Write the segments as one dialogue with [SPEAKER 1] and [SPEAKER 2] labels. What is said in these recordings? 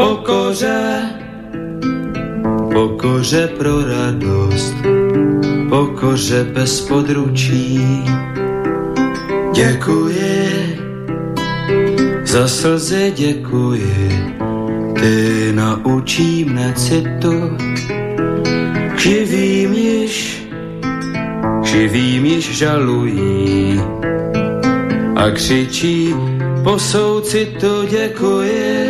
[SPEAKER 1] Pokoře, pokoře pro radost, pokoře bez područí. Děkuji, za slzy děkuji, ty naučí mne citu, živým již, živým již žalují a křičí po soucitu děkuji,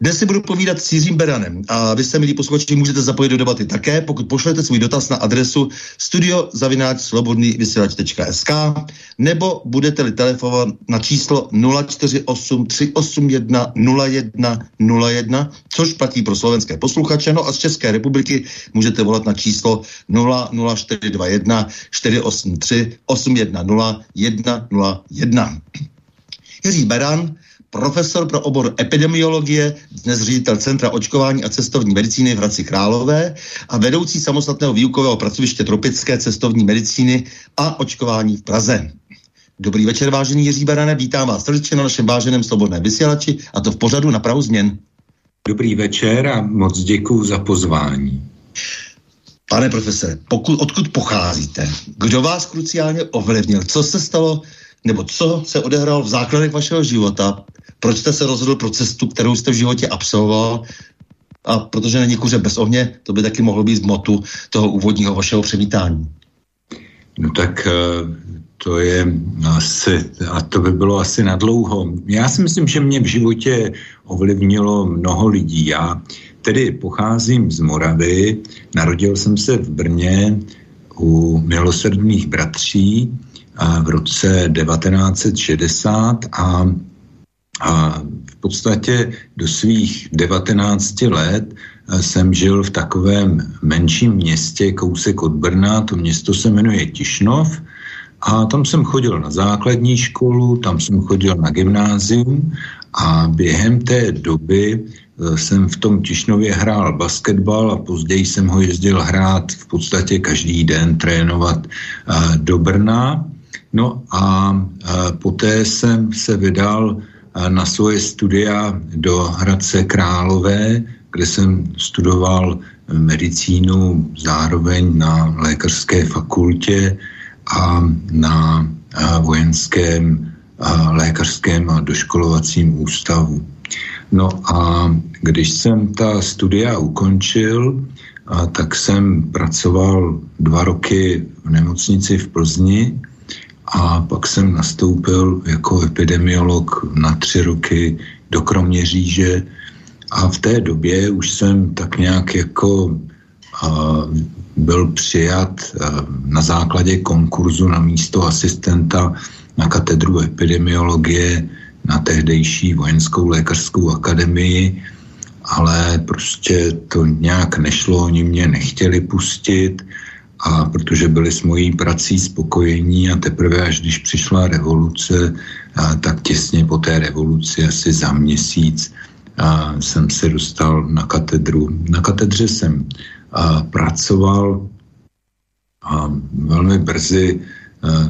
[SPEAKER 2] Dnes si budu povídat s Jiřím Beranem a vy se, milí posluchači, můžete zapojit do debaty také, pokud pošlete svůj dotaz na adresu studiozavináčslobodnývysílač.sk nebo budete-li telefonovat na číslo 048 381 01 01, což platí pro slovenské posluchače, no a z České republiky můžete volat na číslo 00421 483 810 101. Jiří Beran profesor pro obor epidemiologie, dnes ředitel Centra očkování a cestovní medicíny v Hradci Králové a vedoucí samostatného výukového pracoviště tropické cestovní medicíny a očkování v Praze. Dobrý večer, vážený Jiří Barane, vítám vás srdečně na našem váženém slobodném vysílači a to v pořadu na Prahu změn.
[SPEAKER 3] Dobrý večer a moc děkuji za pozvání.
[SPEAKER 2] Pane profesore, pokud, odkud pocházíte? Kdo vás kruciálně ovlivnil? Co se stalo, nebo co se odehrálo v základech vašeho života, proč jste se rozhodl pro cestu, kterou jste v životě absolvoval a protože není kuře bez ohně, to by taky mohlo být z motu toho úvodního vašeho přivítání.
[SPEAKER 3] No tak eh, to je asi, a to by bylo asi na dlouho. Já si myslím, že mě v životě ovlivnilo mnoho lidí. Já tedy pocházím z Moravy, narodil jsem se v Brně u milosrdných bratří v roce 1960 a a v podstatě do svých 19 let eh, jsem žil v takovém menším městě, kousek od Brna, to město se jmenuje Tišnov a tam jsem chodil na základní školu, tam jsem chodil na gymnázium a během té doby eh, jsem v tom Tišnově hrál basketbal a později jsem ho jezdil hrát v podstatě každý den, trénovat eh, do Brna. No a poté jsem se vydal na svoje studia do Hradce Králové, kde jsem studoval medicínu zároveň na lékařské fakultě a na vojenském lékařském a doškolovacím ústavu. No a když jsem ta studia ukončil, tak jsem pracoval dva roky v nemocnici v Plzni a pak jsem nastoupil jako epidemiolog na tři roky do Kroměříže. A v té době už jsem tak nějak jako a, byl přijat a, na základě konkurzu na místo asistenta na katedru epidemiologie na tehdejší vojenskou lékařskou akademii. Ale prostě to nějak nešlo, oni mě nechtěli pustit a protože byli s mojí prací spokojení a teprve až když přišla revoluce, a tak těsně po té revoluci, asi za měsíc, a jsem se dostal na katedru. Na katedře jsem a, pracoval a velmi brzy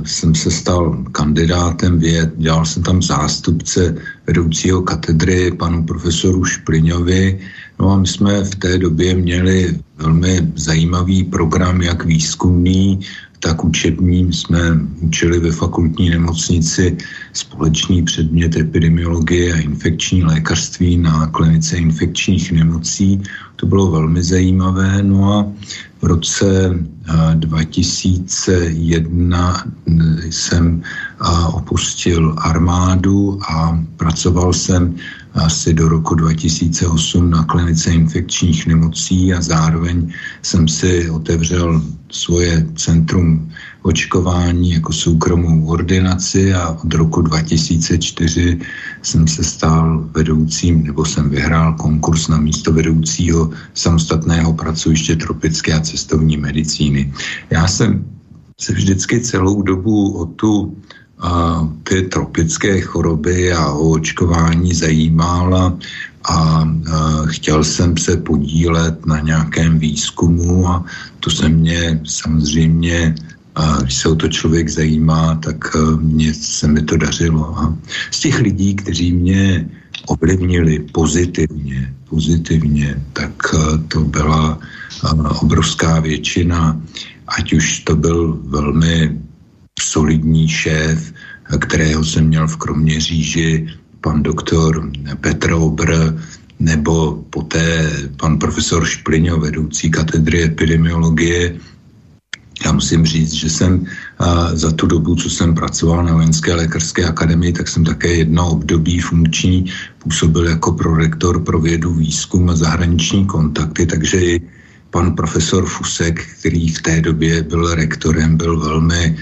[SPEAKER 3] jsem se stal kandidátem věd, dělal jsem tam zástupce vedoucího katedry panu profesoru Špliňovi. No a my jsme v té době měli velmi zajímavý program, jak výzkumný, tak učební. Jsme učili ve fakultní nemocnici společný předmět epidemiologie a infekční lékařství na klinice infekčních nemocí. To bylo velmi zajímavé. No a v roce 2001 jsem opustil armádu a pracoval jsem asi do roku 2008 na klinice infekčních nemocí a zároveň jsem si otevřel svoje centrum očkování jako soukromou ordinaci a od roku 2004 jsem se stal vedoucím, nebo jsem vyhrál konkurs na místo vedoucího samostatného pracoviště tropické a cestovní medicíny. Já jsem se vždycky celou dobu o tu a ty tropické choroby a o očkování zajímala a, a chtěl jsem se podílet na nějakém výzkumu a to se mě samozřejmě a když se o to člověk zajímá, tak mně se mi to dařilo. A z těch lidí, kteří mě ovlivnili pozitivně, pozitivně, tak to byla obrovská většina, ať už to byl velmi solidní šéf, kterého jsem měl v Kroměříži, pan doktor Petr Obr, nebo poté pan profesor Špliňo, vedoucí katedry epidemiologie. Já musím říct, že jsem za tu dobu, co jsem pracoval na Vojenské lékařské akademii, tak jsem také jedno období funkční působil jako prorektor pro vědu, výzkum a zahraniční kontakty, takže i pan profesor Fusek, který v té době byl rektorem, byl velmi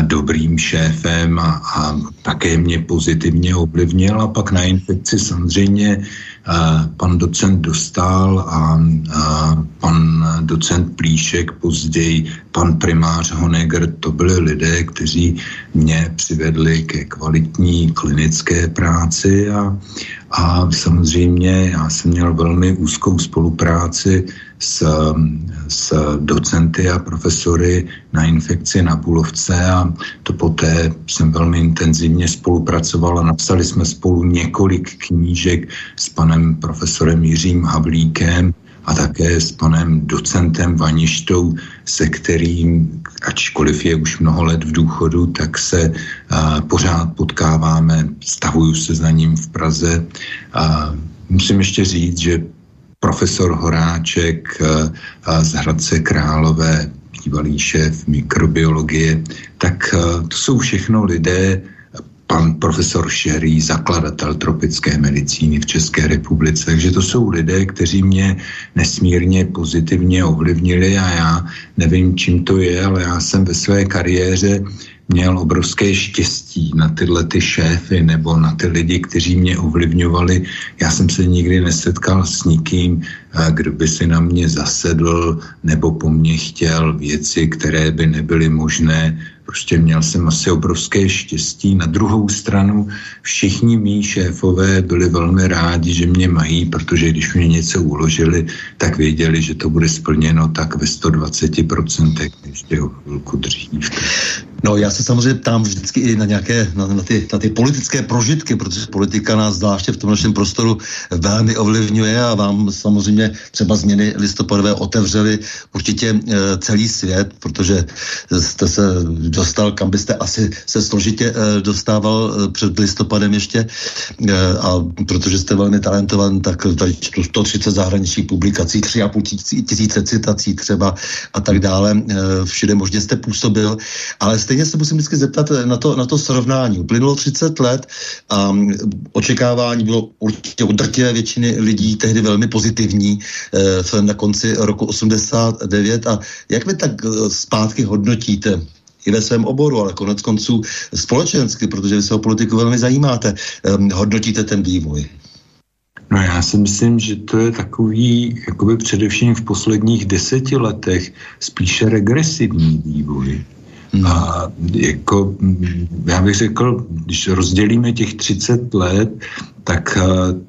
[SPEAKER 3] dobrým šéfem a, a také mě pozitivně ovlivnil. A pak na infekci samozřejmě pan docent Dostal a, a pan docent Plíšek, později pan primář Honegger, to byli lidé, kteří mě přivedli ke kvalitní klinické práci a, a samozřejmě já jsem měl velmi úzkou spolupráci s, s docenty a profesory na infekci na Bulovce a to poté jsem velmi intenzivně spolupracoval a napsali jsme spolu několik knížek s panem profesorem Jiřím Havlíkem a také s panem docentem Vaništou, se kterým, ačkoliv je už mnoho let v důchodu, tak se a, pořád potkáváme, stavuju se za ním v Praze. A musím ještě říct, že profesor Horáček z Hradce Králové, bývalý šéf mikrobiologie, tak to jsou všechno lidé, pan profesor Šerý, zakladatel tropické medicíny v České republice. Takže to jsou lidé, kteří mě nesmírně pozitivně ovlivnili a já nevím, čím to je, ale já jsem ve své kariéře měl obrovské štěstí na tyhle ty šéfy nebo na ty lidi, kteří mě ovlivňovali. Já jsem se nikdy nesetkal s nikým, eh, kdo by si na mě zasedl nebo po mně chtěl věci, které by nebyly možné Prostě měl jsem asi obrovské štěstí. Na druhou stranu všichni mý šéfové byli velmi rádi, že mě mají, protože když mě něco uložili, tak věděli, že to bude splněno tak ve 120% ještě o chvilku dřív.
[SPEAKER 2] No já se samozřejmě ptám vždycky i na nějaké, na, na, ty, na ty politické prožitky, protože politika nás zvláště v tom našem prostoru velmi ovlivňuje a vám samozřejmě třeba změny listopadové otevřely určitě e, celý svět, protože jste se dostal, kam byste asi se složitě e, dostával e, před listopadem ještě. E, a protože jste velmi talentovan, tak tady 130 zahraničních publikací, 3,5 tisíce citací třeba a tak dále, e, všude možně jste působil, ale stejně se musím vždycky zeptat na to, na to srovnání. Uplynulo 30 let a očekávání bylo určitě u drtivé většiny lidí tehdy velmi pozitivní e, na konci roku 89 a jak vy tak zpátky hodnotíte i ve svém oboru, ale konec konců společensky, protože vy se o politiku velmi zajímáte. Um, hodnotíte ten vývoj?
[SPEAKER 3] No já si myslím, že to je takový, jakoby především v posledních deseti letech, spíše regresivní vývoj. Hmm. A jako, já bych řekl, když rozdělíme těch 30 let, tak eh,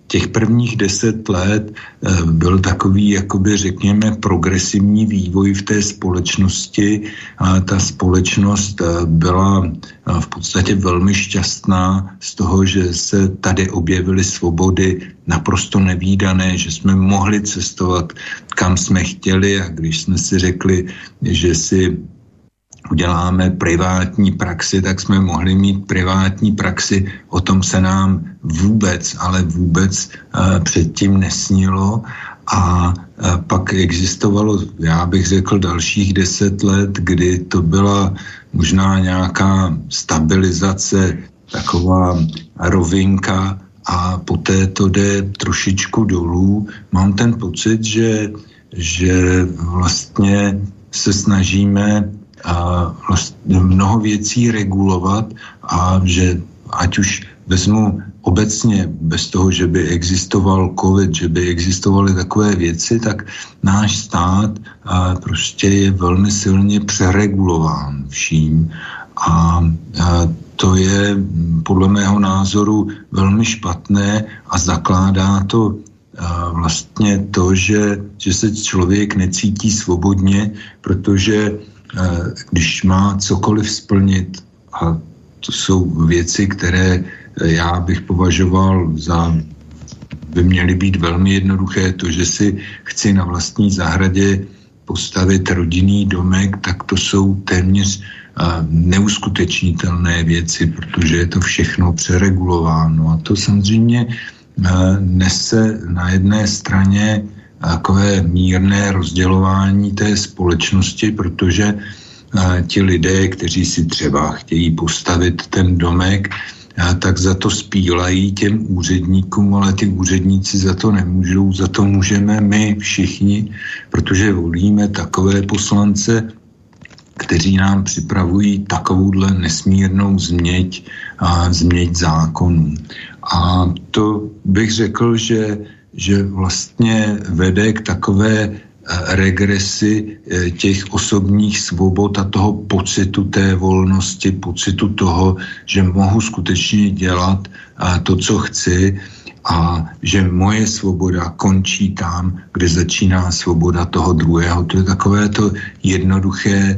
[SPEAKER 3] těch prvních deset let eh, byl takový, jakoby řekněme, progresivní vývoj v té společnosti. A ta společnost eh, byla v podstatě velmi šťastná z toho, že se tady objevily svobody naprosto nevýdané, že jsme mohli cestovat kam jsme chtěli a když jsme si řekli, že si uděláme privátní praxi, tak jsme mohli mít privátní praxi. O tom se nám vůbec, ale vůbec uh, předtím nesnilo. A uh, pak existovalo, já bych řekl, dalších deset let, kdy to byla možná nějaká stabilizace, taková rovinka a poté to jde trošičku dolů. Mám ten pocit, že, že vlastně se snažíme a vlastně mnoho věcí regulovat a že ať už vezmu obecně bez toho, že by existoval covid, že by existovaly takové věci, tak náš stát a prostě je velmi silně přeregulován vším a, a to je podle mého názoru velmi špatné a zakládá to vlastně to, že, že se člověk necítí svobodně, protože když má cokoliv splnit, a to jsou věci, které eh, já bych považoval za by měly být velmi jednoduché. To, že si chci na vlastní zahradě postavit rodinný domek, tak to jsou téměř uh, neuskutečnitelné věci, protože je to všechno přeregulováno. A to samozřejmě uh, nese na jedné straně takové mírné rozdělování té společnosti, protože ti lidé, kteří si třeba chtějí postavit ten domek, tak za to spílají těm úředníkům, ale ty úředníci za to nemůžou, za to můžeme my všichni, protože volíme takové poslance, kteří nám připravují takovouhle nesmírnou změť a změť zákonů. A to bych řekl, že že vlastně vede k takové eh, regresi eh, těch osobních svobod a toho pocitu té volnosti, pocitu toho, že mohu skutečně dělat eh, to, co chci a že moje svoboda končí tam, kde začíná svoboda toho druhého. To je takové to jednoduché,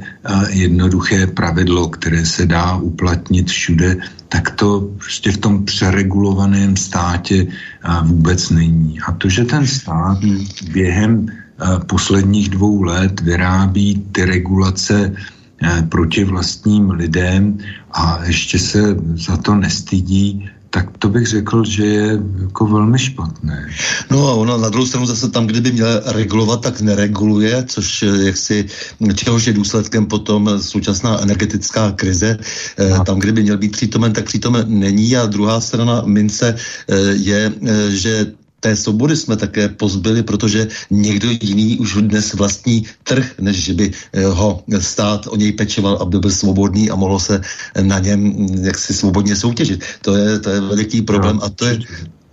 [SPEAKER 3] jednoduché pravidlo, které se dá uplatnit všude, tak to prostě v tom přeregulovaném státě vůbec není. A to, že ten stát během posledních dvou let vyrábí ty regulace proti vlastním lidem a ještě se za to nestydí, tak to bych řekl, že je jako velmi špatné.
[SPEAKER 2] No a ono na druhou stranu zase tam, kdyby měl regulovat, tak nereguluje, což jaksi, čehož je důsledkem potom současná energetická krize. No. Tam, kdyby měl být přítomen, tak přítomen není. A druhá strana mince eh, je, eh, že té svobody jsme také pozbyli, protože někdo jiný už dnes vlastní trh, než že by eh, ho stát o něj pečoval, aby byl svobodný a mohlo se na něm hm, jaksi svobodně soutěžit. To je, to je veliký problém a to je,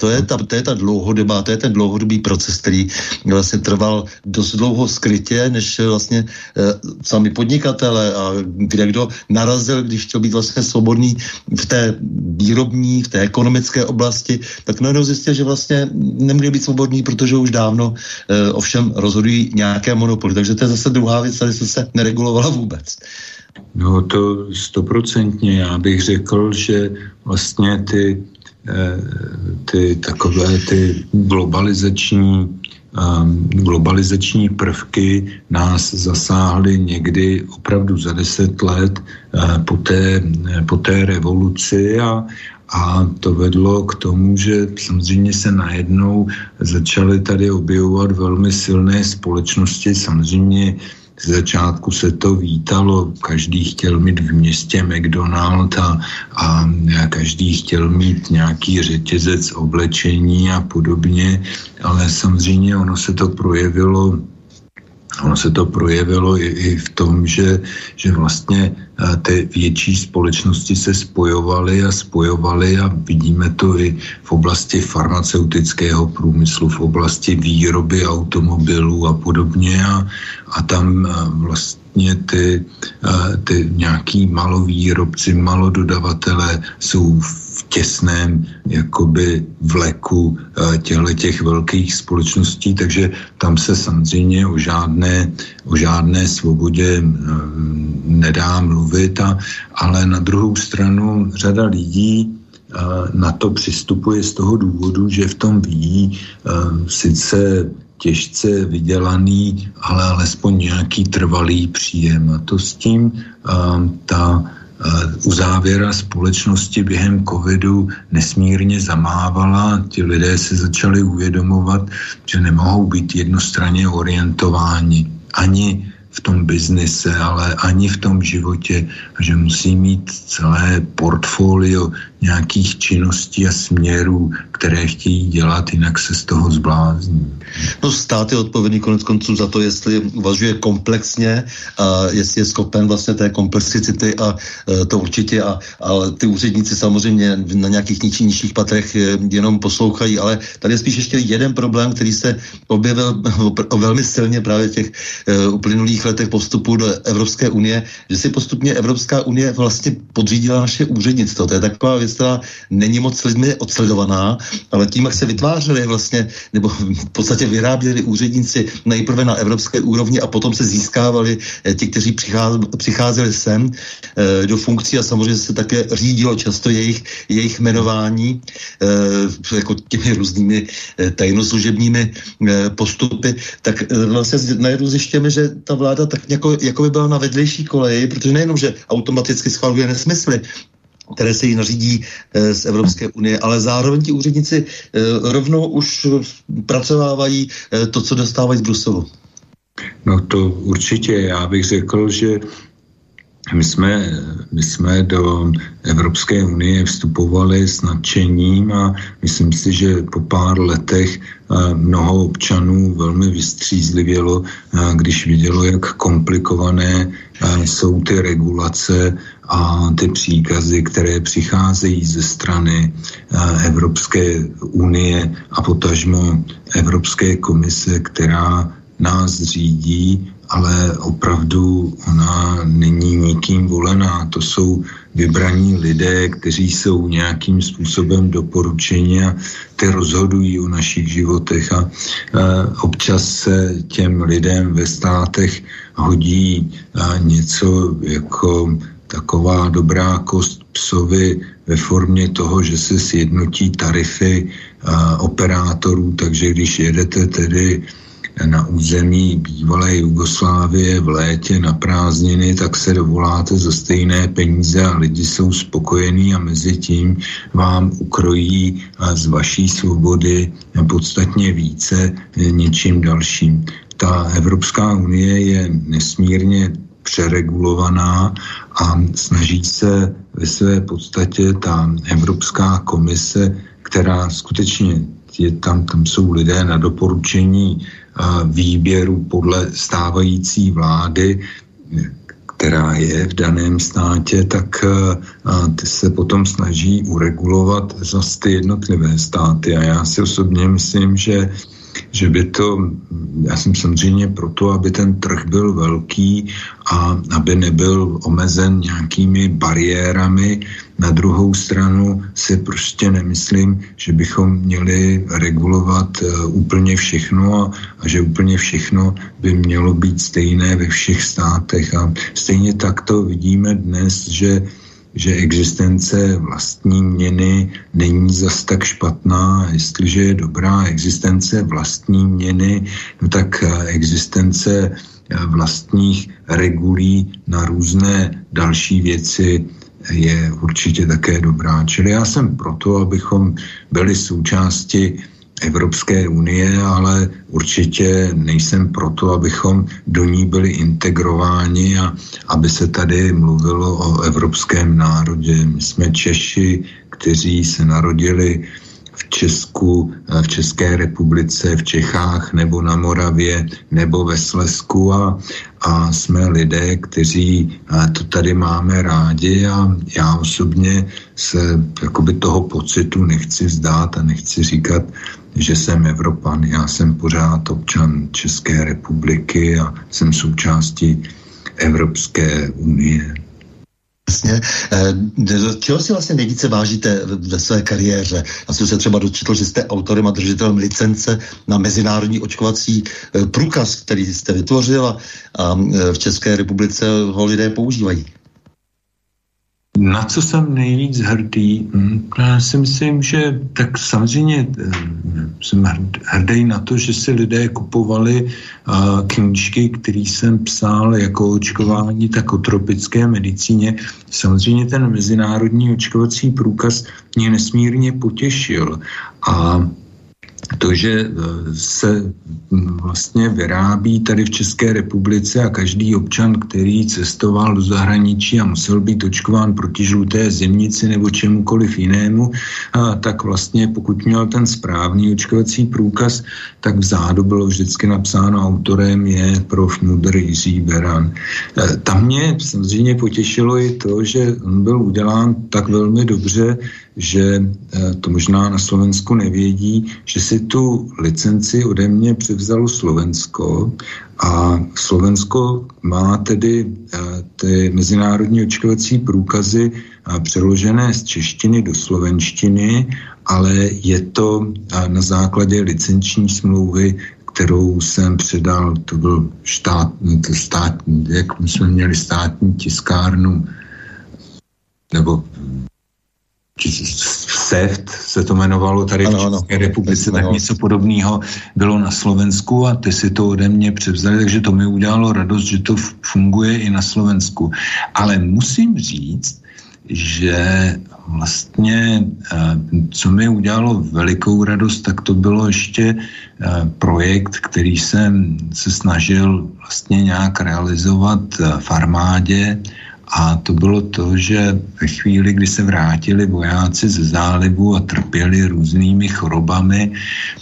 [SPEAKER 2] to je, ta, to je ta dlouhodobá, to je ten dlouhodobý proces, který vlastně trval dost dlouho skrytě, než vlastně e, sami podnikatele a kde kdo narazil, když chtěl být vlastně svobodný v té výrobní, v té ekonomické oblasti, tak najednou zjistil, že vlastně neměl být svobodný, protože už dávno e, ovšem rozhodují nějaké monopoly. Takže to je zase druhá věc, tady se neregulovala vůbec.
[SPEAKER 3] No to stoprocentně. Já bych řekl, že vlastně ty Eh, ty takové ty globalizační ehm, globalizační prvky nás zasáhly někdy opravdu za deset let eh, po té, po té revoluci a, a to vedlo k tomu, že samozřejmě se najednou začaly tady objevovat velmi silné společnosti, samozřejmě z začátku se to vítalo, každý chtěl mít v městě McDonald a, a každý chtěl mít nějaký řetězec oblečení a podobně, ale samozřejmě ono se to projevilo ono se to projevilo i, i v tom, že, že vlastně eh, ty větší společnosti se spojovaly a spojovaly a vidíme to i v oblasti farmaceutického průmyslu, v oblasti výroby automobilů a podobně. A, a tam eh, vlastně ty, eh, ty nějaký malovýrobci, malododavatele jsou v těsném jakoby vleku eh, těchto těch velkých společností, takže tam se samozřejmě o žádné, o žádné svobodě eh, nedá mluvit, a, ale na druhou stranu řada lidí eh, na to přistupuje z toho důvodu, že v tom vidí sice těžce vydělaný, ale alespoň nějaký trvalý příjem. A to s tím ta u závěra společnosti během covidu nesmírně zamávala. Ti lidé se začali uvědomovat, že nemohou být jednostranně orientováni ani v tom biznise, ale ani v tom životě, že musí mít celé portfolio nějakých činností a směrů, které chtějí dělat, jinak se z toho zblázní.
[SPEAKER 2] No stát je odpovědný konec konců za to, jestli uvažuje komplexně a jestli je schopen vlastně té komplexicity a e, to určitě a, a ty úředníci samozřejmě na nějakých nižších, nižších patrech e, jenom poslouchají, ale tady je spíš ještě jeden problém, který se objevil velmi silně právě v těch uh, uplynulých letech postupu do Evropské unie, že si postupně Evropská unie vlastně podřídila naše úřednictvo. To je taková věc, která není moc lidmi odsledovaná, ale tím, jak se vytvářely vlastně, nebo v podstatě vyráběli úředníci nejprve na evropské úrovni a potom se získávali eh, ti, kteří přicházeli sem eh, do funkcí a samozřejmě se také řídilo často jejich, jejich jmenování eh, jako těmi různými tajnoslužebními postupy, tak vlastně najednou zjišťujeme, že ta vláda tak jako, jako by byla na vedlejší koleji, protože nejenom, že automaticky schvaluje nesmysly, které se jí nařídí e, z Evropské unie, ale zároveň ti úředníci e, rovnou už pracovávají e, to, co dostávají z Bruselu.
[SPEAKER 3] No to určitě. Já bych řekl, že my jsme, my jsme do Evropské unie vstupovali s nadšením a myslím si, že po pár letech mnoho občanů velmi vystřízlivělo, když vidělo, jak komplikované jsou ty regulace a ty příkazy, které přicházejí ze strany Evropské unie a potažmo Evropské komise, která nás řídí ale opravdu ona není nikým volená. To jsou vybraní lidé, kteří jsou nějakým způsobem doporučeni a ty rozhodují o našich životech a e, občas se těm lidem ve státech hodí e, něco jako taková dobrá kost psovi ve formě toho, že se sjednotí tarify a, operátorů, takže když jedete tedy na území bývalé Jugoslávie v létě na prázdniny, tak se dovoláte za stejné peníze a lidi jsou spokojení a mezi tím vám ukrojí z vaší svobody podstatně více něčím dalším. Ta Evropská unie je nesmírně přeregulovaná a snaží se ve své podstatě ta Evropská komise, která skutečně je tam, tam jsou lidé na doporučení výběru podle stávající vlády, která je v daném státě, tak ty se potom snaží uregulovat zase ty jednotlivé státy. A já si osobně myslím, že že by to, já jsem samozřejmě proto, aby ten trh byl velký a aby nebyl omezen nějakými bariérami. Na druhou stranu si prostě nemyslím, že bychom měli regulovat uh, úplně všechno a, a že úplně všechno by mělo být stejné ve všech státech. A stejně tak to vidíme dnes, že že existence vlastní měny není zas tak špatná. Jestliže je dobrá existence vlastní měny, no tak eh, existence eh, vlastních regulí na různé další věci je určitě také dobrá. Čili já jsem proto, abychom byli součástí Evropské unie, ale určitě nejsem proto, abychom do ní byli integrováni a aby se tady mluvilo o evropském národě. My jsme Češi, kteří se narodili v Česku, v České republice, v Čechách nebo na Moravě nebo ve Slesku a, a jsme lidé, kteří to tady máme rádi a já osobně se jakoby toho pocitu nechci vzdát a nechci říkat, že jsem Evropan. Já jsem pořád občan České republiky a jsem součástí Evropské unie.
[SPEAKER 2] Jasně. Eh, čeho si vlastně nejvíce vážíte ve své kariéře? Já jsem se třeba dočetl, že jste autorem a držitelem licence na mezinárodní očkovací eh, průkaz, který jste vytvořil a, eh, v České republice ho lidé používají.
[SPEAKER 3] Na co jsem nejvíc hrdý? Hm, já si myslím, že tak samozřejmě eh, jsem hrdý na to, že si lidé kupovali knížky, které jsem psal jako očkování, tak o tropické medicíně. Samozřejmě ten mezinárodní očkovací průkaz mě nesmírně potěšil. A to, že eh, se hm, vlastně vyrábí tady v České republice a každý občan, který cestoval do zahraničí a musel být očkován proti žluté zimnici nebo čemukoliv jinému, tak vlastně pokud měl ten správný očkovací průkaz, tak vzadu bylo vždycky napsáno autorem je prof. Mudr Jiří Beran. Eh, tam mě samozřejmě potěšilo i to, že on byl udělán tak velmi dobře, že eh, to možná na Slovensku nevědí, že si tu licenci ode mě převzalo Slovensko a Slovensko má tedy eh, ty mezinárodní očkovací průkazy eh, přeložené z češtiny do slovenštiny, ale je to na základě licenční smlouvy, kterou jsem předal, to byl štát, to státní, jak my jsme měli státní tiskárnu, nebo SEFT se to jmenovalo tady ano, v České ano, republice, tak něco podobného bylo na Slovensku a ty si to ode mě převzali, takže to mi udělalo radost, že to funguje i na Slovensku. Ale musím říct, že vlastně, eh, co mi udělalo velikou radost, tak to bylo ještě eh, projekt, který jsem se snažil vlastně nějak realizovat v armádě a to bylo to, že ve chvíli, kdy se vrátili vojáci ze zálivu a trpěli různými chorobami,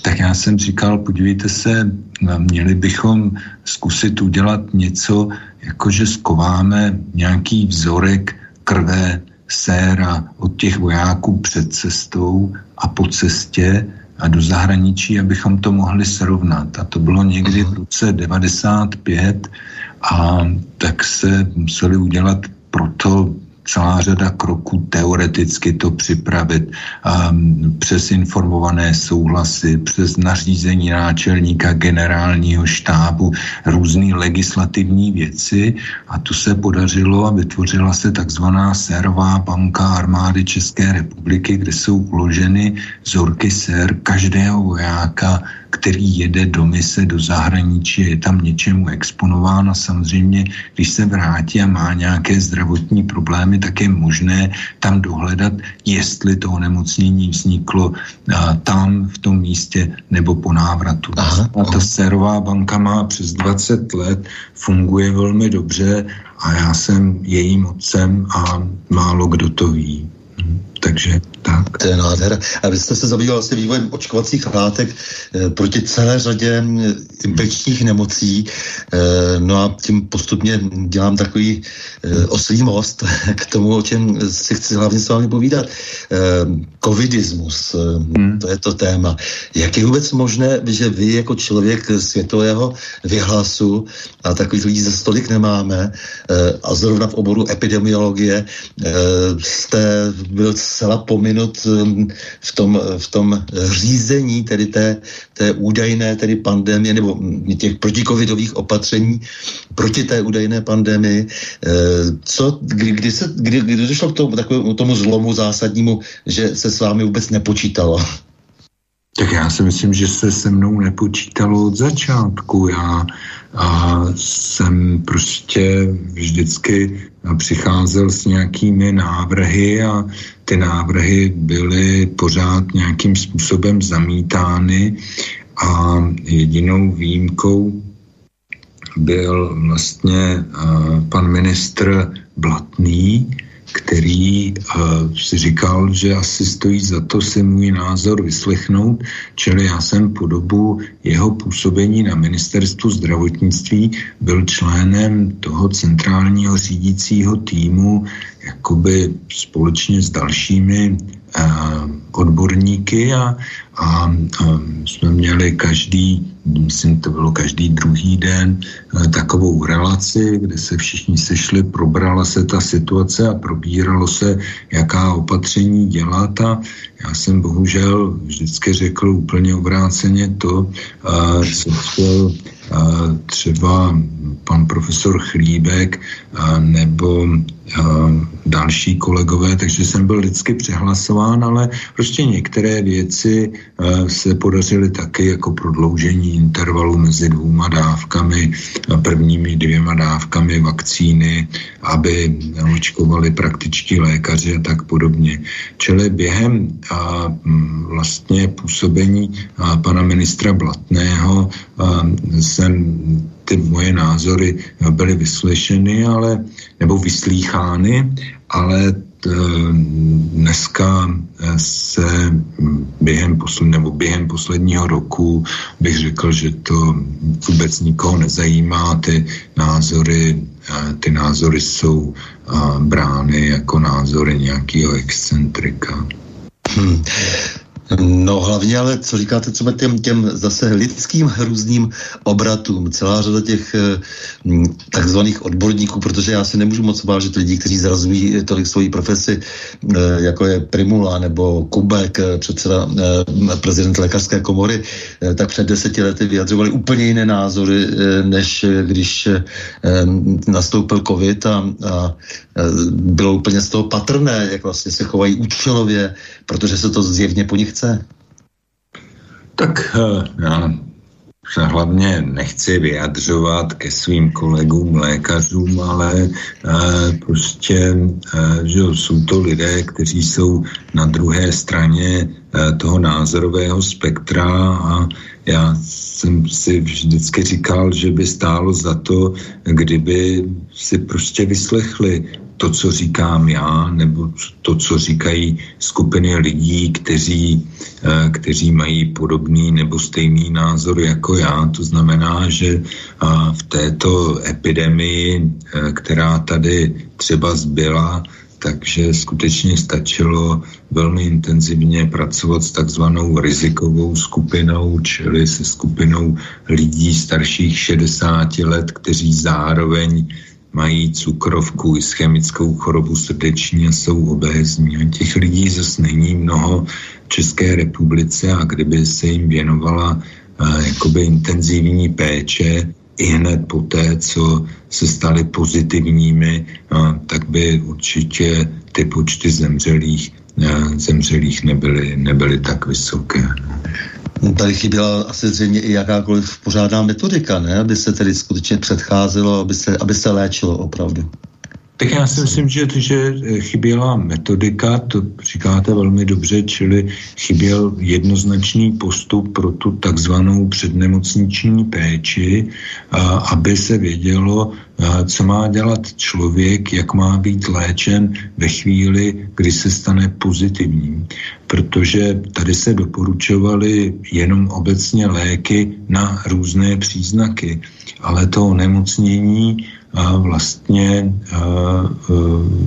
[SPEAKER 3] tak já jsem říkal, podívejte se, měli bychom zkusit udělat něco, jakože skováme nějaký vzorek krve, séra od těch vojáků před cestou a po cestě a do zahraničí, abychom to mohli srovnat. A to bylo někdy v roce 95 a tak se museli udělat proto celá řada kroků teoreticky to připravit um, přes informované souhlasy, přes nařízení náčelníka generálního štábu, různé legislativní věci. A tu se podařilo a vytvořila se takzvaná sérová banka armády České republiky, kde jsou uloženy vzorky sér každého vojáka který jede do mise do zahraničí, je tam něčemu exponován a samozřejmě, když se vrátí a má nějaké zdravotní problémy, tak je možné tam dohledat, jestli to onemocnění vzniklo a, tam, v tom místě, nebo po návratu. Aha, a ta sérová banka má přes 20 let, funguje velmi dobře a já jsem jejím otcem a málo kdo to ví. Takže tak.
[SPEAKER 2] To je nádhera. A vy jste se zabýval vlastně vývojem očkovacích látek e, proti celé řadě infekčních nemocí. E, no a tím postupně dělám takový e, oslý most k tomu, o čem si chci hlavně s vámi povídat. E, covidismus, e, hmm. to je to téma. Jak je vůbec možné, že vy jako člověk světového vyhlasu a takových lidí ze stolik nemáme e, a zrovna v oboru epidemiologie e, jste byl zcela pominut minut um, v tom, v tom řízení tedy té, té údajné tedy pandemie nebo těch protikovidových opatření proti té údajné pandemii. Eh, co, kdy, kdy, se, kdy, kdy došlo k tomu, takovému, tomu zlomu zásadnímu, že se s vámi vůbec nepočítalo?
[SPEAKER 3] Tak já si myslím, že se se mnou nepočítalo od začátku. Já a jsem prostě vždycky přicházel s nějakými návrhy a ty návrhy byly pořád nějakým způsobem zamítány a jedinou výjimkou byl vlastně pan ministr Blatný, který uh, si říkal, že asi stojí za to si můj názor vyslechnout, čili já jsem po dobu jeho působení na ministerstvu zdravotnictví byl členem toho centrálního řídícího týmu jakoby společně s dalšími odborníky a, a, a jsme měli každý, myslím, to bylo každý druhý den, takovou relaci, kde se všichni sešli, probrala se ta situace a probíralo se, jaká opatření dělat a já jsem bohužel vždycky řekl úplně obráceně to, co chtěl třeba pan profesor Chlíbek nebo další kolegové, takže jsem byl vždycky přehlasován, ale prostě některé věci se podařily taky jako prodloužení intervalu mezi dvouma dávkami, prvními dvěma dávkami vakcíny, aby očkovali praktičtí lékaři a tak podobně. Čili během vlastně působení pana ministra Blatného jsem ty moje názory byly vyslyšeny, ale, nebo vyslýchány, ale t, dneska se během, posled, nebo během posledního roku bych řekl, že to vůbec nikoho nezajímá, ty názory, ty názory jsou brány jako názory nějakého excentrika. Hmm.
[SPEAKER 2] No hlavně ale, co říkáte třeba těm, těm zase lidským různým obratům, celá řada těch hm, takzvaných odborníků, protože já si nemůžu moc vážit lidí, kteří zrazují tolik svoji profesi, hm, jako je Primula nebo Kubek, eh, předseda prezident lékařské komory, tak před deseti lety vyjadřovali úplně jiné názory, než když nastoupil covid a, a bylo úplně z toho patrné, jak vlastně se chovají účelově, protože se to zjevně po nich chce?
[SPEAKER 3] Tak eh, já se hlavně nechci vyjadřovat ke svým kolegům lékařům, ale eh, prostě eh, že jsou to lidé, kteří jsou na druhé straně toho názorového spektra a já jsem si vždycky říkal, že by stálo za to, kdyby si prostě vyslechli to, co říkám já, nebo to, co říkají skupiny lidí, kteří, eh, kteří mají podobný nebo stejný názor jako já. To znamená, že v této epidemii, eh, která tady třeba zbyla, takže skutečně stačilo velmi intenzivně pracovat s takzvanou rizikovou skupinou, čili se skupinou lidí starších 60 let, kteří zároveň mají cukrovku, ischemickou chorobu srdeční a jsou obézní. A těch lidí zase není mnoho v České republice a kdyby se jim věnovala a, jakoby intenzivní péče, i hned po té, co se stali pozitivními, a, tak by určitě ty počty zemřelých, a, zemřelých nebyly, nebyly tak vysoké.
[SPEAKER 2] No, tady chyběla asi zřejmě i jakákoliv pořádná metodika, ne? aby se tedy skutečně předcházelo, aby se, aby se léčilo opravdu.
[SPEAKER 3] Tak já si myslím, že, že chyběla metodika, to říkáte velmi dobře, čili chyběl jednoznačný postup pro tu takzvanou přednemocniční péči, aby se vědělo, co má dělat člověk, jak má být léčen ve chvíli, kdy se stane pozitivním. Protože tady se doporučovaly jenom obecně léky na různé příznaky, ale to onemocnění vlastně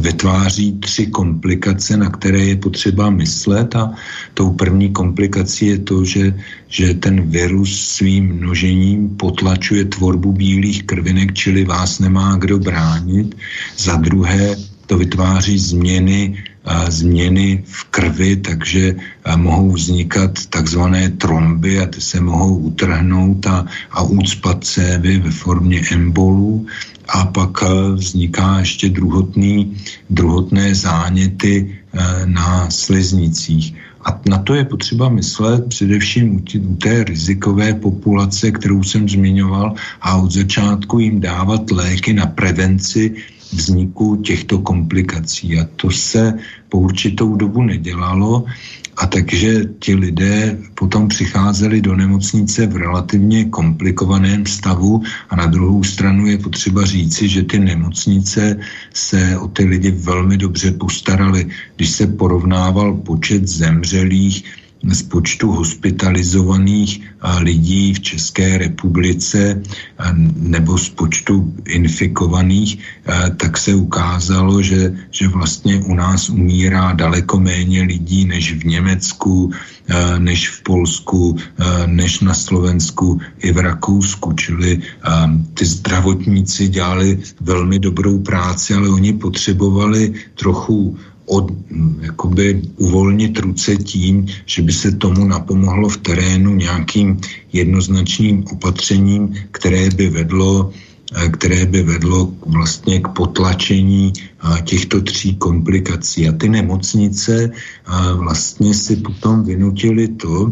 [SPEAKER 3] vytváří tři komplikace, na které je potřeba myslet a tou první komplikací je to, že, že ten virus svým množením potlačuje tvorbu bílých krvinek, čili vás nemá kdo bránit. Za druhé to vytváří změny změny v krvi, takže mohou vznikat takzvané tromby a ty se mohou utrhnout a, a úcpat cévy ve formě embolů a pak vzniká ještě druhotný, druhotné záněty na sliznicích. A na to je potřeba myslet především u té rizikové populace, kterou jsem zmiňoval, a od začátku jim dávat léky na prevenci vzniku těchto komplikací. A to se po určitou dobu nedělalo A takže ti lidé potom přicházeli do nemocnice v relativně komplikovaném stavu a na druhou stranu je potřeba říci, že ty nemocnice se o ty lidi velmi dobře postarali. Když se porovnával počet zemřelých z počtu hospitalizovaných lidí v České republice nebo z počtu infikovaných, tak se ukázalo, že, že vlastně u nás umírá daleko méně lidí než v Německu, než v Polsku, než na Slovensku i v Rakousku. Čili ty zdravotníci dělali velmi dobrou práci, ale oni potřebovali trochu od, jakoby uvolnit ruce tím, že by se tomu napomohlo v terénu nějakým jednoznačným opatřením, které by vedlo eh, které by vedlo vlastně k potlačení eh, těchto tří komplikací. A ty nemocnice eh, vlastně si potom vynutili to,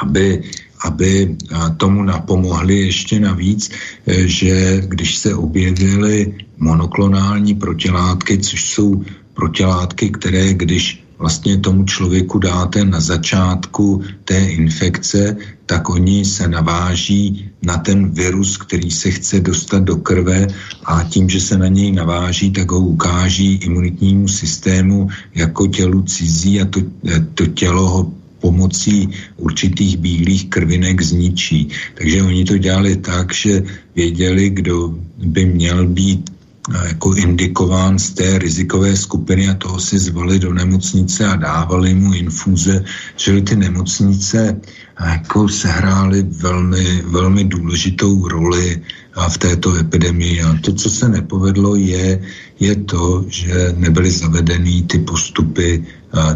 [SPEAKER 3] aby aby tomu napomohli ještě navíc, že když se objevily monoklonální protilátky, což jsou protilátky, které když vlastně tomu člověku dáte na začátku té infekce, tak oni se naváží na ten virus, který se chce dostat do krve a tím, že se na něj naváží, tak ho ukáží imunitnímu systému jako tělu cizí a to, to tělo ho pomocí určitých bílých krvinek zničí. Takže oni to dělali tak, že věděli, kdo by měl být jako indikován z té rizikové skupiny a toho si zvali do nemocnice a dávali mu infuze, čili ty nemocnice jako sehrály velmi, velmi důležitou roli v této epidemii. A to, co se nepovedlo, je, je to, že nebyly zavedeny ty postupy,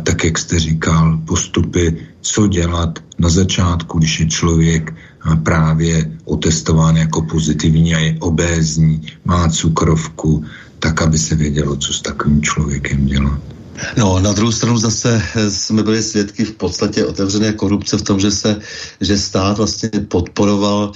[SPEAKER 3] tak jak jste říkal, postupy, co dělat na začátku, když je člověk právě otestován jako pozitivní a je obézní, má cukrovku, tak, aby se vědělo, co s takovým člověkem dělat.
[SPEAKER 2] No, na druhou stranu zase jsme byli svědky v podstatě otevřené korupce v tom, že se, že stát vlastně podporoval,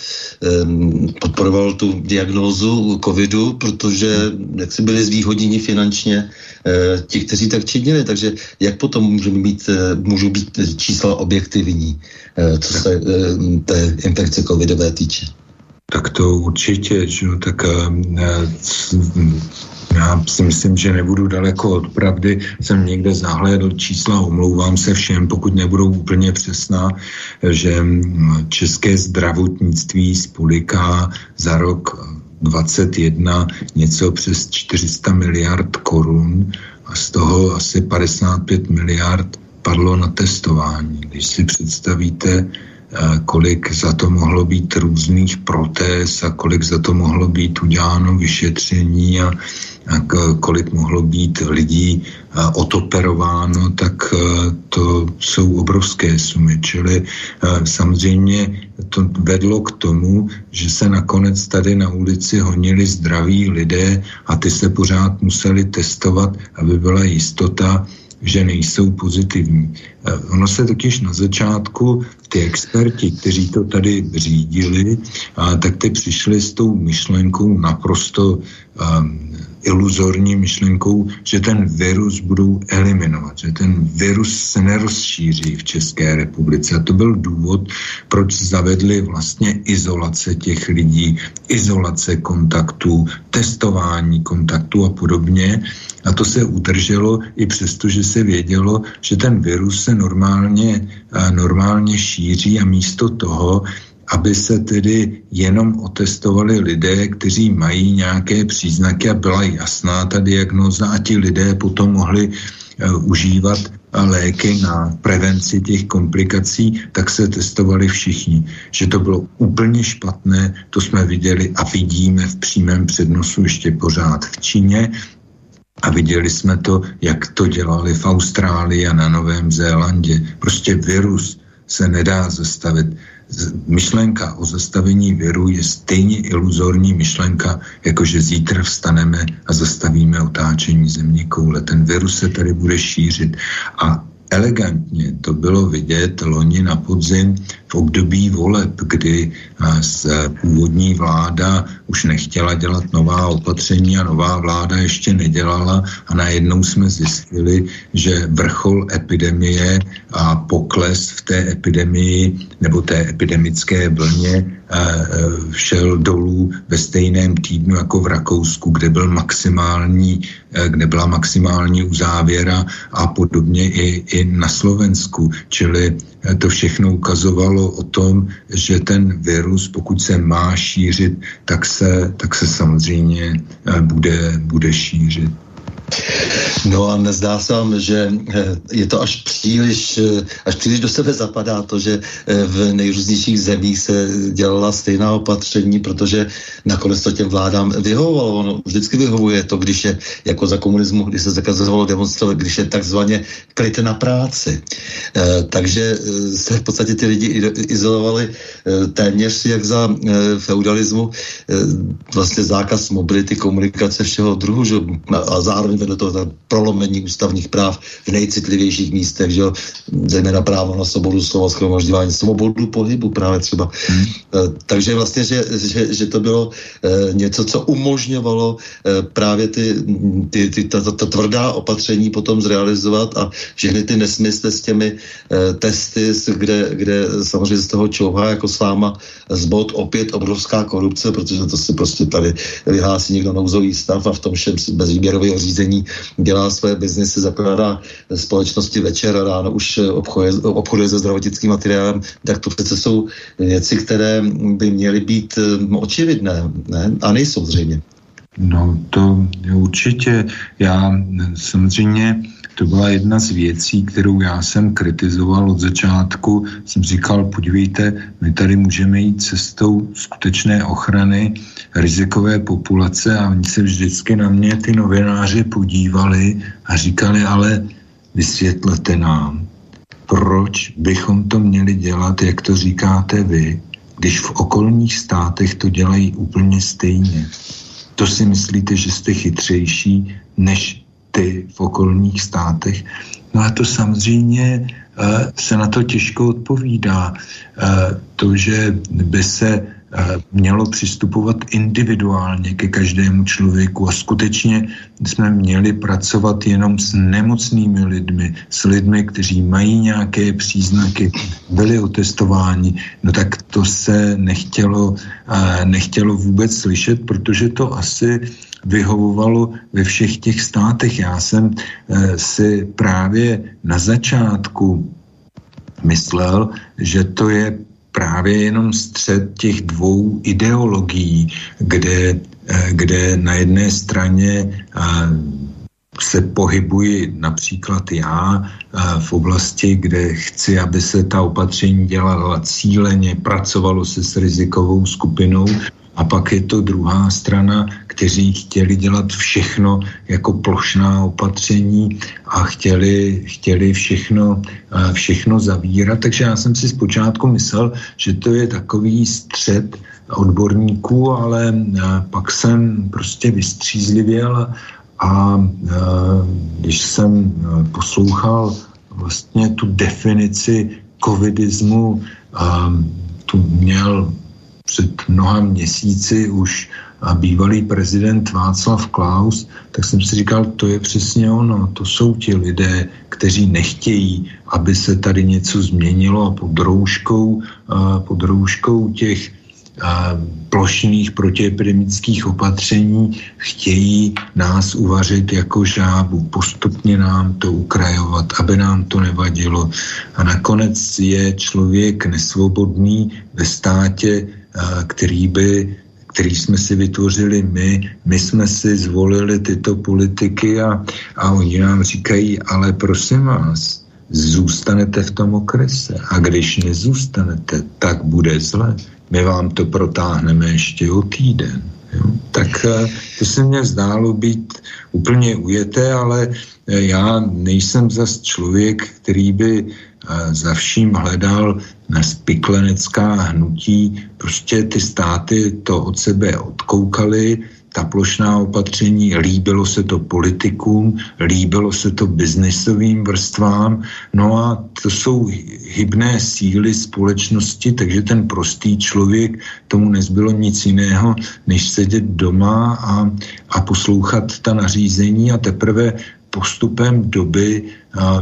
[SPEAKER 2] um, podporoval tu diagnózu covidu, protože jak si byli zvýhodněni finančně uh, ti, kteří tak činili, takže jak potom můžeme být, uh, můžou být čísla objektivní, uh, co se uh, té infekce covidové týče?
[SPEAKER 3] Tak to určitě, že tak uh, já si myslím, že nebudu daleko od pravdy. Jsem někde zahlédl čísla, omlouvám se všem, pokud nebudou úplně přesná, že české zdravotnictví spoliká za rok 21 něco přes 400 miliard korun a z toho asi 55 miliard padlo na testování. Když si představíte, kolik za to mohlo být různých protéz a kolik za to mohlo být uděláno vyšetření a kolik mohlo být lidí otoperováno, tak to jsou obrovské sumy. Čili samozřejmě to vedlo k tomu, že se nakonec tady na ulici honili zdraví lidé a ty se pořád museli testovat, aby byla jistota, že nejsou pozitivní. Ono se totiž na začátku ty experti, kteří to tady řídili, tak ty přišli s tou myšlenkou naprosto um, iluzorní myšlenkou, že ten virus budou eliminovat, že ten virus se nerozšíří v České republice. A to byl důvod, proč zavedli vlastně izolace těch lidí, izolace kontaktů, testování kontaktů a podobně. A to se udrželo i přesto, že se vědělo, že ten virus se normálně, normálně šíří a místo toho aby se tedy jenom otestovali lidé, kteří mají nějaké příznaky a byla jasná ta diagnoza a ti lidé potom mohli uh, užívat léky na prevenci těch komplikací, tak se testovali všichni. Že to bylo úplně špatné, to jsme viděli a vidíme v přímém přednosu ještě pořád v Číně. A viděli jsme to, jak to dělali v Austrálii a na Novém Zélandě. Prostě virus se nedá zastavit myšlenka o zastavení viru je stejně iluzorní myšlenka, jako že zítra vstaneme a zastavíme otáčení země koule. Ten virus se tady bude šířit a elegantně to bylo vidět loni na podzim v období voleb, kdy z původní vláda už nechtěla dělat nová opatření a nová vláda ještě nedělala. A najednou jsme zjistili, že vrchol epidemie a pokles v té epidemii nebo té epidemické vlně šel dolů ve stejném týdnu jako v Rakousku, kde, byl maximální, kde byla maximální uzávěra a podobně i, i na Slovensku. Čili to všechno ukazovalo o tom, že ten virus, pokud se má šířit, tak se, tak se samozřejmě bude, bude šířit.
[SPEAKER 2] No a nezdá se vám, že eh, je to až příliš, eh, až příliš do sebe zapadá to, že eh, v nejrůznějších zemích se dělala stejná opatření, protože nakonec to těm vládám vyhovovalo. Ono vždycky vyhovuje to, když je jako za komunismu, když se zakazovalo demonstrovat, když je takzvaně klid na práci. Takže se v podstatě ty lidi izolovali téměř jak za feudalismu, vlastně zákaz mobility, komunikace všeho druhu, že? a zároveň vedle toho ta prolomení ústavních práv v nejcitlivějších místech, že jo, zejména právo na svobodu slova, schromažďování, svobodu pohybu právě třeba. Hmm. Takže vlastně, že, že, že to bylo e, něco, co umožňovalo e, právě ty, ty, ty ta, ta, ta tvrdá opatření potom zrealizovat a všechny ty nesmysly s těmi testy, kde, kde samozřejmě z toho čouhá jako sláma zbod opět obrovská korupce, protože to si prostě tady vyhlásí někdo nouzový stav a v tom všem bez výběrového řízení dělá své biznesy, zakládá společnosti večer a ráno už obchoduje, obchoduje se zdravotnickým materiálem, tak to přece jsou věci, které by měly být hm, očividné ne? a nejsou zřejmě.
[SPEAKER 3] No to určitě. Já samozřejmě to byla jedna z věcí, kterou já jsem kritizoval od začátku. Jsem říkal, podívejte, my tady můžeme jít cestou skutečné ochrany rizikové populace a oni se vždycky na mě ty novináři podívali a říkali, ale vysvětlete nám, proč bychom to měli dělat, jak to říkáte vy, když v okolních státech to dělají úplně stejně. To si myslíte, že jste chytřejší než ty v okolních státech. No a to samozřejmě uh, se na to těžko odpovídá. Uh, to, že by se mělo přistupovat individuálně ke každému člověku a skutečně jsme měli pracovat jenom s nemocnými lidmi, s lidmi, kteří mají nějaké příznaky, byli otestováni, no tak to se nechtělo, nechtělo vůbec slyšet, protože to asi vyhovovalo ve všech těch státech. Já jsem eh, si právě na začátku myslel, že to je právě jenom střed těch dvou ideologií, kde, eh, kde na jedné straně eh, se pohybuji například já v oblasti, kde chci, aby se ta opatření dělala cíleně, pracovalo se s rizikovou skupinou a pak je to druhá strana, kteří chtěli dělat všechno jako plošná opatření a chtěli, chtěli všechno, všechno zavírat. Takže já jsem si zpočátku myslel, že to je takový střed odborníků, ale pak jsem prostě vystřízlivěl a, a když jsem poslouchal vlastně tu definici covidismu, tu měl před mnoha měsíci už bývalý prezident Václav Klaus, tak jsem si říkal, to je přesně ono, to jsou ti lidé, kteří nechtějí, aby se tady něco změnilo a pod rouškou, pod rouškou těch plošných protiepidemických opatření. Chtějí nás uvařit jako žábu, postupně nám to ukrajovat, aby nám to nevadilo. A nakonec je člověk nesvobodný ve státě, který by který jsme si vytvořili my, my jsme si zvolili tyto politiky a, a oni nám říkají, ale prosím vás, zůstanete v tom okrese a když nezůstanete, tak bude zle. My vám to protáhneme ještě o týden. Jo? Tak eh, to se mně zdálo být úplně ujeté, ale eh, já nejsem zas člověk, který by za vším hledal spiklenecká hnutí. Prostě ty státy to od sebe odkoukali, ta plošná opatření, líbilo se to politikům, líbilo se to biznisovým vrstvám, no a to jsou hybné síly společnosti, takže ten prostý člověk, tomu nezbylo nic jiného, než sedět doma a, a poslouchat ta nařízení. A teprve postupem doby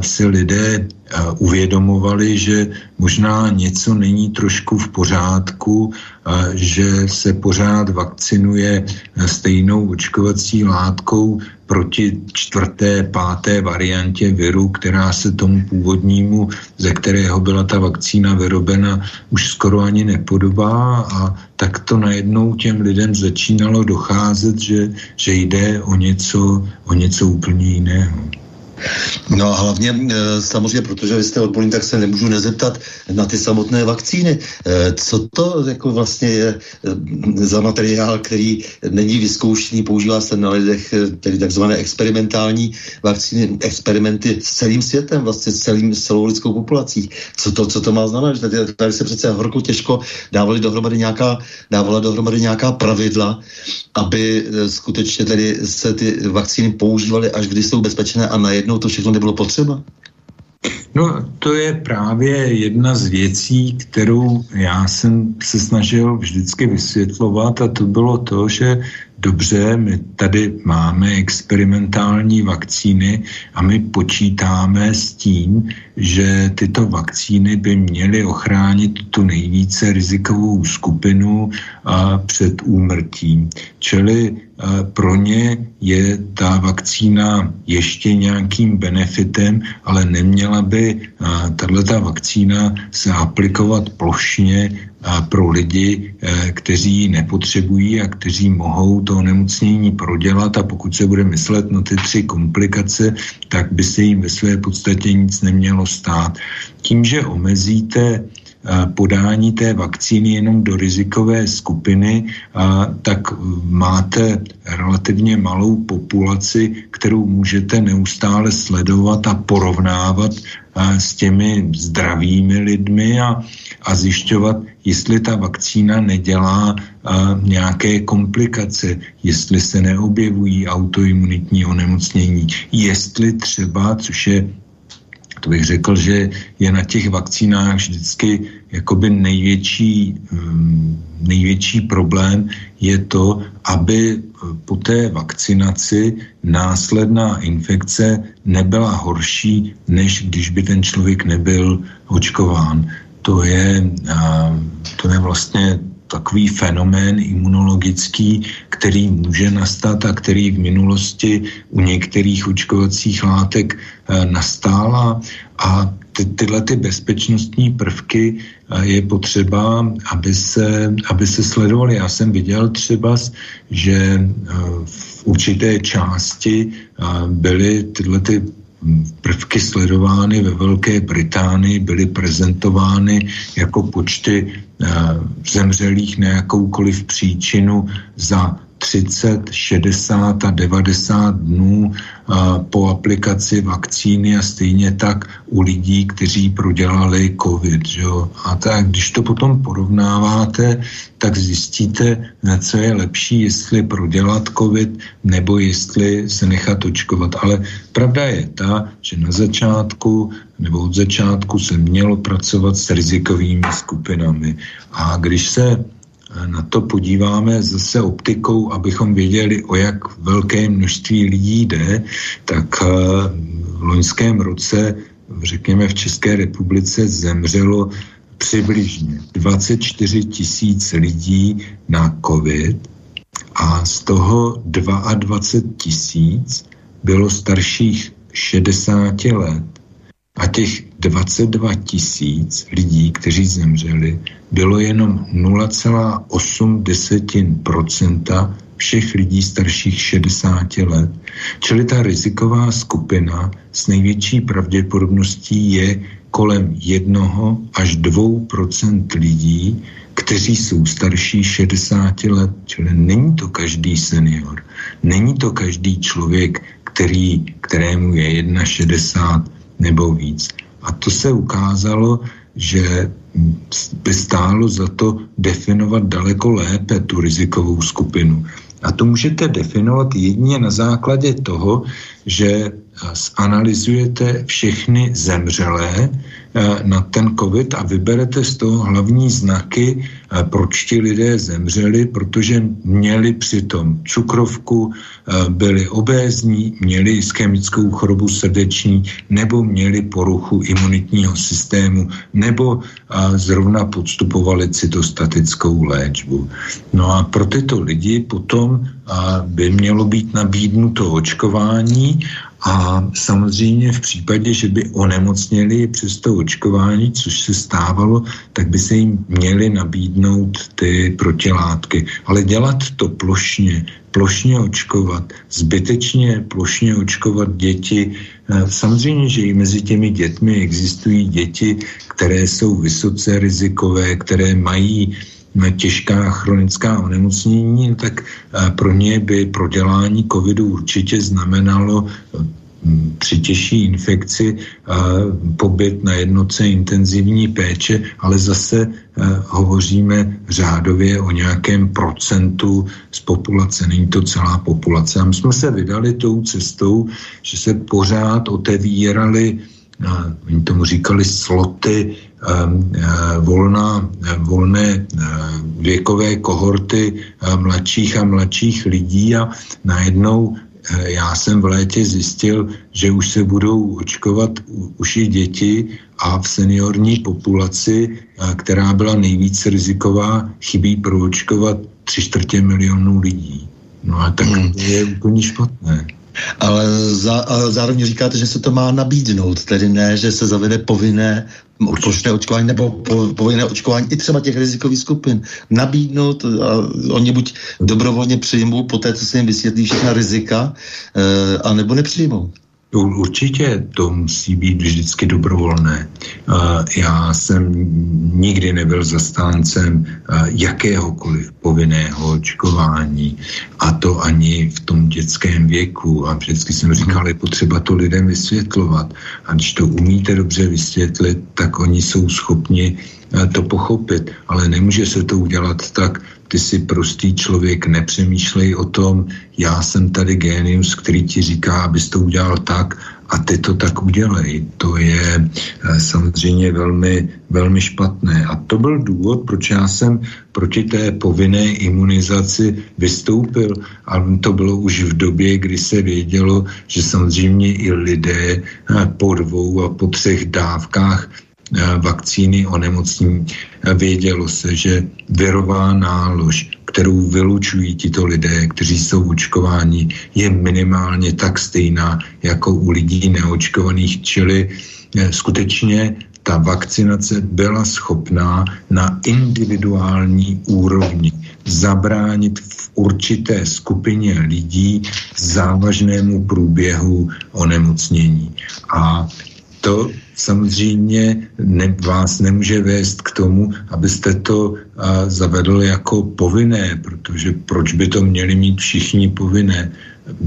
[SPEAKER 3] si lidé uvědomovali, že možná něco není trošku v pořádku, že se pořád vakcinuje stejnou očkovací látkou proti čtvrté, páté variantě viru, která se tomu původnímu, ze kterého byla ta vakcína vyrobena, už skoro ani nepodobá a tak to najednou těm lidem začínalo docházet, že, že jde o něco, o něco úplně jiného.
[SPEAKER 2] No a hlavně e, samozřejmě, protože vy jste odborník, tak se nemůžu nezeptat na ty samotné vakcíny. E, co to jako vlastně je e, za materiál, který není vyzkoušený, používá se na lidech, tedy takzvané experimentální vakcíny, experimenty s celým světem, vlastně s celým, s celou lidskou populací. Co to, co to má znamenat? Tady, tady se přece horko těžko dávali dohromady nějaká, dávala dohromady nějaká pravidla, aby skutečně tedy se ty vakcíny používaly až kdy jsou bezpečné a najednou najednou to všechno nebylo potřeba?
[SPEAKER 3] No, to je právě jedna z věcí, kterou já jsem se snažil vždycky vysvětlovat a to bylo to, že dobře, my tady máme experimentální vakcíny a my počítáme s tím, že tyto vakcíny by měly ochránit tu nejvíce rizikovou skupinu a před úmrtím. Čili pro ně je ta vakcína ještě nějakým benefitem, ale neměla by tato vakcína se aplikovat plošně pro lidi, e, kteří ji nepotřebují a kteří mohou to onemocnění prodělat a pokud se bude myslet na ty tři komplikace, tak by se jim ve své podstatě nic nemělo stát. Tím, že omezíte podání té vakcíny jenom do rizikové skupiny, tak máte relativně malou populaci, kterou můžete neustále sledovat a porovnávat s těmi zdravými lidmi a, a zjišťovat, jestli ta vakcína nedělá a, nějaké komplikace, jestli se neobjevují autoimunitní onemocnění, jestli třeba, což je to bych řekl, že je na těch vakcínách vždycky jakoby největší, um, největší problém je to, aby uh, po té vakcinaci následná infekce nebyla horší, než když by ten člověk nebyl očkován. To je, uh, to je vlastně takový fenomén imunologický, který může nastat a který v minulosti u některých očkovacích látek eh, nastála a ty, tyhle ty bezpečnostní prvky eh, je potřeba, aby se, aby se sledovaly. Já jsem viděl třeba, že eh, v určité části byly tyhle ty prvky sledovány ve Velké Británii, byly prezentovány jako počty eh, zemřelých na jakoukoliv příčinu za 30, 60 a 90 dnů po aplikaci vakcíny a stejně tak u lidí, kteří prodělali COVID. Že? A tak, když to potom porovnáváte, tak zjistíte, co je lepší, jestli prodělat COVID nebo jestli se nechat očkovat. Ale pravda je ta, že na začátku nebo od začátku se mělo pracovat s rizikovými skupinami. A když se na to podíváme zase optikou, abychom věděli, o jak velké množství lidí jde, tak eh, v loňském roce, řekněme v České republice, zemřelo přibližně 24 tisíc lidí na COVID a z toho 22 tisíc bylo starších 60 let a těch 22 tisíc lidí, kteří zemřeli, bylo jenom 0,8% všech lidí starších 60 let. Čili ta riziková skupina s největší pravděpodobností je kolem 1 až 2% lidí, kteří jsou starší 60 let. Čili není to každý senior, není to každý člověk, který, kterému je 61 nebo víc. A to se ukázalo, že by stálo za to definovat daleko lépe tu rizikovou skupinu. A to můžete definovat jedině na základě toho, že zanalizujete všechny zemřelé eh, na ten COVID a vyberete z toho hlavní znaky, proč ti lidé zemřeli, protože měli přitom cukrovku, byli obézní, měli ischemickou chorobu srdeční nebo měli poruchu imunitního systému nebo zrovna podstupovali cytostatickou léčbu. No a pro tyto lidi potom by mělo být nabídnuto očkování a samozřejmě v případě, že by onemocněli přes to očkování, což se stávalo, tak by se jim měly nabídnout ty protilátky. Ale dělat to plošně, plošně očkovat, zbytečně plošně očkovat děti. Eh, samozřejmě, že i mezi těmi dětmi existují děti, které jsou vysoce rizikové, které mají těžká chronická onemocnění, tak eh, pro ně by prodělání covidu určitě znamenalo eh, při těžší infekci eh, pobyt na jednoce intenzivní péče, ale zase hovoříme řádově o nějakém procentu z populace, není to celá populace. A my jsme se vydali tou cestou, že se pořád otevíraly oni tomu říkali sloty, ehm, eh, volná, eh, volné eh, věkové kohorty mladších a mladších lidí a najednou já jsem v létě zjistil, že už se budou očkovat už i děti a v seniorní populaci, která byla nejvíc riziková, chybí proočkovat tři čtvrtě milionů lidí. No a tak hmm. to je úplně špatné.
[SPEAKER 2] Ale, za, ale zároveň říkáte, že se to má nabídnout, tedy ne, že se zavede povinné plošné očkování nebo po, povinné očkování i třeba těch rizikových skupin. Nabídnout a oni buď dobrovolně přijmou po té, co se jim vysvětlí všechna rizika, e, a nebo nepřijmou.
[SPEAKER 3] Určitě to musí být vždycky dobrovolné. Já jsem nikdy nebyl zastáncem jakéhokoliv povinného očkování a to ani v tom dětském věku. A vždycky jsem říkal, je potřeba to lidem vysvětlovat. A když to umíte dobře vysvětlit, tak oni jsou schopni to pochopit, ale nemůže se to udělat tak, ty jsi prostý člověk, nepřemýšlej o tom, já jsem tady génius, který ti říká, abys to udělal tak a ty to tak udělej. To je eh, samozřejmě velmi, velmi špatné. A to byl důvod, proč já jsem proti té povinné imunizaci vystoupil. A to bylo už v době, kdy se vědělo, že samozřejmě i lidé eh, po dvou a po třech dávkách vakcíny onemocnění. Eh, vědělo se, že virová nálož, kterou vylučují tito lidé, kteří jsou očkováni, je minimálně tak stejná jako u lidí neočkovaných, čili eh, skutečně ta vakcinace byla schopná na individuální úrovni zabránit v určité skupině lidí závažnému průběhu onemocnění. A to samozřejmě ne, vás nemůže vést k tomu, abyste to a, zavedl jako povinné, protože proč by to měli mít všichni povinné?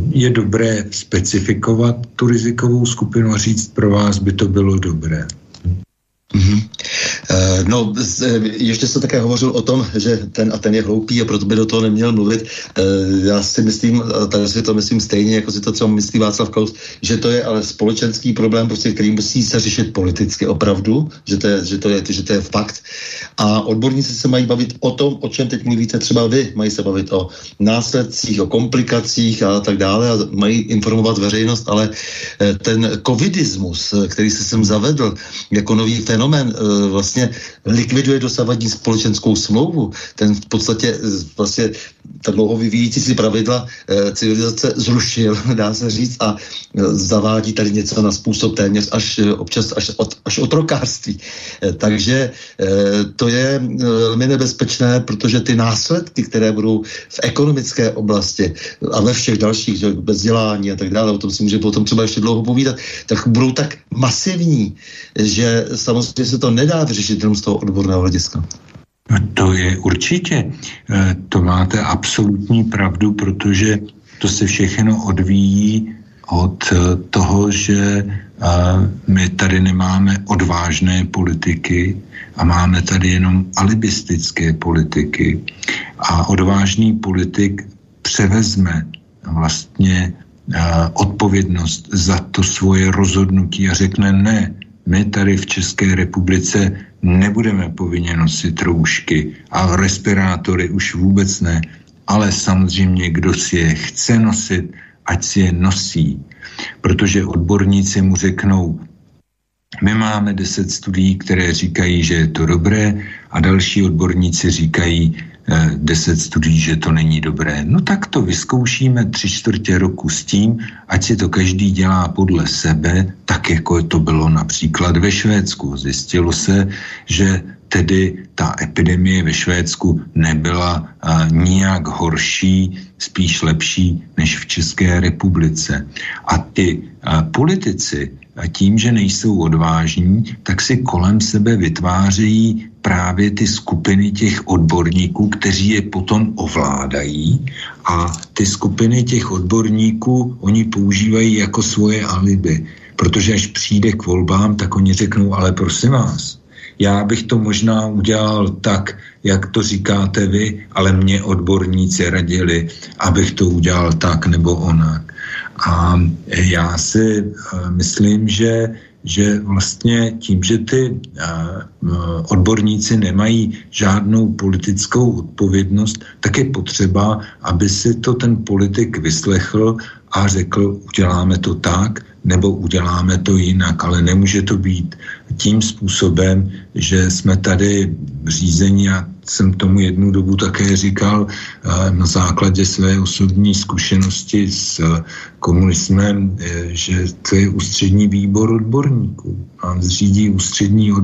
[SPEAKER 3] Je dobré specifikovat tu rizikovou skupinu a říct, pro vás by to bylo dobré.
[SPEAKER 2] Mm-hmm. No, eh, ještě se také hovořil o tom, že ten a ten je hloupý a proto by do toho neměl mluvit. Eh, já si myslím, tady si to myslím stejně, jako si to třeba myslí Václav Klaus, že to je ale společenský problém, prostě, který musí se řešit politicky opravdu, že to, je, že, to je, že to je fakt. A odborníci se mají bavit o tom, o čem teď mluvíte třeba vy. Mají se bavit o následcích, o komplikacích a tak dále a mají informovat veřejnost, ale ten covidismus, který se sem zavedl jako nový fenomén, vlastně likviduje dosavadní společenskou smlouvu. Ten v podstatě eh, vlastně ta dlouho vyvíjící si pravidla e, civilizace zrušil, dá se říct, a e, zavádí tady něco na způsob téměř až občas až, od, až otrokářství. Takže to je velmi nebezpečné, protože ty následky, které budou v ekonomické oblasti a ve všech dalších, že vzdělání a tak dále, o tom si může potom třeba ještě dlouho povídat, tak budou tak masivní, že samozřejmě se to nedá vyřešit jenom z toho odborného hlediska.
[SPEAKER 3] To je určitě. Eh, to máte absolutní pravdu, protože to se všechno odvíjí od eh, toho, že eh, my tady nemáme odvážné politiky a máme tady jenom alibistické politiky. A odvážný politik převezme vlastně odpovědnost za to svoje rozhodnutí a řekne ne, my tady v České republice nebudeme povinně nosit roušky a respirátory už vůbec ne, ale samozřejmě, kdo si je chce nosit, ať si je nosí. Protože odborníci mu řeknou, my máme deset studií, které říkají, že je to dobré a další odborníci říkají, deset studií, že to není dobré. No tak to vyzkoušíme tři čtvrtě roku s tím, ať si to každý dělá podle sebe, tak jako to bylo například ve Švédsku. Zjistilo se, že tedy ta epidemie ve Švédsku nebyla a, nijak horší, spíš lepší než v České republice. A ty a, politici a tím, že nejsou odvážní, tak si kolem sebe vytvářejí právě ty skupiny těch odborníků, kteří je potom ovládají a ty skupiny těch odborníků oni používají jako svoje alibi, protože až přijde k volbám, tak oni řeknou, ale prosím vás, já bych to možná udělal tak, jak to říkáte vy, ale mě odborníci radili, abych to udělal tak nebo onak. A já si eh, myslím, že že vlastně tím, že ty odborníci nemají žádnou politickou odpovědnost, tak je potřeba, aby si to ten politik vyslechl a řekl, uděláme to tak, nebo uděláme to jinak, ale nemůže to být tím způsobem, že jsme tady řízení a jsem tomu jednu dobu také říkal eh, na základě své osobní zkušenosti s eh, komunismem, eh, že to je ústřední výbor odborníků. A zřídí ústřední od,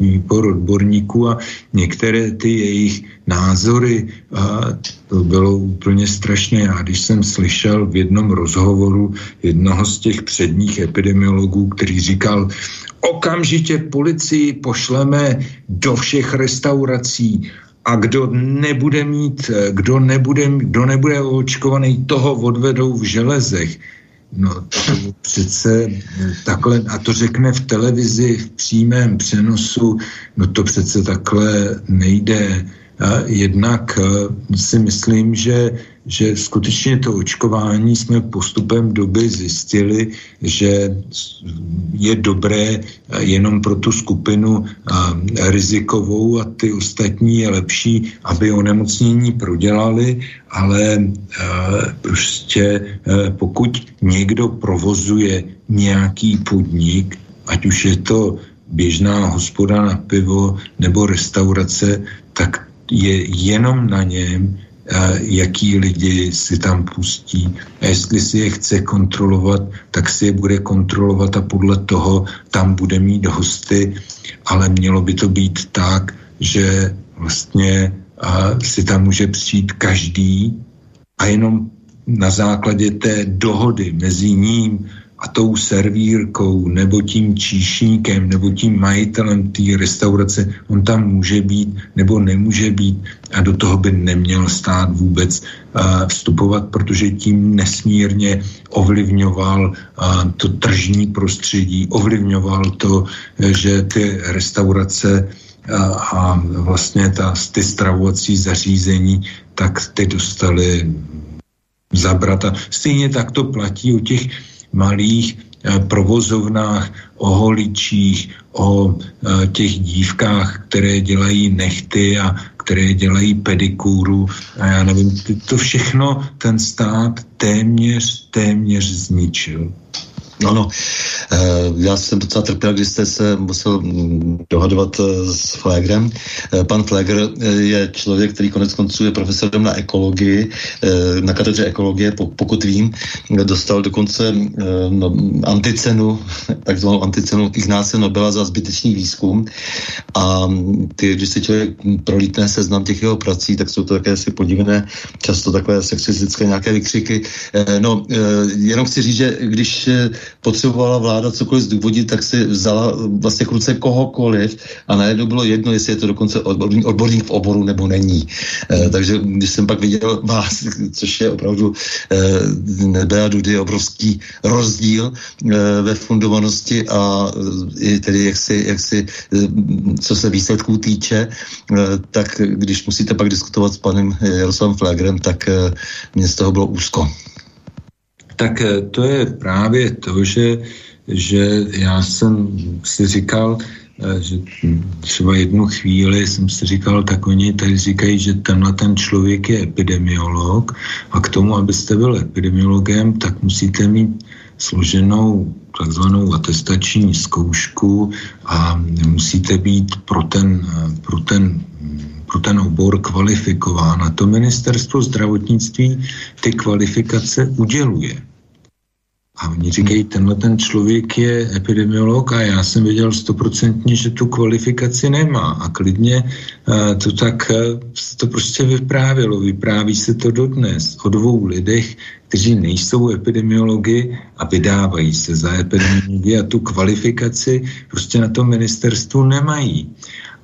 [SPEAKER 3] výbor odborníků a některé ty jejich názory, a to bylo úplně strašné. Já když jsem slyšel v jednom rozhovoru jednoho z těch předních epidemiologů, který říkal, okamžitě policii pošleme do všech restaurací a kdo nebude mít, kdo nebude, kdo nebude očkovaný, toho odvedou v železech. No to přece takhle, a to řekne v televizi v přímém přenosu, no to přece takhle nejde. Jednak eh, si myslím, že, že skutečně to očkování jsme postupem doby zjistili, že je dobré eh, jenom pro tu skupinu eh, rizikovou a ty ostatní je lepší, aby onemocnění prodělali, ale prostě pokud někdo provozuje nějaký podnik, ať už je to běžná hospoda na pivo nebo restaurace, tak je jenom na něm, jaký lidi si tam pustí. A jestli si je chce kontrolovat, tak si je bude kontrolovat a podle toho tam bude mít hosty, ale mělo by to být tak, že vlastně si tam může přijít každý a jenom na základě té dohody mezi ním a tou servírkou nebo tím číšníkem nebo tím majitelem té restaurace, on tam může být nebo nemůže být a do toho by neměl stát vůbec uh, vstupovat, protože tím nesmírně ovlivňoval uh, to tržní prostředí, ovlivňoval to, že ty restaurace a vlastně ta, ty stravovací zařízení, tak ty dostali zabrat. A stejně tak to platí u těch malých eh, provozovnách, o holičích, o eh, těch dívkách, které dělají nechty a které dělají pedikúru a já nevím, to všechno ten stát téměř, téměř zničil.
[SPEAKER 2] Ano, eh, já jsem docela trpěl, když jste se musel mm, dohadovat eh, s Flegrem. Eh, pan Flegr je člověk, který konec konců je profesorem na ekologii, na katedře ekologie, pokud vím, dostal dokonce no, anticenu, takzvanou anticenu Ignáce Nobela za zbytečný výzkum a ty, když si člověk prolítne seznam těch jeho prací, tak jsou to také si podivné, často takové sexistické nějaké vykřiky. No, jenom chci říct, že když potřebovala vláda cokoliv zdůvodit, tak si vzala vlastně k ruce kohokoliv a najednou bylo jedno, jestli je to dokonce odborník, odborník v oboru nebo není. E, takže když jsem pak viděl vás, což je opravdu e, nebe a dudy obrovský rozdíl e, ve fundovanosti a e, tedy jak si, jak si co se výsledků týče, e, tak když musíte pak diskutovat s panem Jaroslavem Flagrem, tak e, mě z toho bylo úzko.
[SPEAKER 3] Tak e, to je právě to, že, že já jsem si říkal, e, že třeba jednu chvíli jsem si říkal, tak oni tady říkají, že tenhle ten člověk je epidemiolog a k tomu, abyste byl epidemiologem, tak musíte mít složenou takzvanou atestační zkoušku a musíte být pro ten, pro ten pro ten obor kvalifikován. A to ministerstvo zdravotnictví ty kvalifikace uděluje. A oni říkají, tenhle ten člověk je epidemiolog a já jsem věděl stoprocentně, že tu kvalifikaci nemá. A klidně uh, to tak uh, to prostě vyprávělo. Vypráví se to dodnes o dvou lidech, kteří nejsou epidemiologi a vydávají se za epidemiologi a tu kvalifikaci prostě na tom ministerstvu nemají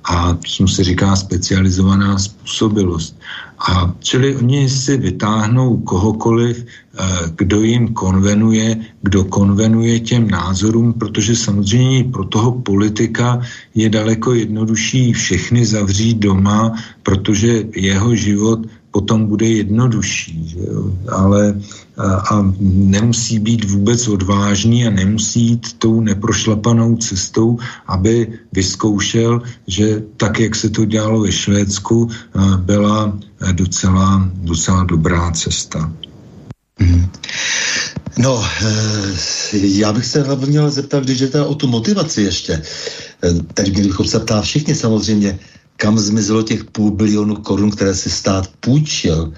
[SPEAKER 3] a co se říká specializovaná způsobilost. A čili oni si vytáhnou kohokoliv, eh, kdo jim konvenuje, kdo konvenuje těm názorům, protože samozřejmě pro toho politika je daleko jednodušší všechny zavřít doma, protože jeho život potom bude jednodušší. Jo? Ale a, a nemusí být vůbec odvážný a nemusí jít tou neprošlapanou cestou, aby vyzkoušel, že tak, jak se to dělalo ve Švédsku, byla docela, docela dobrá cesta. Mm.
[SPEAKER 2] No, eh, já bych se hlavně měl zeptat, když je o tu motivaci ještě, eh, teď bychom se ptát všichni samozřejmě, kam zmizelo těch půl bilionu korun, které si stát půjčil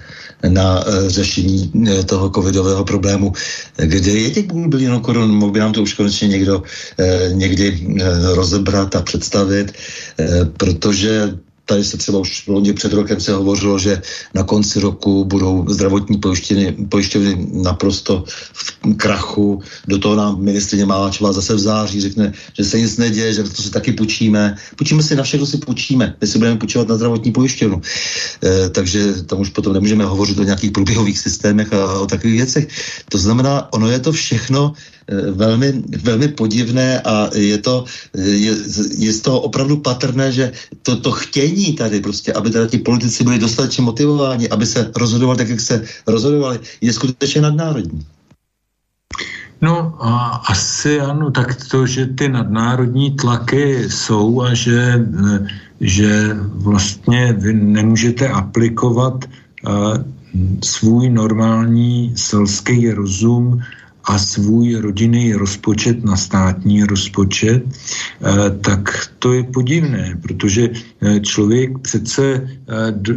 [SPEAKER 2] na uh, řešení uh, toho covidového problému. Kde je těch půl bilionu korun? Mohl by nám to už konečně někdo uh, někdy rozebrat a představit, protože Tady se třeba už loni před rokem se hovořilo, že na konci roku budou zdravotní pojištěny, pojišťovny naprosto v krachu. Do toho nám ministrině Máláčová zase v září řekne, že se nic neděje, že to si taky půjčíme. Půjčíme si na všechno si půjčíme. My si budeme půjčovat na zdravotní pojišťovnu. E, takže tam už potom nemůžeme hovořit o nějakých průběhových systémech a o takových věcech. To znamená, ono je to všechno velmi, velmi podivné a je to, je, je z toho opravdu patrné, že to, to chtění tady prostě, aby teda ti politici byli dostatečně motivováni, aby se rozhodovali tak, jak se rozhodovali, je skutečně nadnárodní.
[SPEAKER 3] No a asi ano, tak to, že ty nadnárodní tlaky jsou a že, že vlastně vy nemůžete aplikovat uh, svůj normální selský rozum a svůj rodinný rozpočet na státní rozpočet, eh, tak to je podivné, protože eh, člověk přece eh,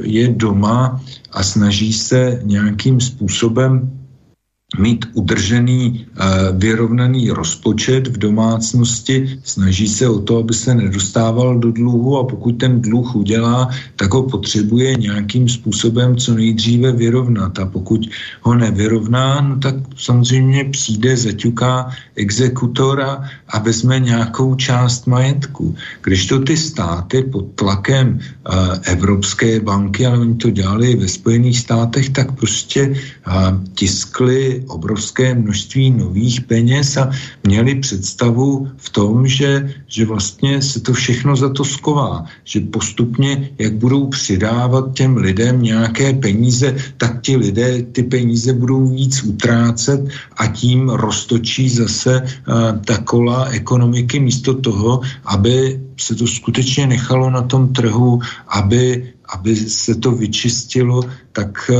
[SPEAKER 3] je doma a snaží se nějakým způsobem mít udržený, eh, vyrovnaný rozpočet v domácnosti, snaží se o to, aby se nedostával do dluhu a pokud ten dluh udělá, tak ho potřebuje nějakým způsobem co nejdříve vyrovnat a pokud ho nevyrovná, no tak samozřejmě přijde, zaťuká exekutora a vezme nějakou část majetku. Když to ty státy pod tlakem uh, Evropské banky, ale oni to dělali ve Spojených státech, tak prostě uh, obrovské množství nových peněz a měli představu v tom, že, že vlastně se to všechno za to sková, že postupně, jak budou přidávat těm lidem nějaké peníze, tak ti lidé ty peníze budou víc utrácet a tím roztočí zase uh, ta kola ekonomiky místo toho, aby se to skutečně nechalo na tom trhu, aby aby se to vyčistilo, tak eh,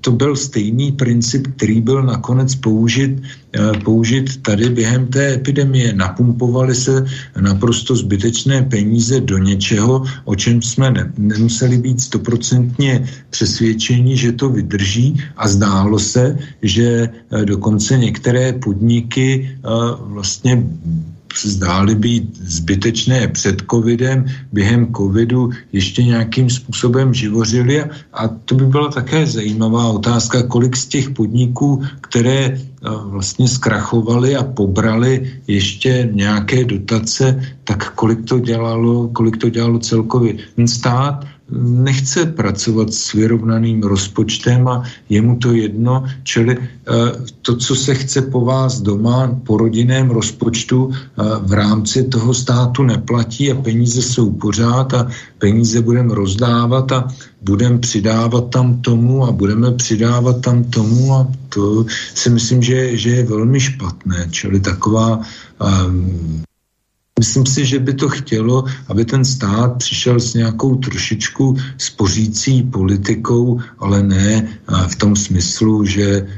[SPEAKER 3] to byl stejný princip, který byl nakonec použit, eh, použit tady během té epidemie. Napumpovali se naprosto zbytečné peníze do něčeho, o čem jsme ne, nemuseli být stoprocentně přesvědčeni, že to vydrží a zdálo se, že eh, dokonce některé podniky vlastně zdály být zbytečné před covidem, během covidu ještě nějakým způsobem živořili a to by byla také zajímavá otázka, kolik z těch podniků, které vlastně zkrachovali a pobrali ještě nějaké dotace, tak kolik to dělalo, kolik to dělalo celkově. Ten stát nechce pracovat s vyrovnaným rozpočtem a je mu to jedno, čili eh, to, co se chce po vás doma, po rodinném rozpočtu eh, v rámci toho státu neplatí a peníze jsou pořád a peníze budeme rozdávat a budeme přidávat tam tomu a budeme přidávat tam tomu a to si myslím, že, že je velmi špatné, čili taková um, Myslím si, že by to chtělo, aby ten stát přišel s nějakou trošičku spořící politikou, ale ne v tom smyslu, že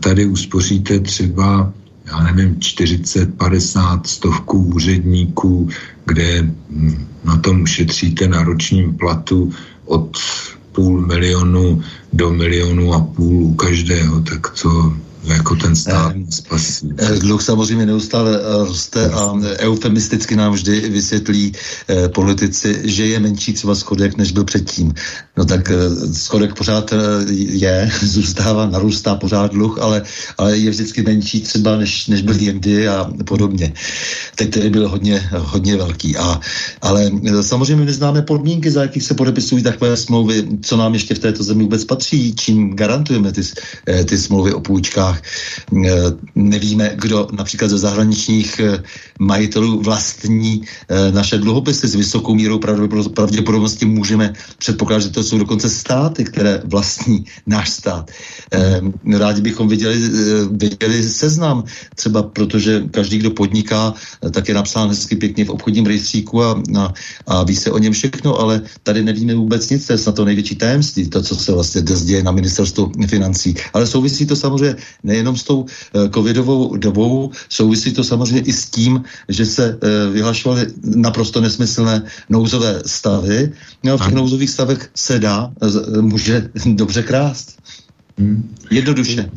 [SPEAKER 3] tady uspoříte třeba já nevím, 40, 50, stovků úředníků, kde hm, na tom ušetříte na ročním platu od půl milionu do milionu a půl u každého, tak to jako ten stát eh, spasí.
[SPEAKER 2] Eh, dluh samozřejmě neustále eh, roste a eufemisticky nám vždy vysvětlí politici, že je menší třeba schodek, než byl předtím. No tak eh, schodek pořád je, zůstává, narůstá pořád dluh, ale, ale je vždycky menší třeba, než, než byl jindy a podobně. Teď tedy byl hodně, hodně velký. A, ale samozřejmě neznáme podmínky, za jakých se podepisují takové smlouvy, co nám ještě v této zemi vůbec patří, čím garantujeme ty, ty smlouvy o půjčkách. Eh, nevíme, kdo například ze zahraničních eh, majitelů vlastní eh, naše dluhopisy s vysokou mírou pravděpodobnosti můžeme předpokládat, že to jsou dokonce státy, které vlastní náš stát. Rádi bychom viděli, viděli seznam, třeba protože každý, kdo podniká, tak je napsán hezky pěkně v obchodním rejstříku a, a, a ví se o něm všechno, ale tady nevíme vůbec nic, to je na to největší tajemství, to, co se vlastně dnes děje na ministerstvu financí. Ale souvisí to samozřejmě nejenom s tou uh, covidovou dobou, souvisí to samozřejmě i s tím, že se vyhlašovaly naprosto nesmyslné nouzové stavy. No, v těch nouzových stavech se dá, uh, může dobře krást. Hmm. Jednoduše.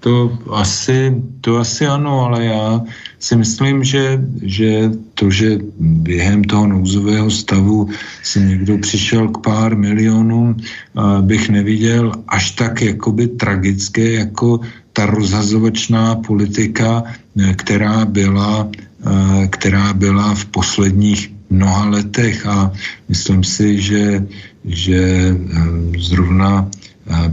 [SPEAKER 3] To asi, to asi ano, ale já si myslím, že, že to, že během toho nouzového stavu si někdo přišel k pár milionům, bych neviděl až tak jakoby tragické, jako ta rozhazovačná politika, eh, která byla, eh, která byla v posledních mnoha letech a myslím si, že, že eh, zrovna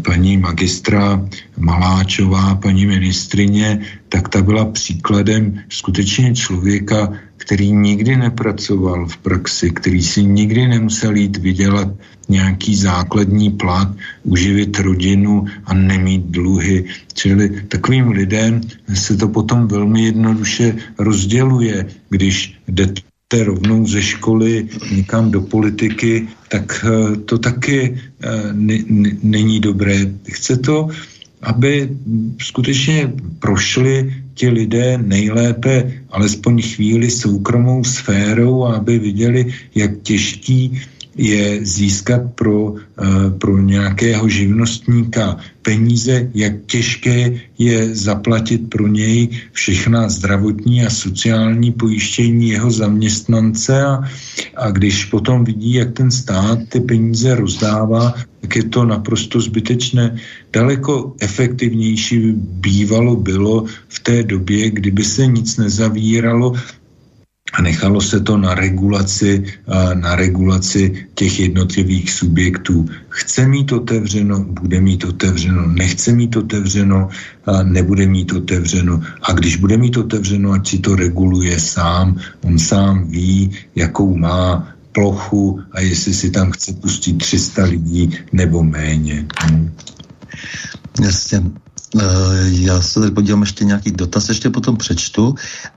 [SPEAKER 3] paní magistra Maláčová, paní ministrině, tak ta byla příkladem skutečně člověka, který nikdy nepracoval v praxi, který si nikdy nemusel jít vydělat nějaký základní plat, uživit rodinu a nemít dluhy. Čili takovým lidem se to potom velmi jednoduše rozděluje, když jdete rovnou ze školy někam do politiky, tak eh, to taky eh, není dobré. Chce to, aby skutečně prošli ti lidé nejlépe alespoň chvíli soukromou sférou a aby viděli, jak těžký je získat pro, eh, pro nějakého živnostníka peníze, jak těžké je zaplatit pro něj všechna zdravotní a sociální pojištění jeho zaměstnance a, a když potom vidí, jak ten stát ty peníze rozdává, tak je to naprosto zbytečné. Daleko efektivnější bývalo bylo v té době, kdyby se nic nezavíralo a nechalo se to na regulaci, na regulaci těch jednotlivých subjektů. Chce mít otevřeno, bude mít otevřeno, nechce mít otevřeno, nebude mít otevřeno. A když bude mít otevřeno, ať si to reguluje sám, on sám ví, jakou má plochu a jestli si tam chce pustit 300 lidí nebo méně. Hm.
[SPEAKER 2] Jasně. Eh, já se tady podívám ještě nějaký dotaz, ještě potom přečtu,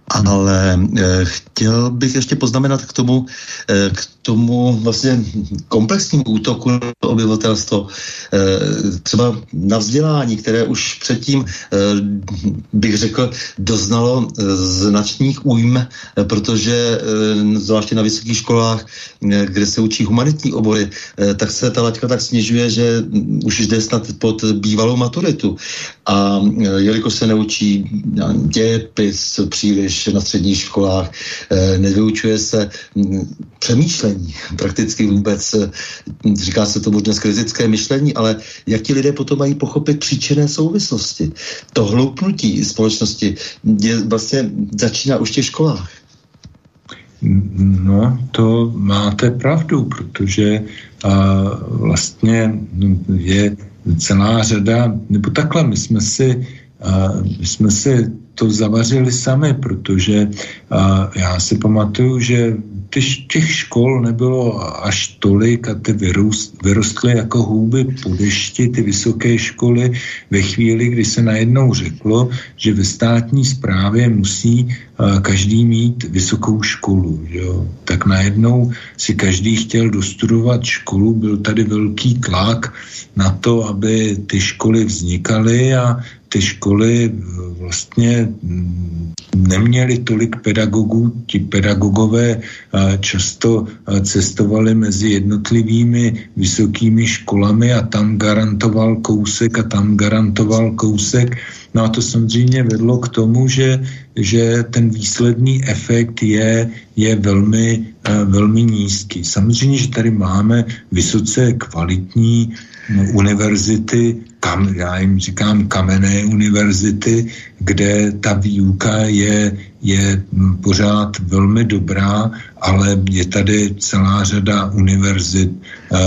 [SPEAKER 2] ale eh, chtěl bych ještě poznamenat k tomu, eh, k tomu vlastně komplexnímu útoku obyvatelstvo, třeba na vzdělání, které už předtím, bych řekl, doznalo značných újm, protože zvláště na vysokých školách, kde se učí humanitní obory, tak se ta laťka tak snižuje, že už jde snad pod bývalou maturitu. A jelikož se neučí dějepis příliš, když na středních školách eh, nevyučuje se hm, přemýšlení, prakticky vůbec, říká se tomu dnes kritické myšlení, ale jak ti lidé potom mají pochopit příčinné souvislosti. To hloupnutí společnosti je vlastně začíná už v těch školách.
[SPEAKER 3] No, to máte pravdu, protože a, vlastně je celá řada, nebo takhle, my jsme si, my jsme si to zavařili sami, protože já si pamatuju, že těch škol nebylo až tolik a ty vyrůst, vyrostly jako hůby po dešti, ty vysoké školy, ve chvíli, kdy se najednou řeklo, že ve státní správě musí každý mít vysokou školu. Jo? Tak najednou si každý chtěl dostudovat školu, byl tady velký tlak na to, aby ty školy vznikaly a ty školy eh, vlastně mm, neměly tolik pedagogů, ti pedagogové eh, často eh, cestovali mezi jednotlivými vysokými školami a tam garantoval kousek a tam garantoval kousek. No a to samozřejmě vedlo k tomu, že, že ten výsledný efekt je, je velmi, velmi nízký. Samozřejmě, že tady máme vysoce kvalitní univerzity, kam, já jim říkám kamenné univerzity, kde ta výuka je, je pořád velmi dobrá, ale je tady celá řada univerzit, eh,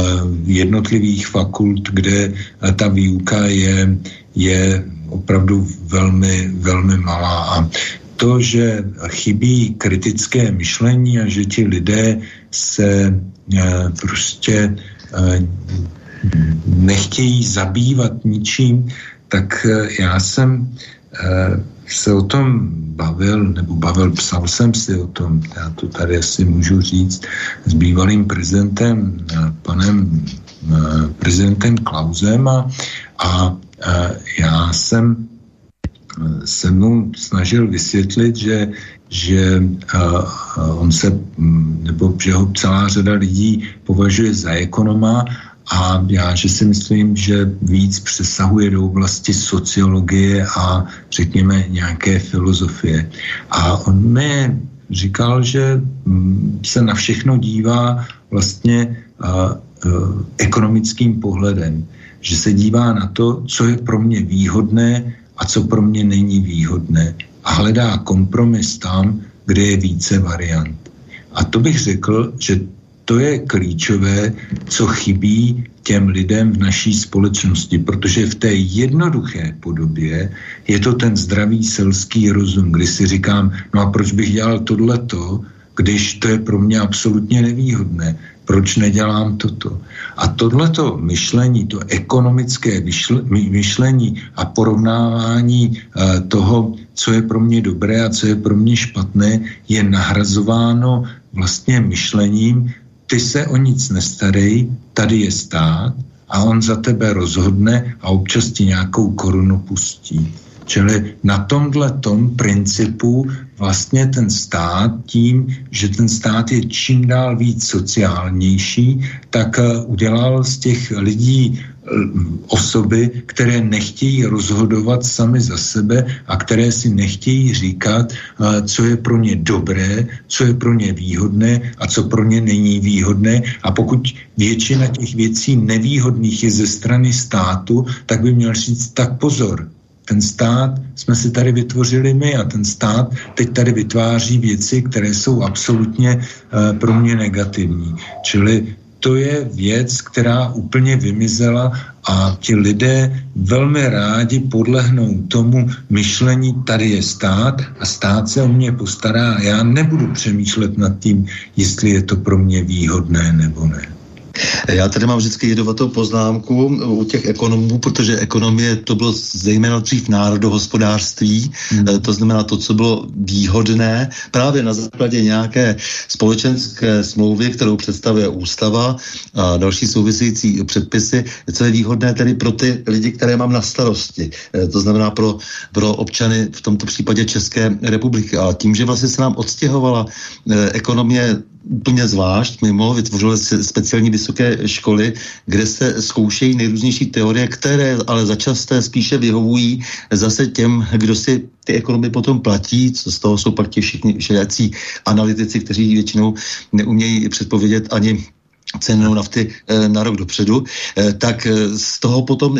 [SPEAKER 3] jednotlivých fakult, kde eh, ta výuka je, je opravdu velmi, velmi malá. A to, že chybí kritické myšlení a že ti lidé se eh, prostě nechtějí zabývat ničím, tak eh, já jsem eh, se o tom bavil, nebo bavil, psal jsem si o tom, já to tady asi můžu říct, s bývalým prezidentem, eh, panem prezidentem Klausem a, a já jsem se mu snažil vysvětlit, že, že on se, hm, nebo že ho celá řada lidí považuje za ekonoma a já, že si myslím, že víc přesahuje do oblasti sociologie a řekněme nějaké filozofie. A on mi říkal, že mm, se na všechno dívá vlastně ekonomickým pohledem. Že se dívá na to, co je pro mě výhodné a co pro mě není výhodné. A hledá kompromis tam, kde je více variant. A to bych řekl, že to je klíčové, co chybí těm lidem v naší společnosti, protože v té jednoduché podobě je to ten zdravý selský rozum, kdy si říkám, no a proč bych dělal tohleto, když to je pro mě absolutně nevýhodné. Proč nedělám toto? A tohleto myšlení, to ekonomické myšlení a porovnávání eh, toho, co je pro mě dobré a co je pro mě špatné, je nahrazováno vlastně myšlením, ty se o nic nestarej, tady je stát a on za tebe rozhodne a občas ti nějakou korunu pustí. Čili na tomhle tom principu vlastně ten stát tím, že ten stát je čím dál víc sociálnější, tak eh, udělal z těch lidí osoby, které nechtějí rozhodovat sami za sebe a které si nechtějí říkat, eh, co je pro ně dobré, co je pro ně výhodné a co pro ně není výhodné. A pokud většina těch věcí nevýhodných je ze strany státu, tak by měl říct, tak pozor, ten stát jsme si tady vytvořili my a ten stát teď tady vytváří věci, které jsou absolutně uh, pro mě negativní. Čili to je věc, která úplně vymizela a ti lidé velmi rádi podlehnou tomu myšlení, tady je stát a stát se o mě postará a já nebudu přemýšlet nad tím, jestli je to pro mě výhodné nebo ne.
[SPEAKER 2] Já tady mám vždycky jedovatou poznámku u těch ekonomů, protože ekonomie to bylo zejména dřív národohospodářství, hmm. Eh, to znamená to, co bylo výhodné právě na základě nějaké společenské smlouvy, kterou představuje ústava a další související předpisy, co je výhodné tedy pro ty lidi, které mám na starosti. Eh, to znamená pro, pro občany v tomto případě České republiky. A tím, že vlastně se nám odstěhovala eh, ekonomie úplně zvlášť. Mimo, vytvořil speciální vysoké školy, kde se zkoušejí nejrůznější teorie, které ale začasté spíše vyhovují zase těm, kdo si ty ekonomy potom platí, co z toho jsou pak ti všichni všelijací analytici, kteří většinou neumějí předpovědět ani cenu nafty eh, na rok dopředu, eh, tak eh, z toho potom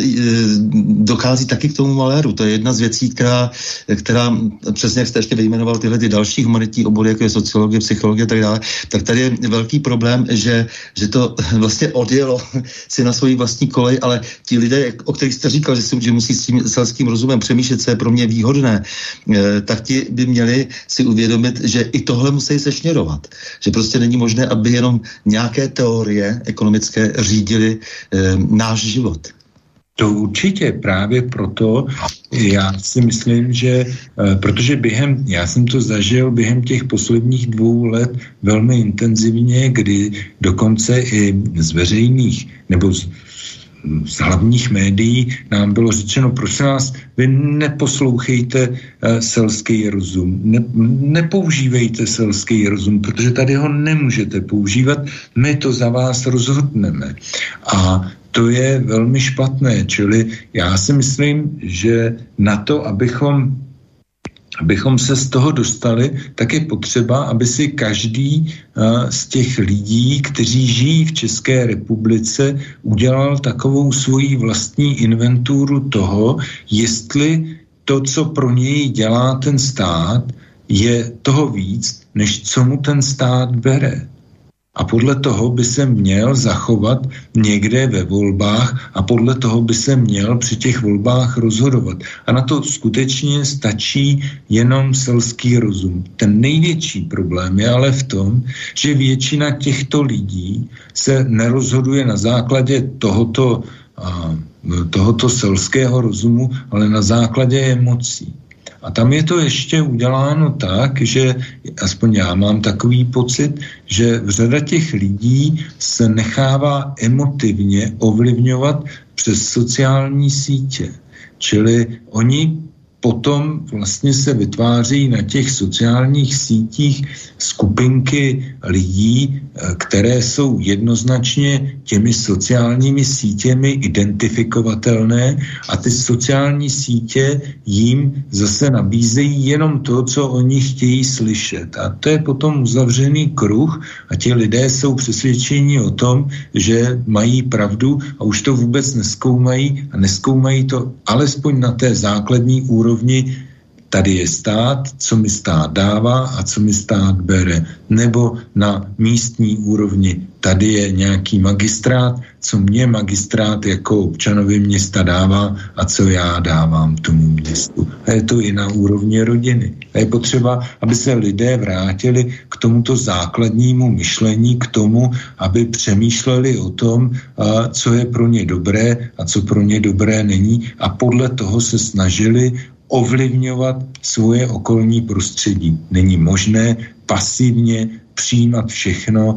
[SPEAKER 2] dochází taky k tomu maléru. To je jedna z věcí, která, která přesně jak jste ještě vyjmenoval tyhle ty další humanitní obory, jako je sociologie, psychologie a tak dále, tak tady je velký problém, že, že to vlastně odjelo si na svoji vlastní kolej, ale ti lidé, o kterých jste říkal, že, si, že musí s tím selským rozumem přemýšlet, co je pro mě výhodné, tak ti by měli si uvědomit, že i tohle musí sešněrovat. Že prostě není možné, aby jenom nějaké teorie teorie ekonomické řídily e, náš život.
[SPEAKER 3] To určitě právě proto, já si myslím, že e, protože během, já jsem to zažil během těch posledních dvou let velmi intenzivně, kdy dokonce i z veřejných nebo z, z hlavních médií nám bylo řečeno, prosím vás, vy neposlouchejte uh, selský rozum, ne, nepoužívejte selský rozum, protože tady ho nemůžete používat, my to za vás rozhodneme. A to je velmi špatné, čili já si myslím, že na to, abychom abychom se z toho dostali, tak je potřeba, aby si každý z těch lidí, kteří žijí v České republice, udělal takovou svoji vlastní inventuru toho, jestli to, co pro něj dělá ten stát, je toho víc, než co mu ten stát bere a podle toho by se měl zachovat někde ve volbách a podle toho by se měl při těch volbách rozhodovat. A na to skutečně stačí jenom selský rozum. Ten největší problém je ale v tom, že většina těchto lidí se nerozhoduje na základě tohoto, tohoto selského rozumu, ale na základě emocí. A tam je to ještě uděláno tak, že aspoň já mám takový pocit, že řada těch lidí se nechává emotivně ovlivňovat přes sociální sítě. Čili oni potom vlastně se vytváří na těch sociálních sítích skupinky lidí, eh, které jsou jednoznačně těmi sociálními sítěmi identifikovatelné a ty sociální sítě jim zase nabízejí jenom to, co oni chtějí slyšet. A to je potom uzavřený kruh a ti lidé jsou přesvědčeni o tom, že mají pravdu a už to vůbec neskoumají a neskoumají to alespoň na té základní úrovni Tady je stát, co mi stát dává a co mi stát bere. Nebo na místní úrovni tady je nějaký magistrát, co mě magistrát jako občanovi města dává a co já dávám tomu městu. A je to i na úrovni rodiny. A je potřeba, aby se lidé vrátili k tomuto základnímu myšlení, k tomu, aby přemýšleli o tom, co je pro ně dobré a co pro ně dobré není a podle toho se snažili ovlivňovat svoje okolní prostředí. Není možné pasivně přijímat všechno,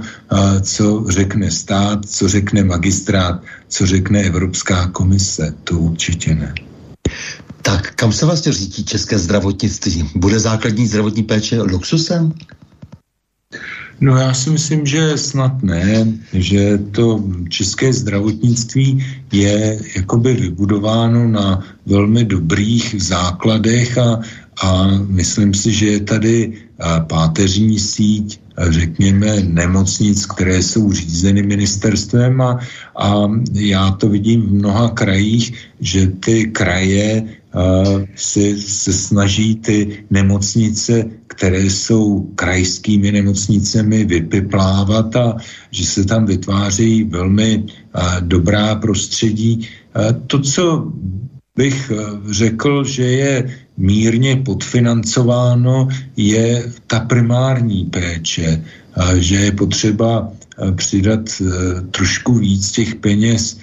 [SPEAKER 3] co řekne stát, co řekne magistrát, co řekne Evropská komise. To určitě ne.
[SPEAKER 2] Tak kam se vlastně řídí české zdravotnictví? Bude základní zdravotní péče luxusem?
[SPEAKER 3] No já si myslím, že snad ne, že to české zdravotnictví je jakoby vybudováno na velmi dobrých základech a, a myslím si, že je tady páteřní síť, řekněme, nemocnic, které jsou řízeny ministerstvem a, a já to vidím v mnoha krajích, že ty kraje si se snaží ty nemocnice, které jsou krajskými nemocnicemi, vypiplávat a že se tam vytváří velmi dobrá prostředí. To, co bych řekl, že je mírně podfinancováno, je ta primární péče, že je potřeba Eh, přidat eh, trošku víc těch peněz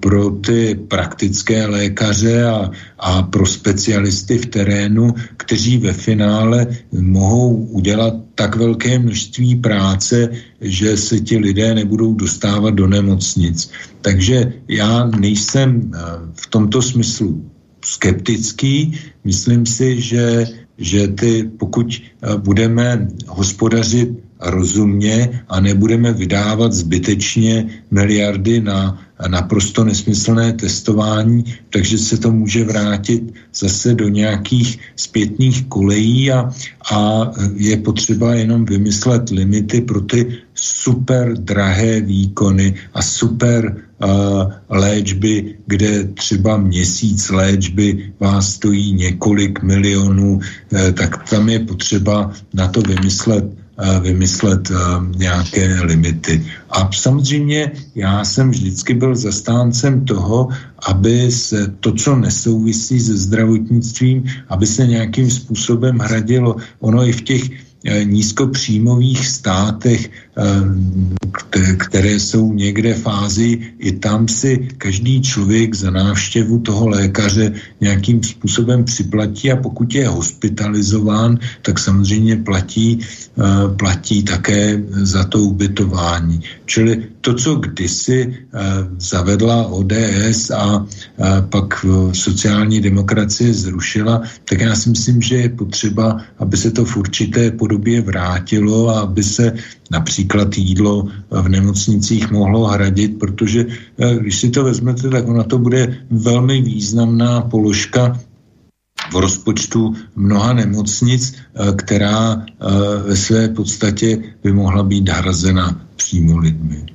[SPEAKER 3] pro ty praktické lékaře a, a pro specialisty v terénu, kteří ve finále mohou udělat tak velké množství práce, že se ti lidé nebudou dostávat do nemocnic. Takže já nejsem eh, v tomto smyslu skeptický. Myslím si, že, že ty, pokud budeme hospodařit rozumně a nebudeme vydávat zbytečně miliardy na naprosto nesmyslné testování, takže se to může vrátit zase do nějakých zpětných kolejí a, a je potřeba jenom vymyslet limity pro ty super drahé výkony a super uh, léčby, kde třeba měsíc léčby vás stojí několik milionů, uh, tak tam je potřeba na to vymyslet vymyslet nějaké limity. A samozřejmě já jsem vždycky byl zastáncem toho, aby se to, co nesouvisí se zdravotnictvím, aby se nějakým způsobem hradilo. Ono i v těch Eh, nízkopříjmových státech, eh, které jsou někde fázi, i tam si každý člověk za návštěvu toho lékaře nějakým způsobem připlatí a pokud je hospitalizován, tak samozřejmě platí, eh, platí také za to ubytování. Čili to, co kdysi zavedla ODS a pak sociální demokracie zrušila, tak já si myslím, že je potřeba, aby se to v určité podobě vrátilo a aby se například jídlo v nemocnicích mohlo hradit, protože eh, když si to vezmete, tak ona to bude velmi významná položka v rozpočtu mnoha nemocnic, eh, která eh, ve své podstatě by mohla být hrazena přímo lidmi.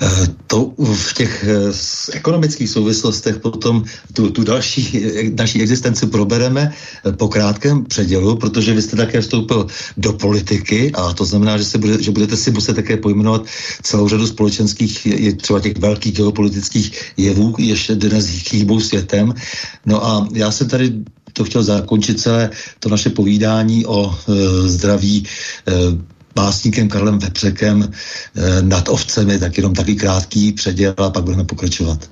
[SPEAKER 2] Eh, to v těch eh, ekonomických souvislostech potom tu, tu další naší existenci probereme eh, po krátkém předělu, protože vy jste také vstoupil do politiky a to znamená, že, se bude, že budete si muset také pojmenovat celou řadu společenských, třeba těch velkých geopolitických jevů, ještě dnes chýbou světem. No a já jsem tady to chtěl zakončit celé to naše povídání o e, zdraví e, básníkem Karlem Vepřekem eh, nad ovcemi, tak jenom taky krátký předěl a pak budeme pokračovat.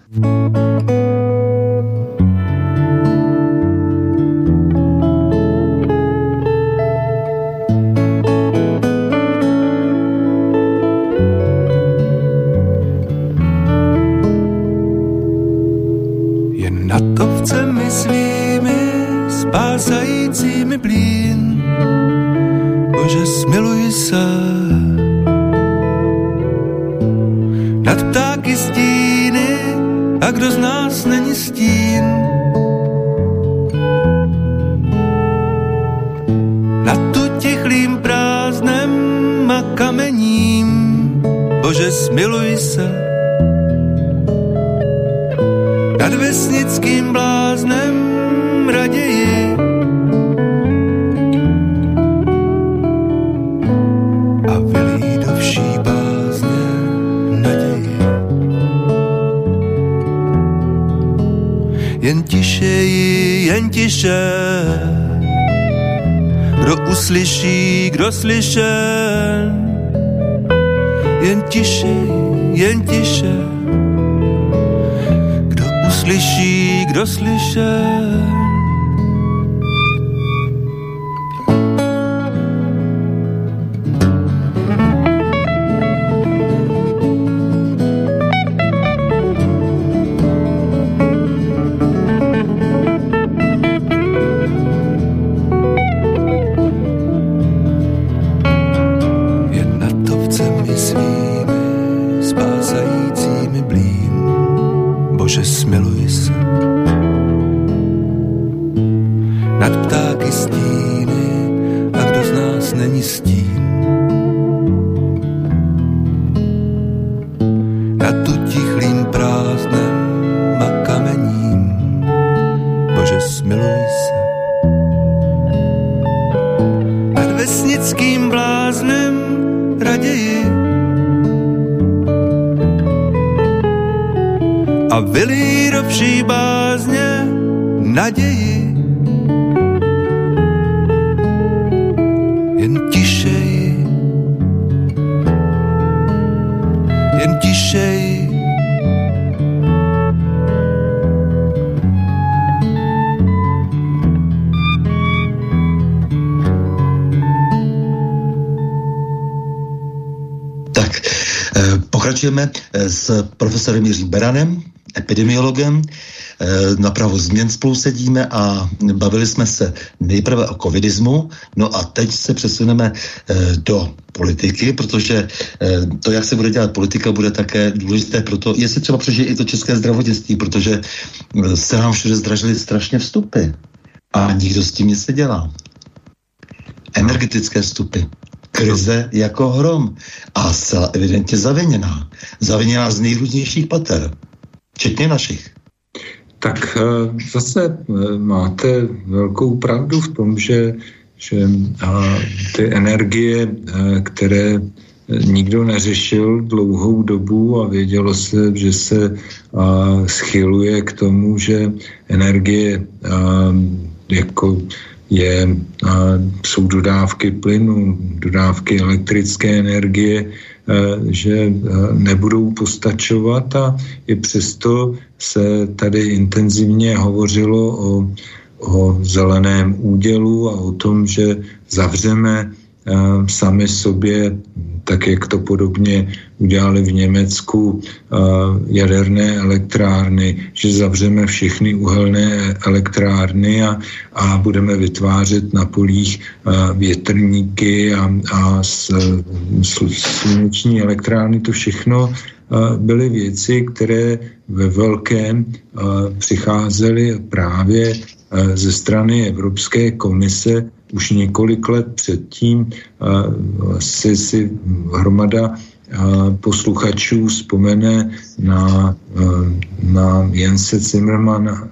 [SPEAKER 4] Slyšen, jen tiše, jen tiše. Kdo uslyší, kdo slyšen, vesnickým bláznem raději. A vylí do bázně naději. Pokračujeme eh, s profesorem Jiřím Beranem,
[SPEAKER 2] epidemiologem, eh, na pravo změn spolu sedíme a bavili jsme se nejprve o covidismu, no a teď se přesuneme eh, do politiky, protože to, jak se bude dělat politika, bude také důležité pro to, jestli třeba přežije i to české zdravotnictví, protože se nám všude zdražily strašně vstupy a nikdo s tím nic nedělá. Energetické vstupy krize jako hrom a zcela evidentně zaviněná. Zaviněná z nejrůznějších pater, včetně našich.
[SPEAKER 3] Tak eh, zase eh, máte velkou pravdu v tom, že, že ty energie, eh, které nikdo neřešil dlouhou dobu a vědělo se, že se schyluje k tomu, že energie jako je, jsou dodávky plynu, dodávky elektrické energie, že nebudou postačovat a i přesto se tady intenzivně hovořilo o, o zeleném údělu a o tom, že zavřeme sami sobě, tak jak to podobně udělali v Německu jaderné elektrárny, že zavřeme všechny uhelné elektrárny a, a budeme vytvářet na polích větrníky a, a sluneční elektrárny. To všechno byly věci, které ve velkém přicházely právě ze strany Evropské komise už několik let předtím si, si hromada posluchačů vzpomene na, na Jense Zimmermana,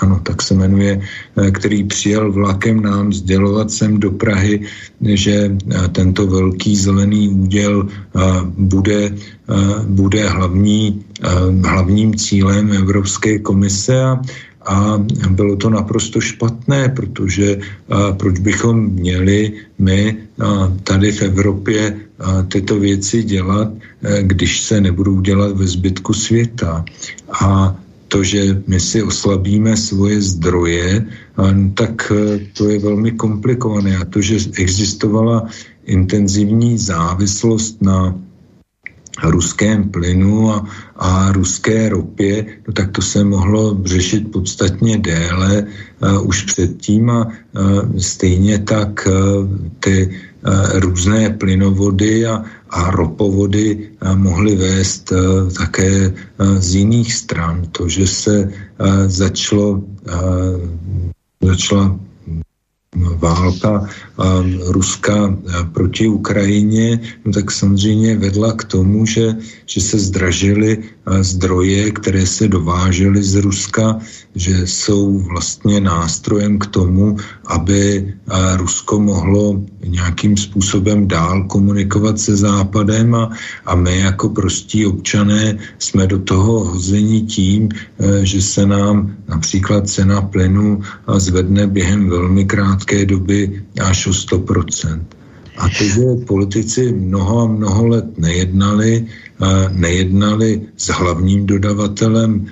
[SPEAKER 3] ano, tak se jmenuje, který přijel vlakem nám sdělovat sem do Prahy, že tento velký zelený úděl bude, bude hlavní, hlavním cílem Evropské komise a a bylo to naprosto špatné, protože proč bychom měli my tady v Evropě tyto věci dělat, a, když se nebudou dělat ve zbytku světa. A to, že my si oslabíme svoje zdroje, tak to je velmi komplikované. A to, že existovala intenzivní závislost na ruském plynu a, a ruské ropě, no tak to se mohlo řešit podstatně déle uh, už předtím a uh, stejně tak uh, ty uh, různé plynovody a, a ropovody uh, mohly vést uh, také uh, z jiných stran. To, že se uh, začalo, uh, začala válka Ruska proti Ukrajině, no tak samozřejmě vedla k tomu, že, že se zdražily zdroje, které se dovážely z Ruska, že jsou vlastně nástrojem k tomu, aby Rusko mohlo nějakým způsobem dál komunikovat se Západem a, a my jako prostí občané jsme do toho hození tím, e, že se nám například cena plynu zvedne během velmi krátké doby až o 100%. A to, že politici mnoho a mnoho let nejednali, nejednali s hlavním dodavatelem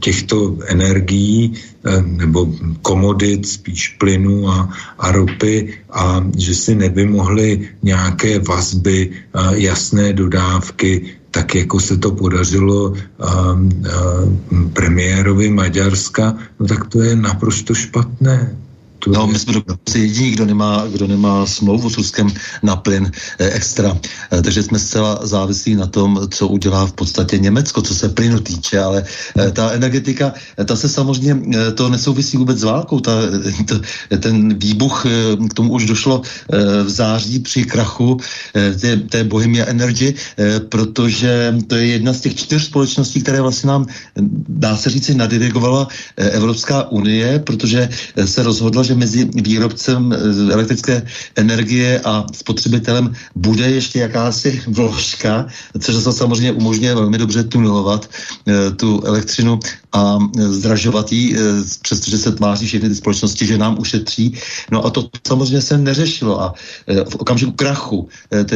[SPEAKER 3] těchto energií nebo komodit, spíš plynu a, a ropy a že si nevymohli nějaké vazby, jasné dodávky, tak jako se to podařilo um, um, premiérovi Maďarska, no tak to je naprosto špatné.
[SPEAKER 2] No, my jsme dokonce jediní, kdo nemá, kdo nemá smlouvu s Ruskem na plyn eh, extra. Eh, takže jsme zcela závislí na tom, co udělá v podstatě Německo, co se plynu týče, ale eh, ta energetika, ta se samozřejmě, to nesouvisí vůbec s válkou. Ta, to, ten výbuch, k tomu už došlo v září při krachu té, té Bohemia Energy, protože to je jedna z těch čtyř společností, které vlastně nám, dá se říci, nadirigovala Evropská unie, protože se rozhodla, že že mezi výrobcem eh, elektrické energie a spotřebitelem bude ještě jakási vložka, což to samozřejmě umožňuje velmi dobře tunelovat eh, tu elektřinu a zdražovat ji, přestože se tváří všechny ty společnosti, že nám ušetří. No a to samozřejmě se neřešilo a v okamžiku krachu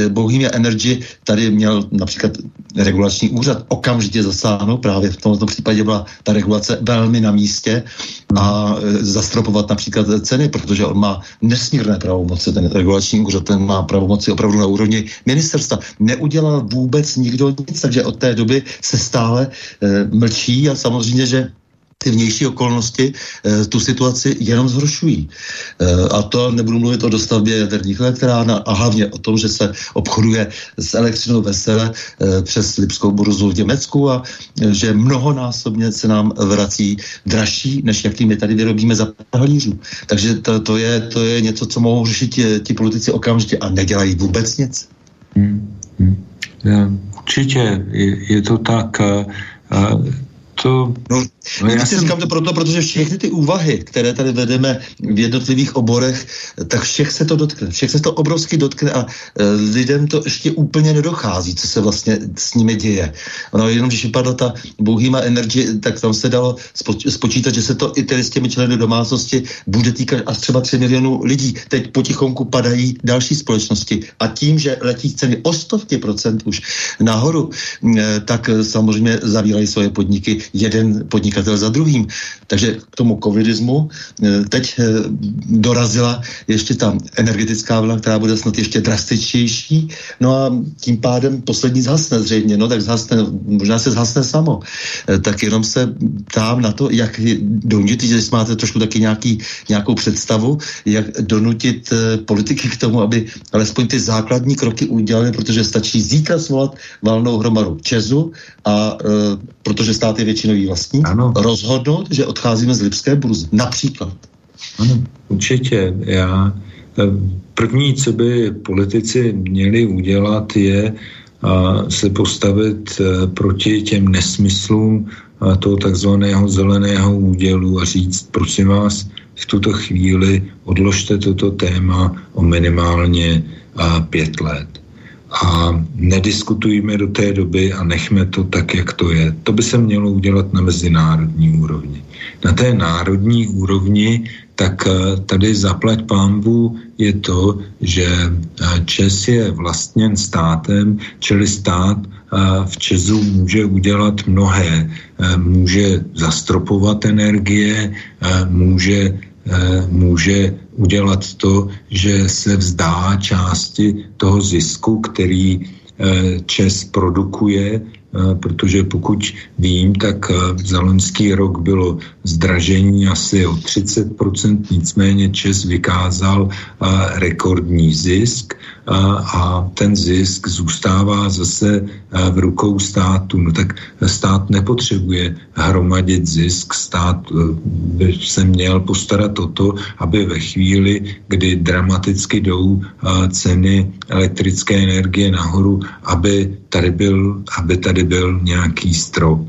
[SPEAKER 2] Bohemia Energy tady měl například regulační úřad okamžitě zasáhnout, právě v tomto případě byla ta regulace velmi na místě a zastropovat například ceny, protože on má nesmírné pravomoci, ten regulační úřad, ten má pravomoci opravdu na úrovni ministerstva. Neudělal vůbec nikdo nic, takže od té doby se stále e, mlčí a samozřejmě, že ty vnější okolnosti e, tu situaci jenom zhoršují. E, a to nebudu mluvit o dostavbě jaderných elektrárn a hlavně o tom, že se obchoduje s elektřinou vesele e, přes Lipskou burzu v Německu a že mnohonásobně se nám vrací dražší, než jaký my tady vyrobíme za halířů. Takže to, to, je, to je něco, co mohou řešit ti, ti politici okamžitě a nedělají vůbec nic. Hmm,
[SPEAKER 3] hmm. Určitě je, je to tak. A to...
[SPEAKER 2] No, no já jsem... říkám to proto, protože všechny ty úvahy, které tady vedeme v jednotlivých oborech, tak všech se to dotkne. Všech se to obrovsky dotkne a e, lidem to ještě úplně nedochází, co se vlastně s nimi děje. Ono jenom, když vypadla ta Bohema Energy, tak tam se dalo spočítat, že se to i tedy s těmi členy domácnosti bude týkat až třeba 3 milionů lidí. Teď potichonku padají další společnosti a tím, že letí ceny o stovky procent už nahoru, e, tak samozřejmě zavírají svoje podniky jeden podnikatel za druhým. Takže k tomu covidismu eh, teď eh, dorazila ještě ta energetická vlna, která bude snad ještě drastičtější, no a tím pádem poslední zhasne zřejmě, no tak zhasne, možná se zhasne samo. Eh, tak jenom se ptám na to, jak donutit, že máte trošku taky nějaký, nějakou představu, jak donutit politiky k tomu, aby alespoň ty základní kroky udělali, protože stačí zítra svolat valnou hromadu Česu a e, protože stát je většinový vlastní, ano. rozhodnout, že odcházíme z Lipské burzy. Například.
[SPEAKER 3] Ano, určitě. Já, eh, první, co by politici měli udělat, je a, se postavit eh, proti těm nesmyslům a, toho takzvaného zeleného údělu a říct, prosím vás, v tuto chvíli odložte toto téma o minimálně a, pět let a nediskutujme do té doby a nechme to tak, jak to je. To by se mělo udělat na mezinárodní úrovni. Na té národní úrovni tak eh, tady zaplať pámbu je to, že eh, Čes je vlastněn státem, čili stát eh, v Česu může udělat mnohé. Může zastropovat energie, může může udělat to, že se vzdá části toho zisku, který eh, Čes produkuje protože pokud vím, tak za loňský rok bylo zdražení asi o 30%, nicméně Čes vykázal rekordní zisk a ten zisk zůstává zase v rukou státu. No tak stát nepotřebuje hromadit zisk, stát e, by se měl postarat o to, aby ve chvíli, kdy dramaticky jdou ceny elektrické energie nahoru, aby tady byl, aby tady byl nějaký strop.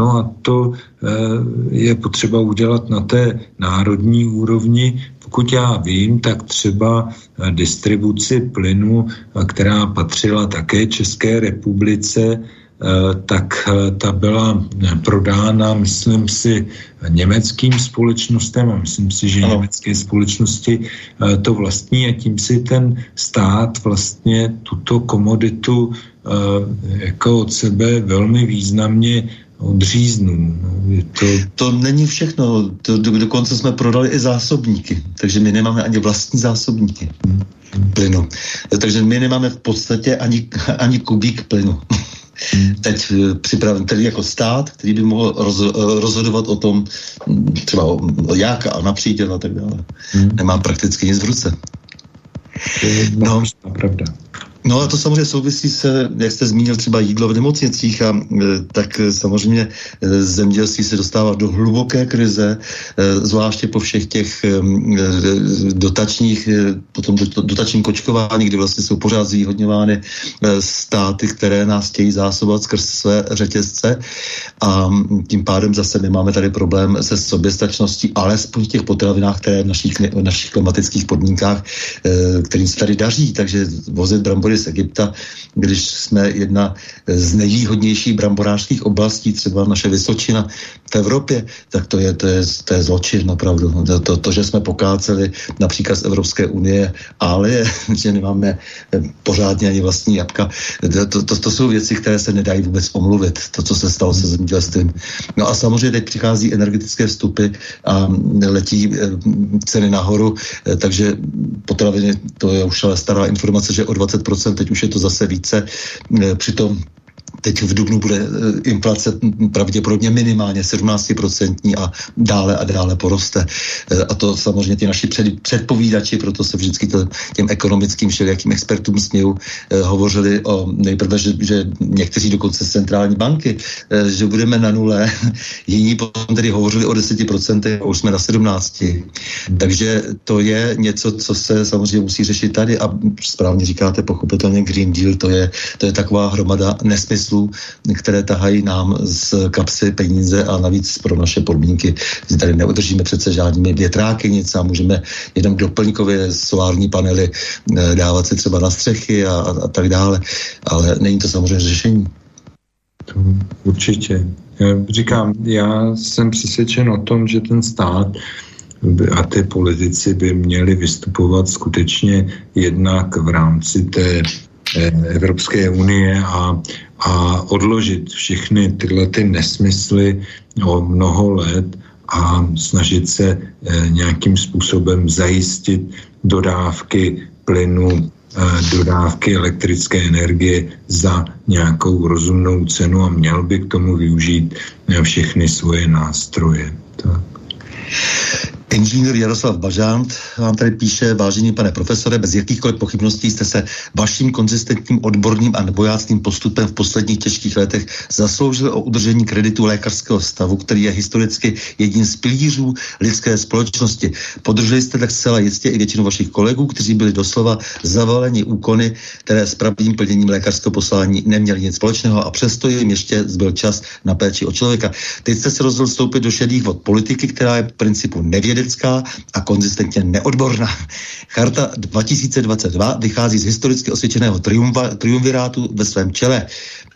[SPEAKER 3] No a to eh, je potřeba udělat na té národní úrovni. Pokud já vím, tak třeba eh, distribuci plynu, eh, která patřila také České republice, tak ta byla prodána, myslím si, německým společnostem a myslím si, že ano. německé společnosti to vlastní a tím si ten stát vlastně tuto komoditu jako od sebe velmi významně odříznu.
[SPEAKER 2] Je to... to není všechno. To, do, dokonce jsme prodali i zásobníky, takže my nemáme ani vlastní zásobníky hmm. plynu. Takže my nemáme v podstatě ani, ani kubík plynu. Hmm. Teď eh, připraven tedy jako stát, který by mohl roz, eh, rozhodovat o tom, hm, třeba o, o jak a na příděl a tak dále. Hmm. Nemá prakticky nic v ruce.
[SPEAKER 3] To je no, pravda.
[SPEAKER 2] No a to samozřejmě souvisí se, jak jste zmínil, třeba jídlo v nemocnicích, a e, tak e, samozřejmě e, zemědělství se dostává do hluboké krize, zvláště po všech těch dotačních, potom dotačním kočkování, kdy vlastně jsou pořád zvýhodňovány státy, které nás chtějí zásobovat skrz své řetězce. A tím pádem zase nemáme tady problém se soběstačností, alespoň v těch potravinách, které v našich, v našich klimatických podmínkách, kterým se tady daří, takže vozit brambory brambory z Egypta, když jsme jedna z nejvýhodnějších bramborářských oblastí, třeba naše Vysočina, v Evropě, tak to je, to je, to je zločin opravdu. To, to, to, že jsme pokáceli například z Evropské unie, ale je, že nemáme pořádně ani vlastní jabka. To, to, to, jsou věci, které se nedají vůbec omluvit, to, co se stalo se zemědělstvím. No a samozřejmě teď přichází energetické vstupy a letí eh, ceny nahoru, eh, takže potraviny, to je už ale stará informace, že o 20%, teď už je to zase více. Eh, přitom Teď v Dubnu bude eh, inflace pravděpodobně minimálně 17% a dále a dále poroste. Eh, a to samozřejmě ty naši před, předpovídači, proto se vždycky to, těm ekonomickým všelijakým expertům směju, eh, hovořili o nejprve, že, že někteří dokonce centrální banky, že budeme na nule, jiní potom tedy hovořili o 10% a už jsme na 17%. Takže to je něco, co se samozřejmě musí řešit tady a správně říkáte, pochopitelně Green Deal, to je, to je taková hromada nesmysl průmyslu, které tahají nám z kapsy peníze a navíc pro naše podmínky. Tady neudržíme přece žádnými větráky nic a můžeme jenom doplňkově solární panely eh, dávat si třeba na střechy a, a, tak dále, ale není to samozřejmě řešení.
[SPEAKER 3] To určitě. Já říkám, já jsem přesvědčen o tom, že ten stát a ty politici by měli vystupovat skutečně jednak v rámci té Evropské unie a a odložit všechny tyhle ty nesmysly o mnoho let a snažit se e, nějakým způsobem zajistit dodávky plynu, e, dodávky elektrické energie za nějakou rozumnou cenu a měl by k tomu využít všechny svoje nástroje. Tak.
[SPEAKER 2] Inženýr Jaroslav Bažant vám tady píše, vážený pane profesore, bez jakýchkoliv pochybností jste se vaším konzistentním odborným a nebojácným postupem v posledních těžkých letech zasloužili o udržení kreditu lékařského stavu, který je historicky jedním z pilířů lidské společnosti. Podrželi jste tak zcela jistě i většinu vašich kolegů, kteří byli doslova zavaleni úkony, které s pravdým plněním lékařského poslání neměli nic společného a přesto jim ještě zbyl čas na péči o člověka. Teď jste se rozhodl vstoupit do šedých vod politiky, která je v principu nevědět vědecká a konzistentně neodborná. Charta 2022 vychází z historicky osvědčeného triumvirátu ve svém čele.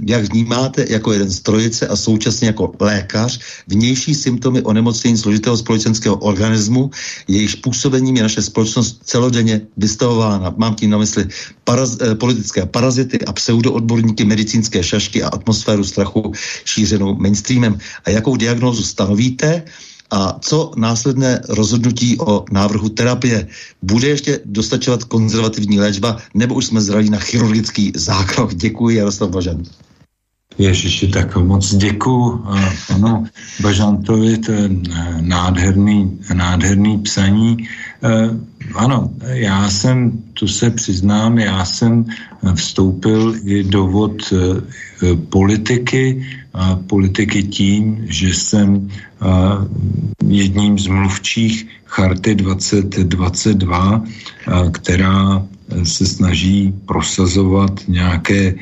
[SPEAKER 2] Jak vnímáte jako jeden z trojice a současně jako lékař vnější symptomy onemocnění složitého společenského organismu, jejíž působením je naše společnost celodenně vystavována. Mám tím na mysli paraz, eh, politické parazity a pseudoodborníky, medicínské šašky a atmosféru strachu šířenou mainstreamem. A jakou diagnózu stanovíte? A co následné rozhodnutí o návrhu terapie? Bude ještě dostačovat konzervativní léčba, nebo už jsme zrali na chirurgický zákrok? Děkuji, Jaroslav Bažan.
[SPEAKER 3] Ježiši, tak moc děkuji panu Bažantovi, to je nádherný, nádherný psaní. Eh, ano, já jsem, tu se přiznám, já jsem vstoupil i do vod eh, politiky, politiky tím, že jsem jedním z mluvčích Charty 2022, která se snaží prosazovat nějaké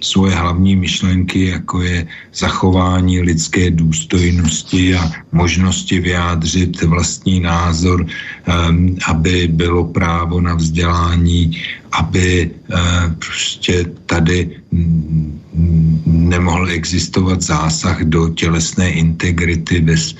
[SPEAKER 3] svoje hlavní myšlenky, jako je zachování lidské důstojnosti a možnosti vyjádřit vlastní názor, aby bylo právo na vzdělání, aby prostě tady nemohl existovat zásah do tělesné integrity bez,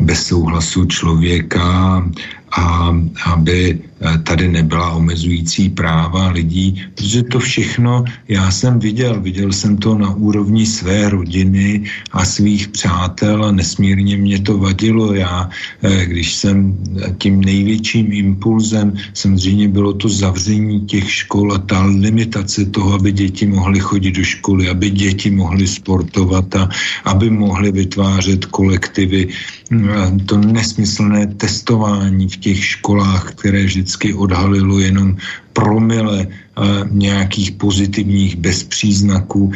[SPEAKER 3] bez souhlasu člověka a aby eh, tady nebyla omezující práva lidí, protože to všechno já jsem viděl. Viděl jsem to na úrovni své rodiny a svých přátel a nesmírně mě to vadilo. Já, eh, když jsem tím největším impulzem, samozřejmě bylo to zavření těch škol a ta limitace toho, aby děti mohly chodit do školy, aby děti mohly sportovat a aby mohly vytvářet kolektivy. Eh, to nesmyslné testování v těch školách, které vždycky odhalilo jenom promile uh, nějakých pozitivních bezpříznaků, uh,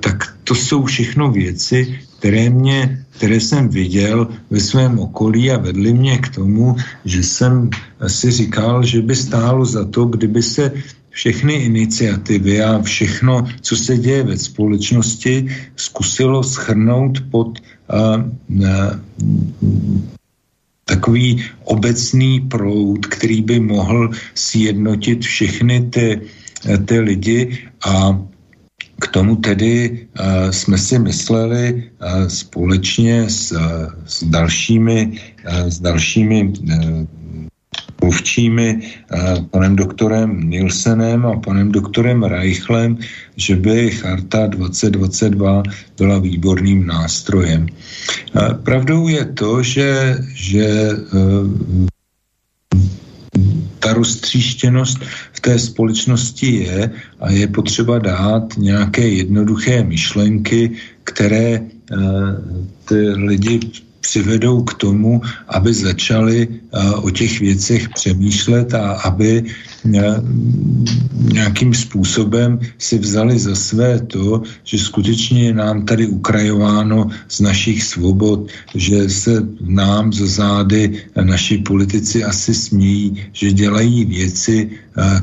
[SPEAKER 3] tak to jsou všechno věci, které, mě, které jsem viděl ve svém okolí a vedly mě k tomu, že jsem si říkal, že by stálo za to, kdyby se všechny iniciativy a všechno, co se děje ve společnosti, zkusilo schrnout pod uh, uh, takový obecný proud, který by mohl sjednotit všechny ty, ty lidi. A k tomu tedy jsme si mysleli společně s, s dalšími, s dalšími mluvčími panem doktorem Nielsenem a panem doktorem Reichlem, že by Charta 2022 byla výborným nástrojem. Pravdou je to, že, že ta roztříštěnost v té společnosti je a je potřeba dát nějaké jednoduché myšlenky, které ty lidi přivedou k tomu, aby začali uh, o těch věcech přemýšlet a aby nějakým způsobem si vzali za své to, že skutečně je nám tady ukrajováno z našich svobod, že se nám za zády naši politici asi smějí, že dělají věci,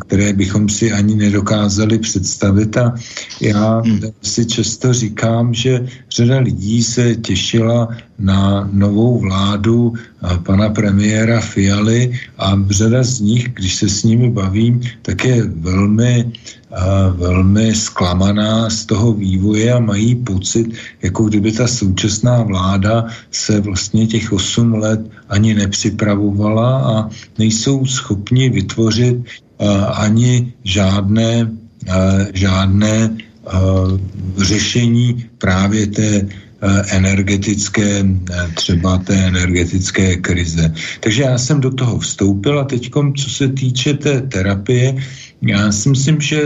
[SPEAKER 3] které bychom si ani nedokázali představit. A já hmm. si často říkám, že řada lidí se těšila na novou vládu pana premiéra Fialy a řada z nich, když se s nimi bavím, tak je velmi, velmi zklamaná z toho vývoje a mají pocit, jako kdyby ta současná vláda se vlastně těch 8 let ani nepřipravovala a nejsou schopni vytvořit ani žádné, žádné řešení právě té energetické, eh, třeba té energetické krize. Takže já jsem do toho vstoupil a teď, co se týče té terapie, já si myslím, že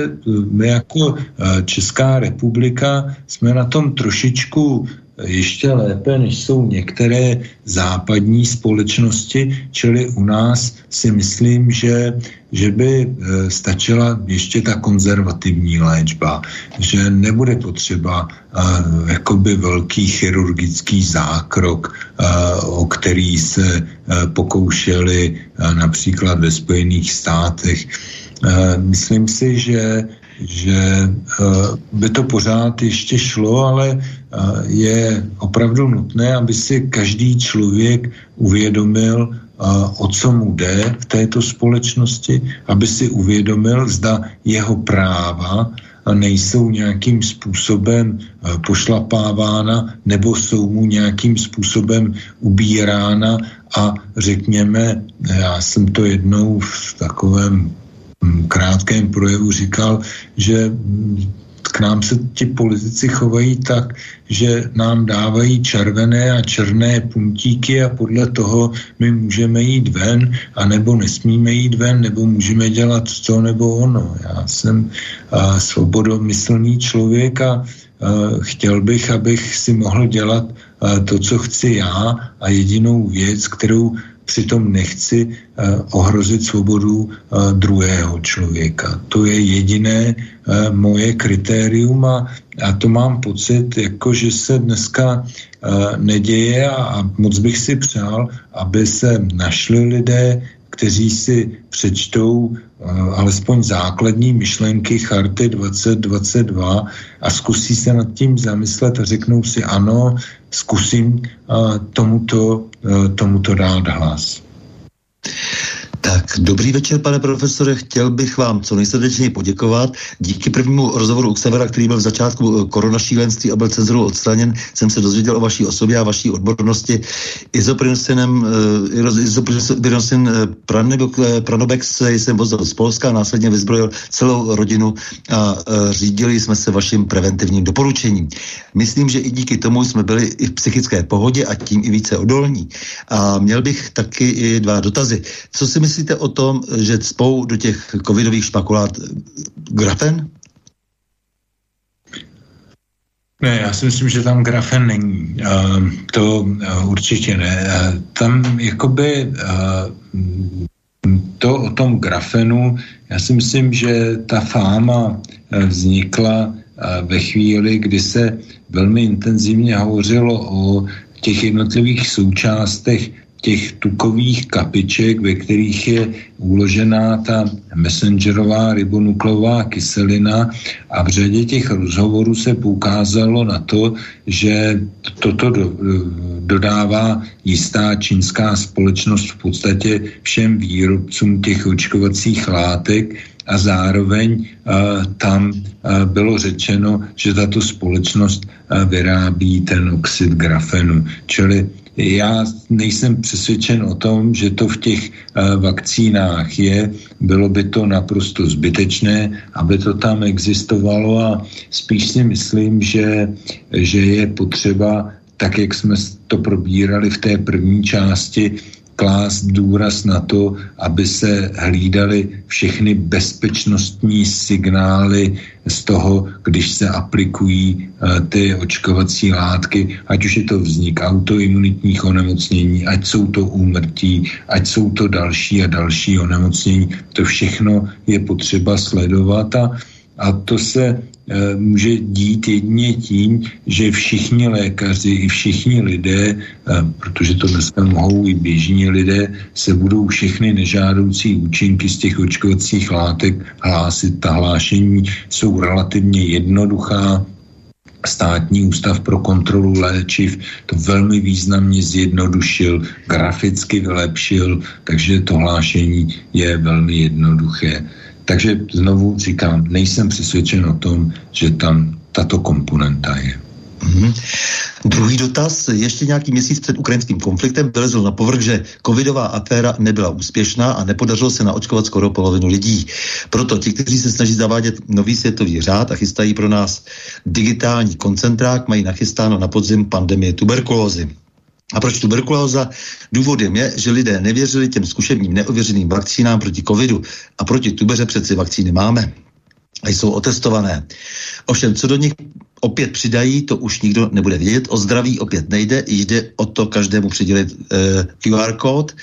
[SPEAKER 3] my jako eh, Česká republika jsme na tom trošičku ještě lépe, než jsou některé západní společnosti, čili u nás si myslím, že, že by e, stačila ještě ta konzervativní léčba, že nebude potřeba uh, jakoby velký chirurgický zákrok, uh, o který se uh, pokoušeli uh, například ve Spojených státech. Myslím si, že že by to pořád ještě šlo, ale je opravdu nutné, aby si každý člověk uvědomil, o co mu jde v této společnosti, aby si uvědomil, zda jeho práva nejsou nějakým způsobem pošlapávána nebo jsou mu nějakým způsobem ubírána a řekněme, já jsem to jednou v takovém krátkém projevu říkal, že k nám se ti politici chovají tak, že nám dávají červené a černé puntíky a podle toho my můžeme jít ven, a nebo nesmíme jít ven, nebo můžeme dělat to nebo ono. Já jsem a, svobodomyslný člověk a, a chtěl bych, abych si mohl dělat a, to, co chci já a jedinou věc, kterou přitom nechci uh, ohrozit svobodu uh, druhého člověka. To je jediné uh, moje kritérium a, a to mám pocit, jako že se dneska neděje a moc bych si přál, aby se našli lidé, kteří si přečtou uh, alespoň základní myšlenky Charty 2022 a zkusí se nad tím zamyslet a řeknou si ano, zkusím uh, tomuto, uh, tomuto dát hlas.
[SPEAKER 2] Tak, dobrý večer, pane profesore. Chtěl bych vám co nejsrdečněji poděkovat. Díky prvnímu rozhovoru u Severa, který byl v začátku eh, koronašílenství a byl cenzurou odstraněn, jsem se dozvěděl o vaší osobě a vaší odbornosti. Izoprinsenem, uh, izoprinsen uh, Pranobex jsem vozil z Polska, následně vyzbrojil celou rodinu a řídili jsme se vaším preventivním doporučením. Myslím, že i díky tomu jsme byli i v psychické pohodě a tím i více odolní. A měl bych taky i dva dotazy. Co si myslíte, myslíte o tom, že spou do těch covidových špakulát grafen?
[SPEAKER 3] Ne, já si myslím, že tam grafen není. Uh, to uh, určitě ne. Uh, tam jakoby to o tom grafenu, já si myslím, že ta fáma vznikla ve chvíli, kdy se velmi intenzivně hovořilo o těch jednotlivých součástech těch tukových kapiček, ve kterých je uložená ta messengerová ribonukleová kyselina a v řadě těch rozhovorů se poukázalo na to, že toto do, dodává jistá čínská společnost v podstatě všem výrobcům těch očkovacích látek a zároveň tam bylo řečeno, že tato společnost vyrábí ten oxid grafenu. Čili já nejsem přesvědčen o tom, že to v těch uh, vakcínách je. Bylo by to naprosto zbytečné, aby to tam existovalo a spíš si myslím, že, že je potřeba, tak jak jsme to probírali v té první části, klást důraz na to, aby se hlídaly všechny bezpečnostní signály z toho, když se aplikují uh, ty očkovací látky, ať už je to vznik autoimunitních onemocnění, ať jsou to úmrtí, ať jsou to další a další onemocnění. To všechno je potřeba sledovat a, a to se Eh, může dít jedině tím, že všichni lékaři i všichni lidé, eh, protože to dneska mohou i běžní lidé, se budou všechny nežádoucí účinky z těch očkovacích látek hlásit. Ta hlášení jsou relativně jednoduchá, Státní ústav pro kontrolu léčiv to velmi významně zjednodušil, graficky vylepšil, takže to hlášení je velmi jednoduché. Takže znovu říkám, nejsem přesvědčen o tom, že tam tato komponenta je. Mm-hmm.
[SPEAKER 2] Druhý dotaz. Ještě nějaký měsíc před ukrajinským konfliktem vylezl na povrch, že covidová aféra nebyla úspěšná a nepodařilo se naočkovat skoro polovinu lidí. Proto ti, kteří se snaží zavádět nový světový řád a chystají pro nás digitální koncentrák, mají nachystáno na podzim pandemie tuberkulózy. A proč tuberkulóza? Důvodem je, že lidé nevěřili těm zkušebním neověřeným vakcínám proti covidu a proti tubeře přeci vakcíny máme a jsou otestované. Ovšem, co do nich opět přidají, to už nikdo nebude vědět. O zdraví opět nejde, jde o to každému přidělit e, eh, QR kód.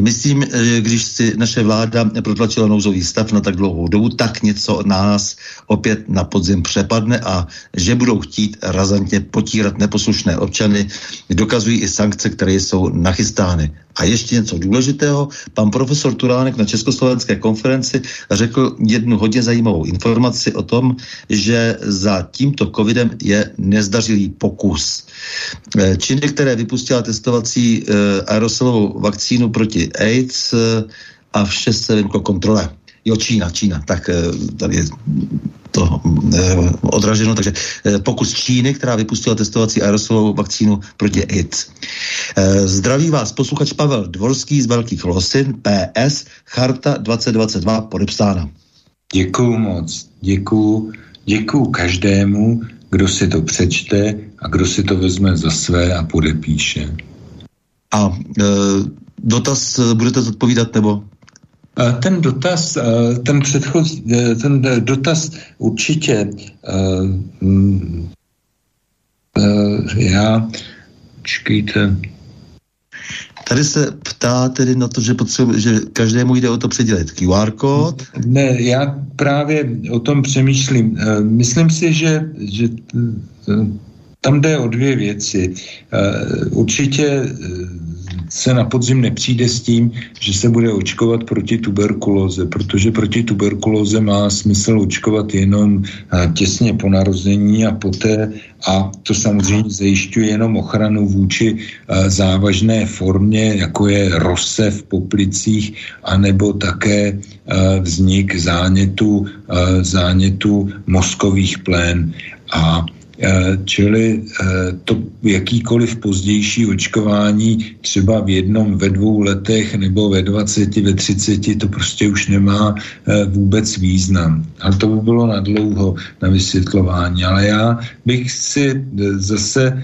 [SPEAKER 2] Myslím, že když si naše vláda protlačila nouzový stav na tak dlouhou dobu, tak něco nás opět na podzim přepadne a že budou chtít razantně potírat neposlušné občany, dokazují i sankce, které jsou nachystány. A ještě něco důležitého, pan profesor Turánek na Československé konferenci řekl jednu hodně zajímavou informaci o tom, že za tímto covidem je nezdařilý pokus. Eh, Číny, které vypustila testovací eh, aerosolovou vakcínu proti AIDS eh, a vše se vymklo kontrole. Jo, Čína, Čína, tak tady je to odraženo. Takže pokus Číny, která vypustila testovací aerosolovou vakcínu proti AIDS. Zdraví vás posluchač Pavel Dvorský z Velkých Losin, PS, Charta 2022 podepsána.
[SPEAKER 3] Děkuju moc, děkuju, děkuju každému, kdo si to přečte a kdo si to vezme za své a podepíše.
[SPEAKER 2] A e, dotaz budete zodpovídat nebo?
[SPEAKER 3] Ten dotaz, ten předchozí, e, ten dotaz určitě e, e, já, čekejte,
[SPEAKER 2] Tady se ptá tedy na to, že, že každému jde o to předělit QR kód.
[SPEAKER 3] Ne, já právě o tom přemýšlím. Myslím si, že, že tam jde o dvě věci. Určitě se na podzim nepřijde s tím, že se bude očkovat proti tuberkulóze, protože proti tuberkulóze má smysl očkovat jenom eh, těsně po narození a poté a to samozřejmě zajišťuje jenom ochranu vůči eh, závažné formě, jako je rose v poplicích, anebo také eh, vznik zánětu, zánětu mozkových plén. A čili eh, to jakýkoliv pozdější očkování třeba v jednom, ve dvou letech nebo ve 20, ve 30, to prostě už nemá eh, vůbec význam. Ale to by bylo na dlouho na vysvětlování. Ale já bych si zase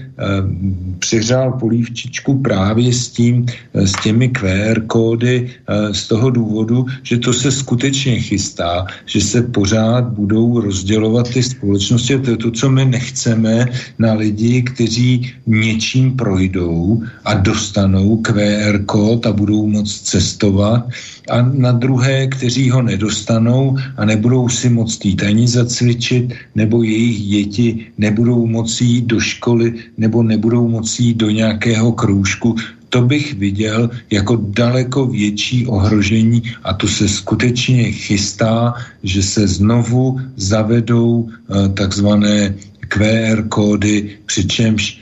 [SPEAKER 3] přihřál polívčičku právě s tím, s těmi QR kódy z toho důvodu, že to se skutečně chystá, že se pořád budou rozdělovat ty společnosti. To je to, co my nechceme chceme na lidi, kteří něčím projdou a dostanou QR kód a budou moct cestovat a na druhé, kteří ho nedostanou a nebudou si jít ani zacvičit, nebo jejich děti nebudou moci jít do školy, nebo nebudou moci jít do nějakého krůžku, to bych viděl jako daleko větší ohrožení a to se skutečně chystá, že se znovu zavedou uh, takzvané QR kódy, přičemž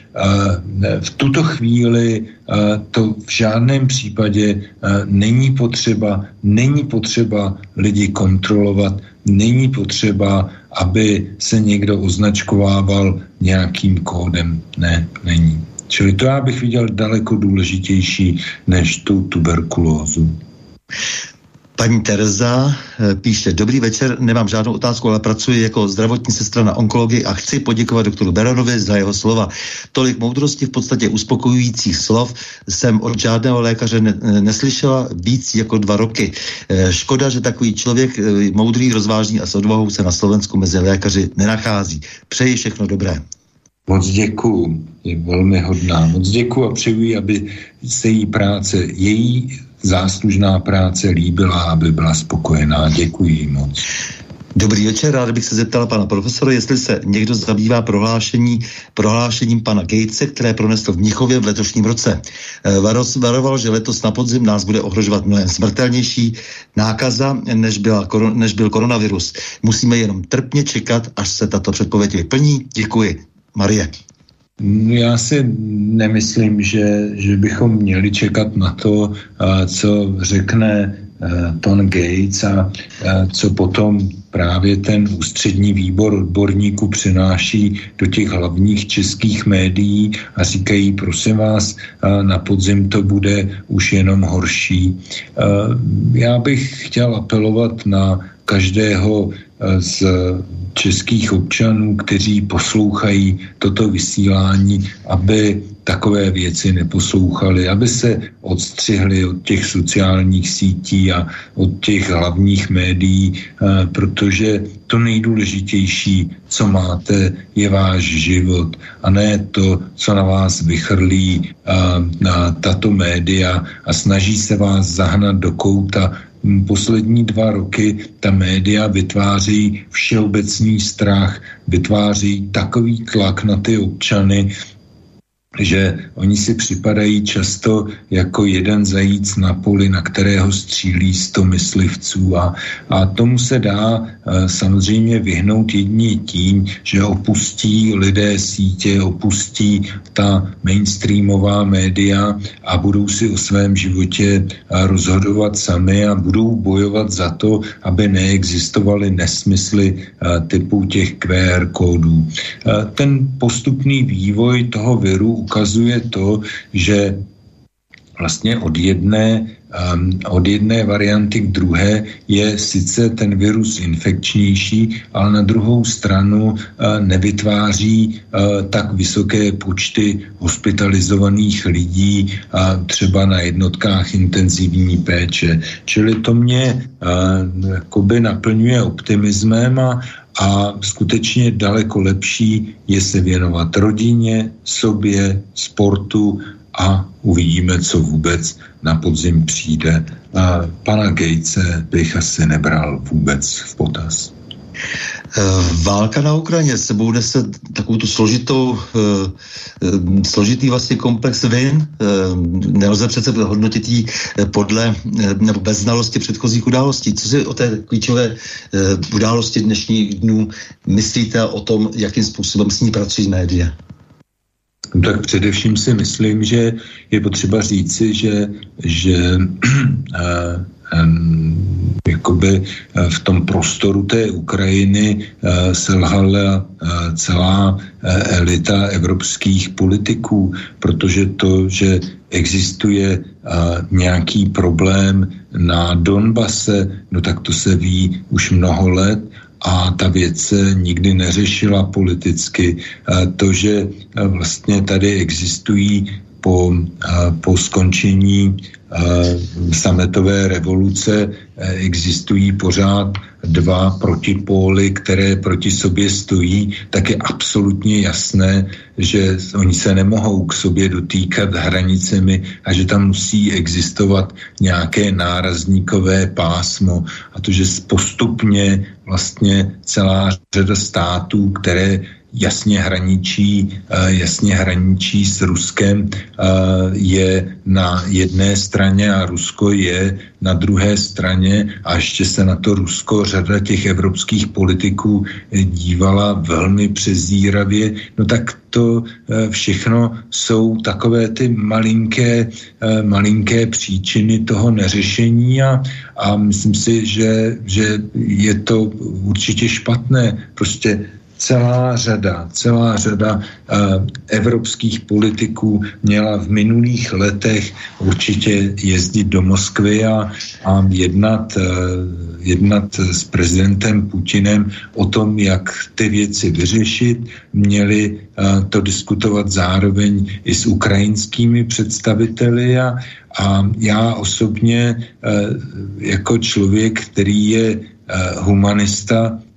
[SPEAKER 3] v tuto chvíli to v žádném případě není potřeba, není potřeba lidi kontrolovat, není potřeba, aby se někdo označkovával nějakým kódem. Ne, není. Čili to já bych viděl daleko důležitější než tu tuberkulózu.
[SPEAKER 2] Paní Tereza eh, píše, dobrý večer, nemám žádnou otázku, ale pracuji jako zdravotní sestra na onkologii a chci poděkovat doktoru Beronovi za jeho slova. Tolik moudrosti, v podstatě uspokojujících slov jsem od žádného lékaře ne- neslyšela víc jako dva roky. Eh, škoda, že takový člověk eh, moudrý, rozvážný a s odvahou se na Slovensku mezi lékaři nenachází. Přeji všechno dobré.
[SPEAKER 3] Moc děkuju, je velmi hodná. Moc děkuju a přeju, aby se její práce, její záslužná práce líbila, aby byla spokojená. Děkuji moc.
[SPEAKER 2] Dobrý večer, rád bych se zeptal pana profesora, jestli se někdo zabývá prohlášení, prohlášením pana Gatese, které pronesl v Mnichově v letošním roce. Eh, Varos varoval, že letos na podzim nás bude ohrožovat mnohem smrtelnější nákaza, než, byla, než byl koronavirus. Musíme jenom trpně čekat, až se tato předpověď vyplní. Děkuji. Marie.
[SPEAKER 3] Já si nemyslím, že, že bychom měli čekat na to, co řekne Ton Gates a co potom právě ten ústřední výbor odborníků přináší do těch hlavních českých médií a říkají, prosím vás, na podzim to bude už jenom horší. Já bych chtěl apelovat na každého z českých občanů, kteří poslouchají toto vysílání, aby takové věci neposlouchali, aby se odstřihli od těch sociálních sítí a od těch hlavních médií, eh, protože to nejdůležitější, co máte, je váš život a ne to, co na vás vychrlí eh, na tato média a snaží se vás zahnat do kouta poslední dva roky ta média vytváří všeobecný strach, vytváří takový tlak na ty občany, že oni si připadají často jako jeden zajíc na poli, na kterého střílí sto myslivců a, a tomu se dá e, samozřejmě vyhnout jedině tím, že opustí lidé sítě, opustí ta mainstreamová média a budou si o svém životě e, rozhodovat sami a budou bojovat za to, aby neexistovaly nesmysly e, typu těch QR kódů. E, ten postupný vývoj toho viru ukazuje to, že vlastně od jedné, od jedné varianty k druhé je sice ten virus infekčnější, ale na druhou stranu uh, nevytváří uh, tak vysoké počty hospitalizovaných lidí uh, třeba na jednotkách intenzivní péče. Čili to mě jakoby naplňuje optimismem a, a skutečně daleko lepší je se věnovat rodině, sobě, sportu a uvidíme, co vůbec na podzim přijde. A pana Gatese bych asi nebral vůbec v potaz.
[SPEAKER 2] Eh, válka na Ukrajině sebou nese takovou tu složitou, eh, eh, složitý vlastně komplex vin. Nelze přece hodnotit ji podle nebo bez znalosti předchozích událostí. Co si o té klíčové události dnešních dnů myslíte o tom, jakým způsobem s ní pracují média?
[SPEAKER 3] No tak především si myslím, že je potřeba říci, že, že jakoby eh, v tom prostoru té Ukrajiny eh, selhala eh, celá elita evropských politiků, protože to, že existuje nějaký problém na Donbase, no tak to se ví už mnoho let a ta věc se nikdy neřešila politicky. To, že vlastně tady existují po, po skončení sametové revoluce existují pořád dva protipóly, které proti sobě stojí, tak je absolutně jasné, že oni se nemohou k sobě dotýkat hranicemi a že tam musí existovat nějaké nárazníkové pásmo a to, že postupně vlastně celá řada států, které jasně hraničí, jasně hraničí s Ruskem, je na jedné straně a Rusko je na druhé straně a ještě se na to Rusko řada těch evropských politiků dívala velmi přezíravě, no tak to eh, všechno jsou takové ty malinké, eh, malinké příčiny toho neřešení a, a myslím si, že, že je to určitě špatné. Prostě celá řada, celá řada uh, evropských politiků měla v minulých letech určitě jezdit do Moskvy a, a jednat, uh, jednat s prezidentem Putinem o tom, jak ty věci vyřešit. Měli uh, to diskutovat zároveň i s ukrajinskými představiteli a, a já osobně jako člověk, který je humanista, Eh,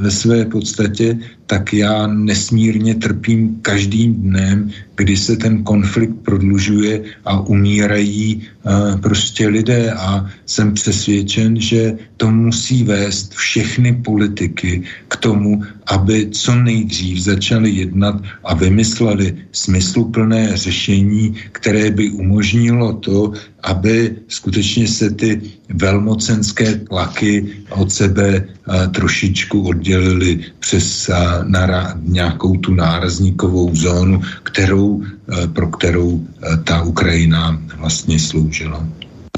[SPEAKER 3] ve své podstatě, tak já nesmírně trpím každým dnem, kdy se ten konflikt prodlužuje a umírají uh, prostě lidé. A jsem přesvědčen, že to musí vést všechny politiky k tomu, aby co nejdřív začali jednat a vymysleli smysluplné řešení, které by umožnilo to, aby skutečně se ty velmocenské tlaky od sebe uh, trošičku oddělili přes uh, nara, nějakou tu nárazníkovou zónu, kterou, uh, pro kterou ta Ukrajina vlastně sloužila.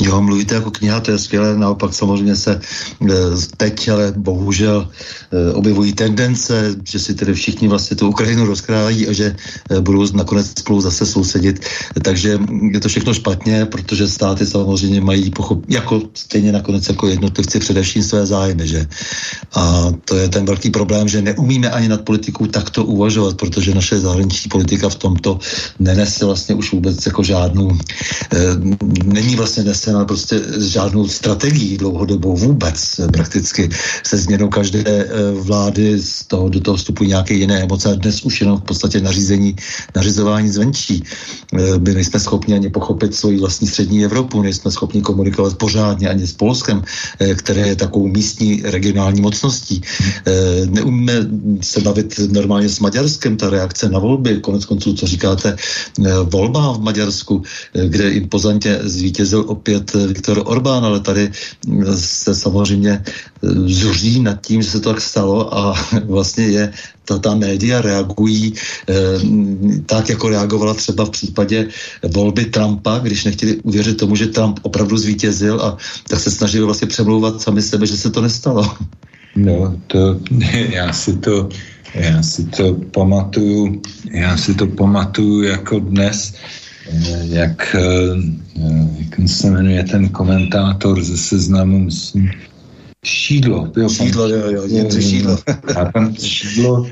[SPEAKER 2] Jo, mluvíte jako kniha, to je skvělé, naopak samozřejmě se e, teď, ale bohužel e, objevují tendence, že si tedy všichni vlastně tu Ukrajinu rozkrádají a že e, budou nakonec spolu zase sousedit. Takže je to všechno špatně, protože státy samozřejmě mají pochop, jako stejně nakonec jako jednotlivci především své zájmy, že? A to je ten velký problém, že neumíme ani nad politikou takto uvažovat, protože naše zahraniční politika v tomto nenese vlastně už vůbec jako žádnou, není vlastně nese na prostě s žádnou strategií dlouhodobou vůbec. Prakticky se změnou každé eh, vlády z toho, do toho vstupují nějaké jiné emoce a dnes už jenom v podstatě nařízení, nařizování zvenčí. Eh, my nejsme schopni ani pochopit svoji vlastní střední Evropu, nejsme schopni komunikovat pořádně ani s Polskem, eh, které je takovou místní regionální mocností. Neumíme se bavit normálně s Maďarskem, ta reakce na volby, konec konců, co říkáte, volba v Maďarsku, kde impozantně zvítězil opět opět Viktor Orbán, ale tady se samozřejmě eh, zuří nad tím, že se to tak stalo a vlastně je ta, ta média reagují eh, tak, jako reagovala třeba v případě volby Trumpa, když nechtěli uvěřit tomu, že Trump opravdu zvítězil a tak se snažili vlastně přemlouvat sami sebe, že se to nestalo.
[SPEAKER 3] No, to, já si to, já si to pamatuju, já si to pamatuju jako dnes, jak, eh, jak se jmenuje ten komentátor ze seznamu, myslím, Šídlo.
[SPEAKER 2] Jo, šídlo, jo, jo, Jindřich Šídlo.
[SPEAKER 3] A pan Šídlo uh,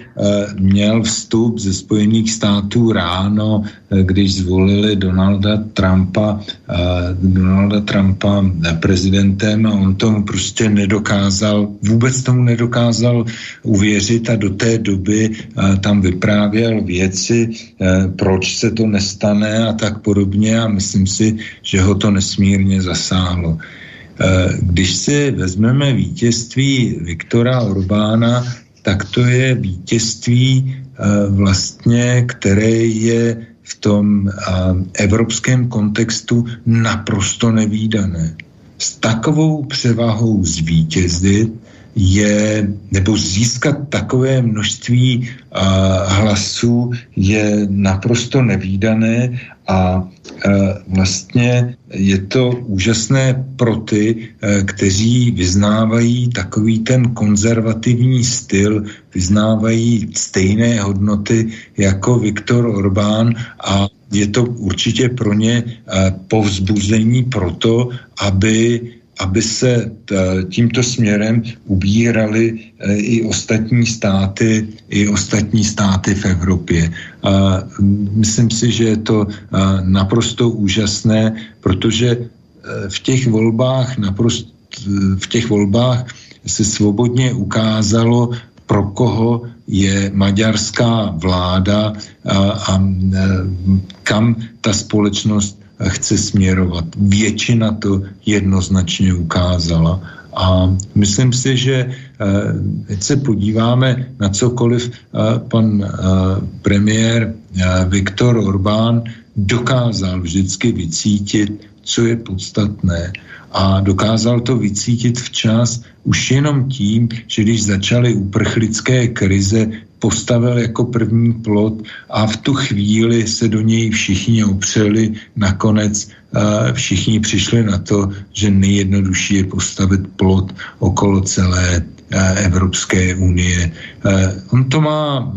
[SPEAKER 3] měl vstup ze Spojených států ráno, uh, když zvolili Donalda Trumpa, uh, Donalda Trumpa prezidentem a on tomu prostě nedokázal, vůbec tomu nedokázal uvěřit a do té doby tam vyprávěl věci, proč se to nestane a tak podobně a myslím si, že ho to nesmírně zasáhlo. Eh, když si vezmeme vítězství Viktora Orbána, tak to je vítězství eh, vlastně, které je v tom eh, evropském kontextu naprosto nevýdané. S takovou převahou zvítězit je, nebo získat takové množství uh, hlasů je naprosto nevýdané a uh, vlastně je to úžasné pro ty, uh, kteří vyznávají takový ten konzervativní styl, vyznávají stejné hodnoty jako Viktor Orbán a je to určitě pro ně povzbuzení pro to, aby aby se tímto směrem ubírali e, i ostatní státy, i ostatní státy v Evropě. Myslím si, že je to naprosto úžasné, protože e, v těch volbách naprosto, v těch volbách se svobodně ukázalo, pro koho je maďarská vláda a, a kam ta společnost chce směrovat. Většina to jednoznačně ukázala A myslím si, že teď se podíváme na cokoliv, pan premiér Viktor Orbán dokázal vždycky vycítit, co je podstatné a dokázal to vycítit včas už jenom tím, že když začaly uprchlické krize, postavil jako první plot a v tu chvíli se do něj všichni opřeli. Nakonec uh, všichni přišli na to, že nejjednodušší je postavit plot okolo celé uh, Evropské unie. Uh, on to má,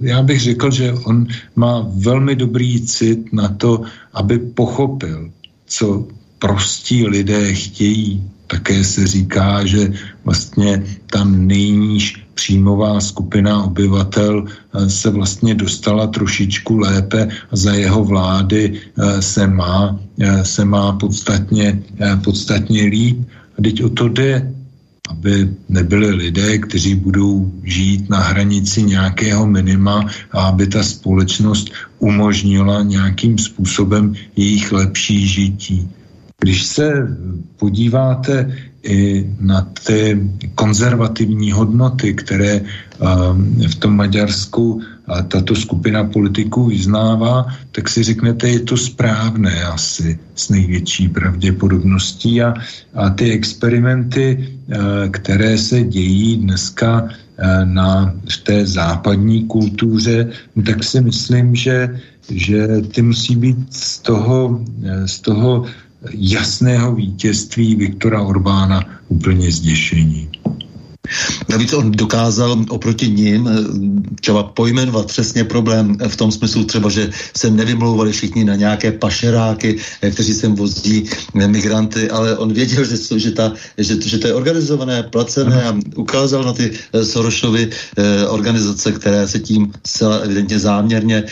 [SPEAKER 3] já bych řekl, že on má velmi dobrý cit na to, aby pochopil, co prostí lidé chtějí. Také se říká, že vlastně tam nejníž příjmová skupina obyvatel eh, se vlastně dostala trošičku lépe a za jeho vlády eh, se má, eh, se má podstatně, podstatně líp. A teď o to jde, aby nebyli lidé, kteří budou žít na hranici nějakého minima a aby ta společnost umožnila nějakým způsobem jejich lepší žití. Když se podíváte i na ty konzervativní hodnoty, které um, v tom Maďarsku tato skupina politiků vyznává, tak si řeknete, je to správné asi s největší pravděpodobností. A, a ty experimenty, uh, které se dějí dneska uh, na v té západní kultuře, tak si myslím, že, že ty musí být z toho, uh, z toho jasného vítězství Viktora Orbána úplně zděšení.
[SPEAKER 2] Navíc on dokázal oproti ním eh, třeba pojmenovat přesně problém v tom smyslu třeba, že se nevymlouvali všichni na nějaké pašeráky, eh, kteří sem vozí eh, migranty, ale on věděl, že, že, ta, že, že to je organizované, placené a ukázal na ty Sorosovy organizace, které se tím zcela evidentně záměrně,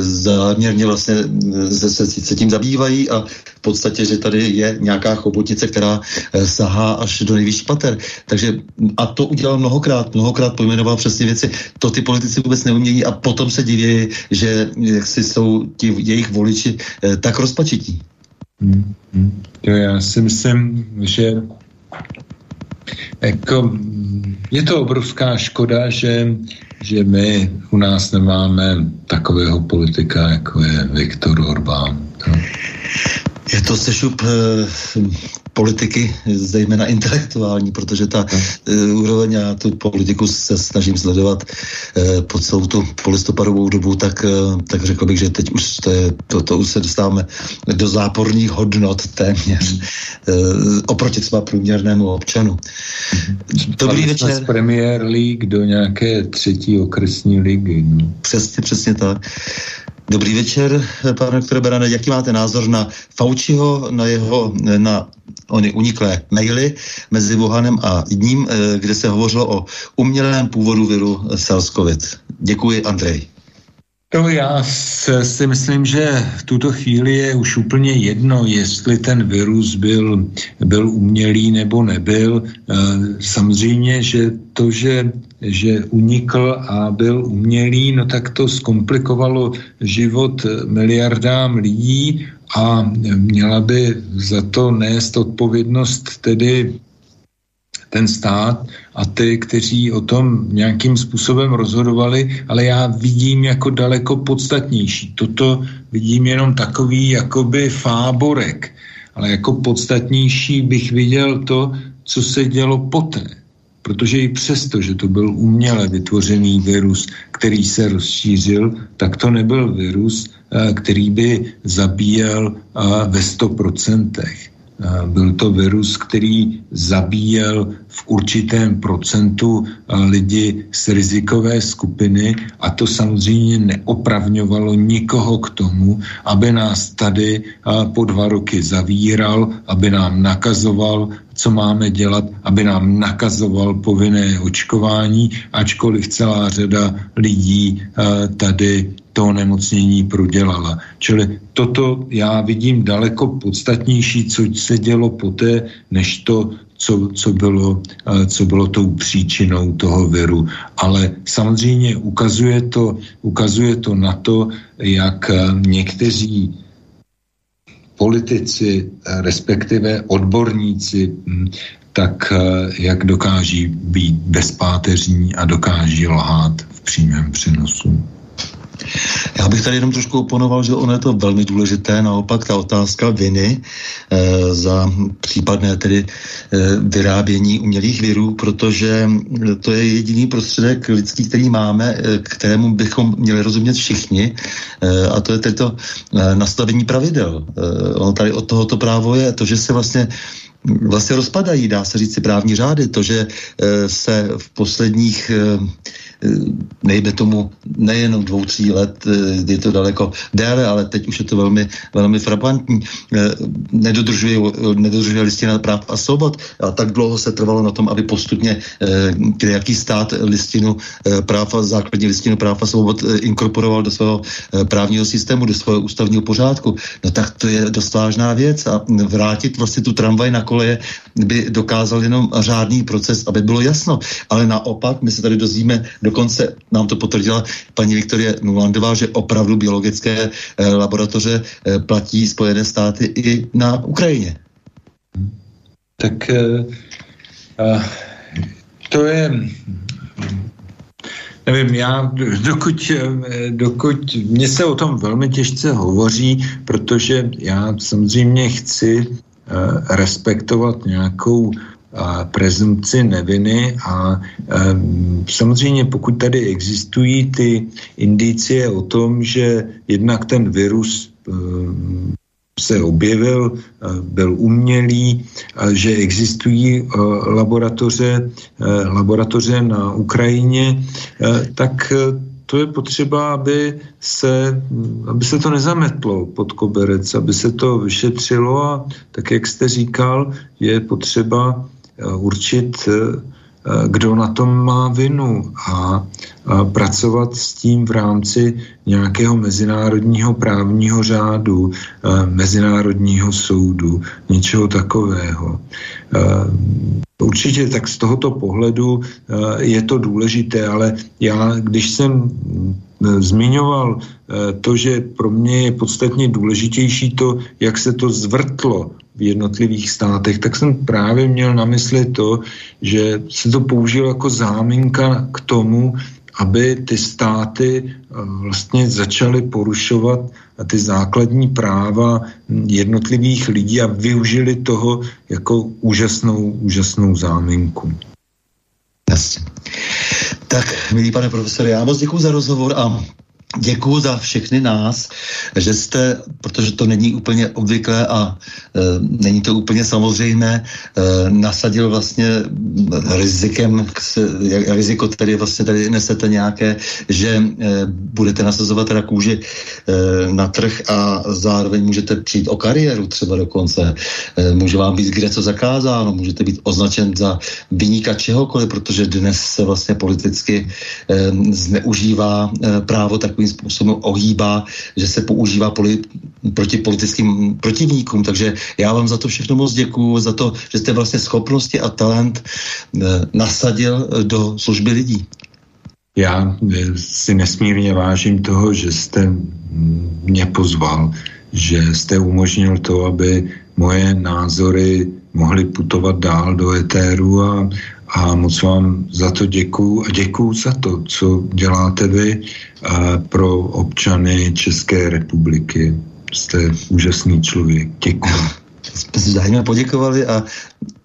[SPEAKER 2] záměrně vlastně se, se, se tím zabývají a v podstatě, že tady je nějaká chobotnice, která sahá až do nejvyšší pater. Takže a to udělal mnohokrát, mnohokrát pojmenoval přesně věci. To ty politici vůbec neumějí a potom se diví, že jak si jsou ti jejich voliči eh, tak rozpačití.
[SPEAKER 3] Hmm, hmm. Jo, já si myslím, že jako, je to obrovská škoda, že, že my u nás nemáme takového politika, jako je Viktor Orbán. To.
[SPEAKER 2] Je to sešup eh, politiky, zejména intelektuální, protože ta uh, úroveň, já tu politiku se snažím sledovat uh, po celou tu polistopadovou dobu, tak, uh, tak řekl bych, že teď už to, je, to, to už se dostáváme do záporních hodnot téměř uh, oproti třeba průměrnému občanu.
[SPEAKER 3] Dobrý večer. Z Premier League do nějaké třetí okresní ligy. No.
[SPEAKER 2] Přesně, přesně tak. Dobrý večer, pane doktore Berane. Jaký máte názor na Fauciho, na jeho, na ony uniklé maily mezi Wuhanem a ním, eh, kde se hovořilo o umělém původu viru SARS-CoV. Děkuji, Andrej.
[SPEAKER 3] No já si myslím, že v tuto chvíli je už úplně jedno, jestli ten virus byl, byl umělý nebo nebyl. Eh, samozřejmě, že to, že, že unikl a byl umělý, no tak to zkomplikovalo život miliardám lidí a měla by za to nést odpovědnost tedy ten stát a ty, kteří o tom nějakým způsobem rozhodovali, ale já vidím jako daleko podstatnější. Toto vidím jenom takový jakoby fáborek, ale jako podstatnější bych viděl to, co se dělo poté. Protože i přesto, že to byl uměle vytvořený virus, který se rozšířil, tak to nebyl virus, eh, který by zabíjel eh, ve 100%. Byl to virus, který zabíjel v určitém procentu lidi z rizikové skupiny a to samozřejmě neopravňovalo nikoho k tomu, aby nás tady po dva roky zavíral, aby nám nakazoval, co máme dělat, aby nám nakazoval povinné očkování, ačkoliv celá řada lidí tady to onemocnění prodělala. Čili toto já vidím daleko podstatnější, co se dělo poté, než to, co, co, bylo, eh, co bylo tou příčinou toho viru. Ale samozřejmě ukazuje to, ukazuje to na to, jak eh, někteří politici, eh, respektive odborníci, hm, tak jak dokáží být bezpáteřní a dokáží lhát v přímém přenosu.
[SPEAKER 2] Já bych tady jenom trošku oponoval, že ono je to velmi důležité, naopak ta otázka viny e, za případné tedy e, vyrábění umělých virů, protože to je jediný prostředek lidský, který máme, e, kterému bychom měli rozumět všichni, e, a to je tedy to e, nastavení pravidel. E, ono tady od tohoto právo je to, že se vlastně vlastně rozpadají, dá se říct právní řády. To, že e, se v posledních nejde tomu nejenom dvou, tří let, eh, je to daleko déle, ale teď už je to velmi, velmi frapantní. Eh, nedodržuje, nedodržuje listina práv a svobod a tak dlouho se trvalo na tom, aby postupně eh, jaký stát listinu práv a základní listinu práv a svobod inkorporoval do svého právního systému, do svého ústavního pořádku. No tak to je dost vážná věc a vrátit vlastně tu tramvaj na koleje by dokázal jenom řádný proces, aby bylo jasno. Ale naopak, my se tady dozvíme Dokonce nám to potvrdila paní Viktorie Nulandová, že opravdu biologické eh, laboratoře eh, platí Spojené státy i na Ukrajině.
[SPEAKER 3] Tak eh, to je Nevím, já dokud, dokud mně se o tom velmi těžce hovoří, protože já samozřejmě chci respektovat nějakou prezumci neviny a samozřejmě pokud tady existují ty indicie o tom, že jednak ten virus se objevil, byl umělý, že existují laboratoře, laboratoře na Ukrajině, tak to je potřeba, aby se, aby se to nezametlo pod koberec, aby se to vyšetřilo a tak, jak jste říkal, je potřeba Eh, určit, eh, kdo na tom má vinu a pracovat s tím v rámci nějakého mezinárodního právního řádu, mezinárodního soudu, něčeho takového. Určitě tak z tohoto pohledu je to důležité, ale já, když jsem zmiňoval to, že pro mě je podstatně důležitější to, jak se to zvrtlo v jednotlivých státech, tak jsem právě měl na mysli to, že se to použilo jako záminka k tomu, aby ty státy eh, vlastně začaly porušovat ty základní práva jednotlivých lidí a využili toho jako úžasnou, úžasnou záminku.
[SPEAKER 2] Jasně. Tak, milý pane profesore, já moc děkuji za rozhovor a Děkuji za všechny nás, že jste, protože to není úplně obvyklé a není to úplně samozřejmé, e, nasadil vlastně rizikem, riziko tedy vlastně tady nesete nějaké, že e, budete nasazovat teda kůži e, na trh a zároveň můžete přijít o kariéru třeba dokonce. Může vám být kde co zakázáno, můžete být označen za vyníka čehokoliv, protože dnes se vlastně politicky zneužívá právo takovým způsobem ohýbá, že se používá poli, proti politickým protivníkům. Takže já vám za to všechno moc děkuju, za to, že jste vlastně schopnosti a talent e, nasadil do služby lidí.
[SPEAKER 3] Já eh, si nesmírně vážím toho, že jste mě pozval, že jste umožnil to, aby moje názory mohly putovat dál do etéru a, a moc vám za to děkuju a děkuju za to, co děláte vy pro občany České republiky. Jste úžasný člověk. Děkuji.
[SPEAKER 2] Jsme si zájemně poděkovali a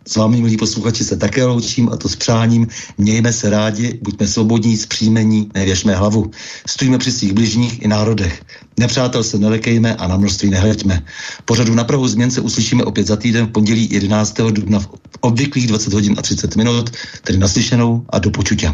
[SPEAKER 2] s vámi, milí posluchači, se také loučím a to s přáním. Mějme se rádi, buďme svobodní, zpříjmení, nevěšme hlavu. Stojíme při svých bližních i národech. Nepřátel se nelekejme a na množství nehleďme. Pořadu na Prahu změn se uslyšíme opět za týden v pondělí 11. dubna v obvyklých 20 hodin a 30 minut, tedy naslyšenou a do počutě.